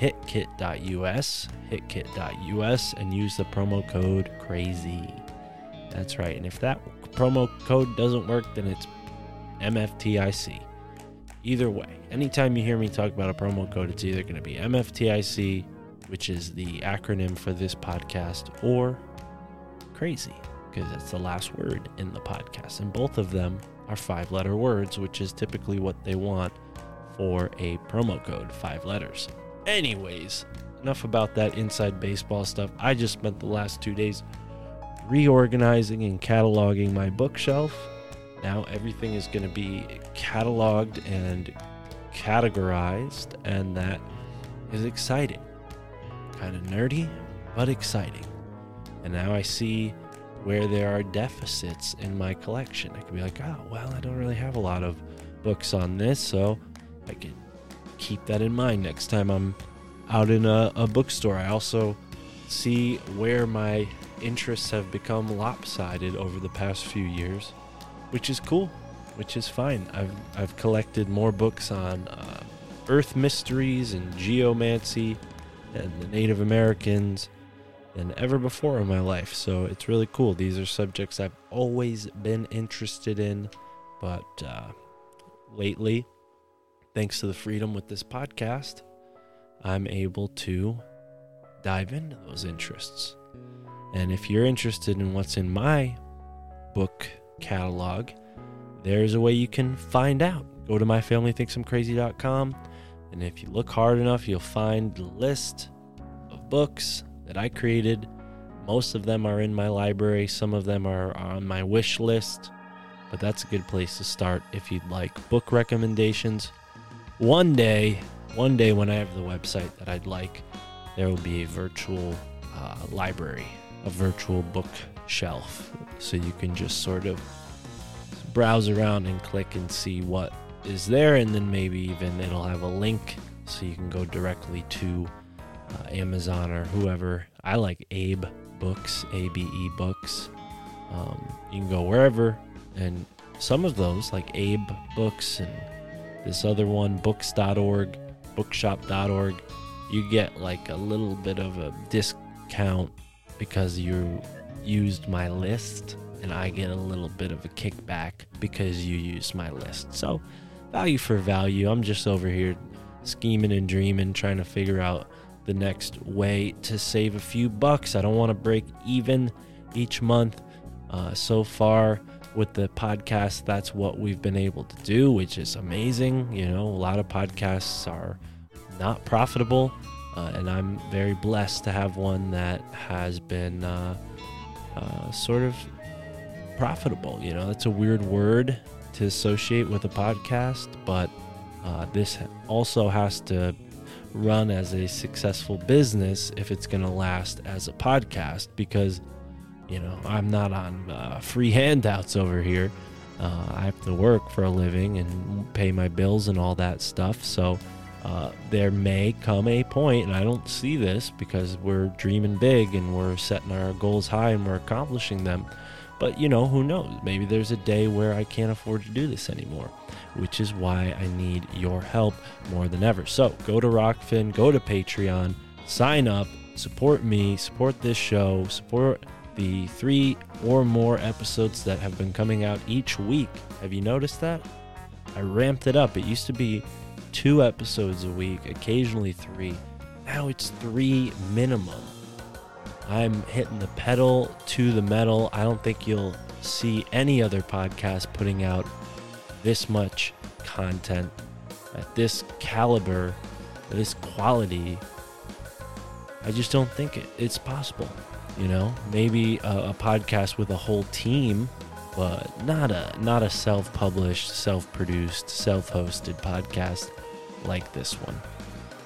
hitkit.us, hitkit.us, and use the promo code CRAZY. That's right. And if that promo code doesn't work, then it's MFTIC. Either way, anytime you hear me talk about a promo code, it's either going to be MFTIC, which is the acronym for this podcast, or crazy, because that's the last word in the podcast. And both of them are five letter words, which is typically what they want for a promo code five letters. Anyways, enough about that inside baseball stuff. I just spent the last two days reorganizing and cataloging my bookshelf. Now everything is going to be cataloged and categorized, and that is exciting. Kind of nerdy, but exciting. And now I see where there are deficits in my collection. I could be like, oh, well, I don't really have a lot of books on this, so I can keep that in mind next time I'm out in a, a bookstore. I also see where my interests have become lopsided over the past few years, which is cool, which is fine. I've I've collected more books on uh, Earth mysteries and geomancy and the Native Americans than ever before in my life. So it's really cool. These are subjects I've always been interested in, but uh, lately, thanks to the freedom with this podcast, I'm able to dive into those interests. And if you're interested in what's in my book catalog, there's a way you can find out. Go to myfamilythinksimcrazy.com, and if you look hard enough, you'll find the list of books that I created. Most of them are in my library, some of them are on my wish list, but that's a good place to start if you'd like book recommendations. One day, one day when I have the website that I'd like, there will be a virtual uh, library, a virtual bookshelf, so you can just sort of browse around and click and see what is there, and then maybe even it'll have a link so you can go directly to uh, Amazon or whoever. I like Abe Books, A B E Books. Um, you can go wherever, and some of those, like Abe Books and this other one, books.org, bookshop.org, you get like a little bit of a discount because you used my list, and I get a little bit of a kickback because you used my list. So, value for value. I'm just over here scheming and dreaming, trying to figure out the next way to save a few bucks. I don't want to break even each month. Uh, so far with the podcast, that's what we've been able to do, which is amazing. You know, a lot of podcasts are not profitable, uh, and I'm very blessed to have one that has been uh, uh, sort of profitable. You know, that's a weird word to associate with a podcast, but uh, this also has to run as a successful business if it's going to last as a podcast because you know i'm not on uh, free handouts over here uh, i have to work for a living and pay my bills and all that stuff so uh, there may come a point and i don't see this because we're dreaming big and we're setting our goals high and we're accomplishing them but you know who knows maybe there's a day where i can't afford to do this anymore which is why I need your help more than ever. So go to Rokfin, go to Patreon, sign up, support me, support this show, support the three or more episodes that have been coming out each week. Have you noticed that? I ramped it up. It used to be two episodes a week, occasionally three. Now it's three minimum. I'm hitting the pedal to the metal. I don't think you'll see any other podcast putting out this much content at this caliber, this quality, I just don't think it, it's possible. You know, maybe a, a podcast with a whole team, but not a not a self-published, self-produced, self-hosted podcast like this one.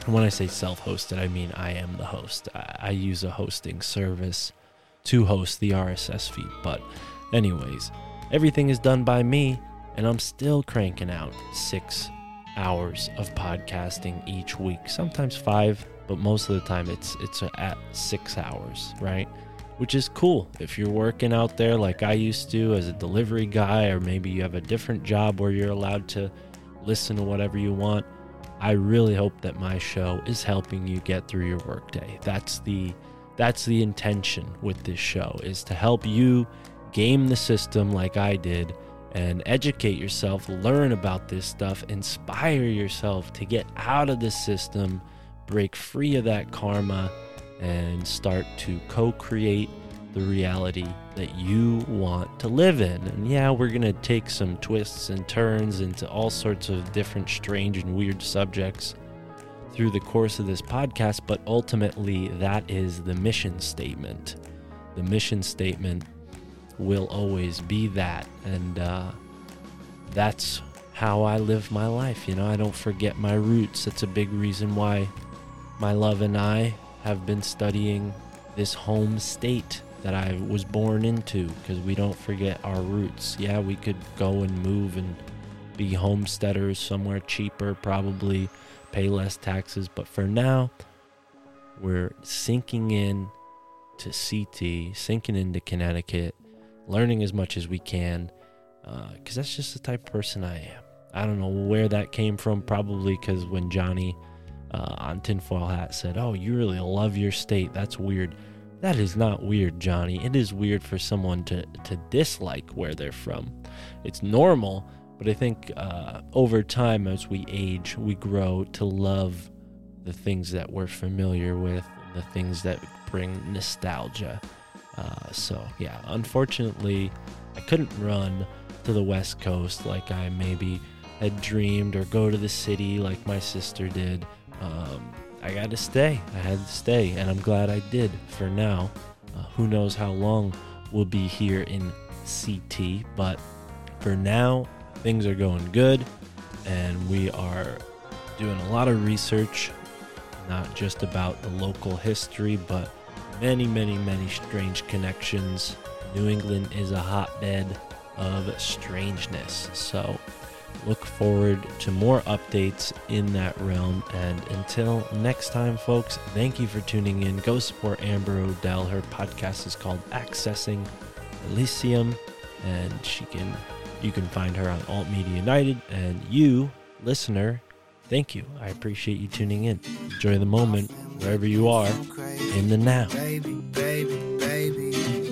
And when I say self-hosted, I mean I am the host. I, I use a hosting service to host the RSS feed. But, anyways, everything is done by me and I'm still cranking out six hours of podcasting each week. Sometimes five, but most of the time it's it's at six hours, right? which is cool. If you're working out there like I used to as a delivery guy, or maybe you have a different job where you're allowed to listen to whatever you want, I really hope that my show is helping you get through your workday. That's the that's the intention with this show is to help you game the system like I did and educate yourself, learn about this stuff, inspire yourself to get out of the system, break free of that karma and start to co-create the reality that you want to live in. And yeah, we're going to take some twists and turns into all sorts of different strange and weird subjects through the course of this podcast, but ultimately, that is the mission statement. The mission statement will always be that. And uh, that's how I live my life. You know, I don't forget my roots. That's a big reason why my love and I have been studying this home state that I was born into because we don't forget our roots. Yeah, we could go and move and be homesteaders somewhere cheaper, probably pay less taxes, but for now, we're sinking in to CT, sinking into Connecticut, learning as much as we can because that's just the type of person I am. I don't know where that came from, probably because when Johnny uh, on Tinfoil Hat said, Oh, you really love your state, that's weird. That is not weird, Johnny. It is weird for someone to, to dislike where they're from. It's normal, but I think uh, over time, as we age, we grow to love the things that we're familiar with, the things that bring nostalgia. Uh, so, yeah, unfortunately, I couldn't run to the West Coast like I maybe had dreamed or go to the city like my sister did. Um, I got to stay. I had to stay, and I'm glad I did for now. Uh, who knows how long we'll be here in CT, but for now, things are going good, and we are doing a lot of research, not just about the local history, but many, many, many strange connections. New England is a hotbed of strangeness. So, look forward to more updates in that realm. And until next time, folks, thank you for tuning in. Go support Amber O'Dell. Her podcast is called Accessing Elysium, and she can you can find her on Alt Media United. And you, listener, thank you. I appreciate you tuning in. Enjoy the moment wherever you are in the now. Baby, baby, baby,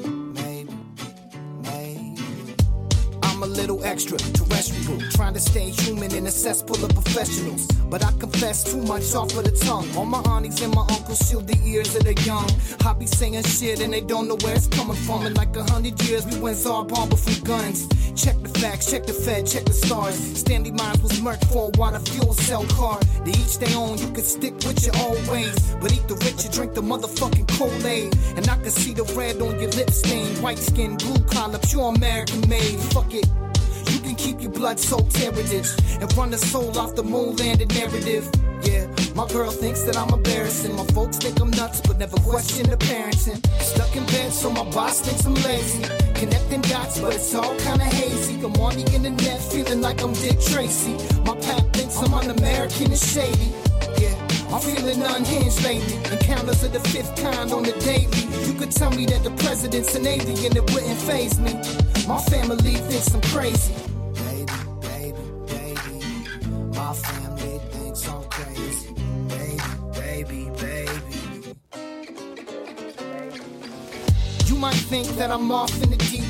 little extra terrestrial, trying to stay human in a cesspool of professionals. But I confess too much off of the tongue. All my aunties and my uncles shield the ears of the young. I be saying shit and they don't know where it's coming from. In like a hundred years, we went Zarbon before guns. Check the facts, check the Fed, check the stars. Stanley Meyers was murked for a water fuel cell car. They each their own, you could stick with your own ways. But eat the rich and drink the motherfucking Kool-Aid. And I can see the red on your lip stain. White skin, blue collar, pure American made. Fuck it. You can keep your blood soaked heritage and run the soul off the moon landed narrative. Yeah, my girl thinks that I'm embarrassing. My folks think I'm nuts, but never question the parenting. Stuck in bed, so my boss thinks I'm lazy. Connecting dots, but it's all kinda hazy. I'm on the internet, feeling like I'm Dick Tracy. My pap thinks I'm un-American and shady. Yeah. I'm feeling unhinged lately. Encounters of the fifth kind on the daily. You could tell me that the president's an alien, it wouldn't phase me. My family thinks I'm crazy. Baby, baby, baby. My family thinks I'm crazy. Baby, baby, baby. You might think that I'm off in the deep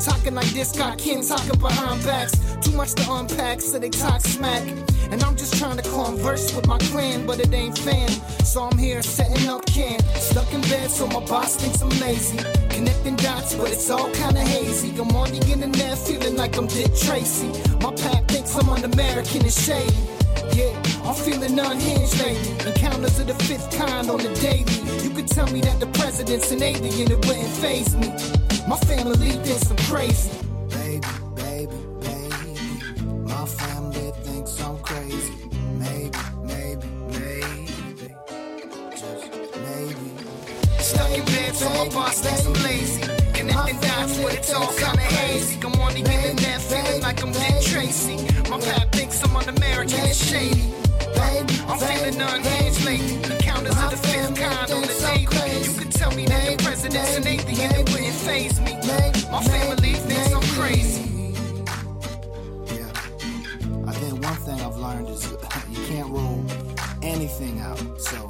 Talking like this, got Ken talking behind backs. Too much to unpack, so they talk smack. And I'm just trying to converse with my clan, but it ain't fan. So I'm here setting up camp. Stuck in bed, so my boss thinks I'm lazy. Connecting dots, but it's all kinda hazy. I'm on the internet, feeling like I'm Dick Tracy. My pack thinks I'm un-American and shady. Yeah, I'm feeling unhinged lately. Encounters of the fifth kind on the daily. You could tell me that the president's an alien, it wouldn't phase me. My family thinks I'm crazy. Baby, baby, baby. My family thinks I'm crazy. Maybe, maybe, maybe. Just maybe. Stuck in bed, so my boss thinks I'm lazy. Connecting dots, but it's all kinda hazy. I'm on the internet, feeling like I'm Dick Tracy. My pap thinks I'm un-American and shady. I'm feeling unhinged lately. Encounters of the fifth kind on the daily. You could tell me that the president's an alien, it wouldn't phase me. My family thinks I'm crazy. Yeah. I think one thing I've learned is you can't rule anything out. So,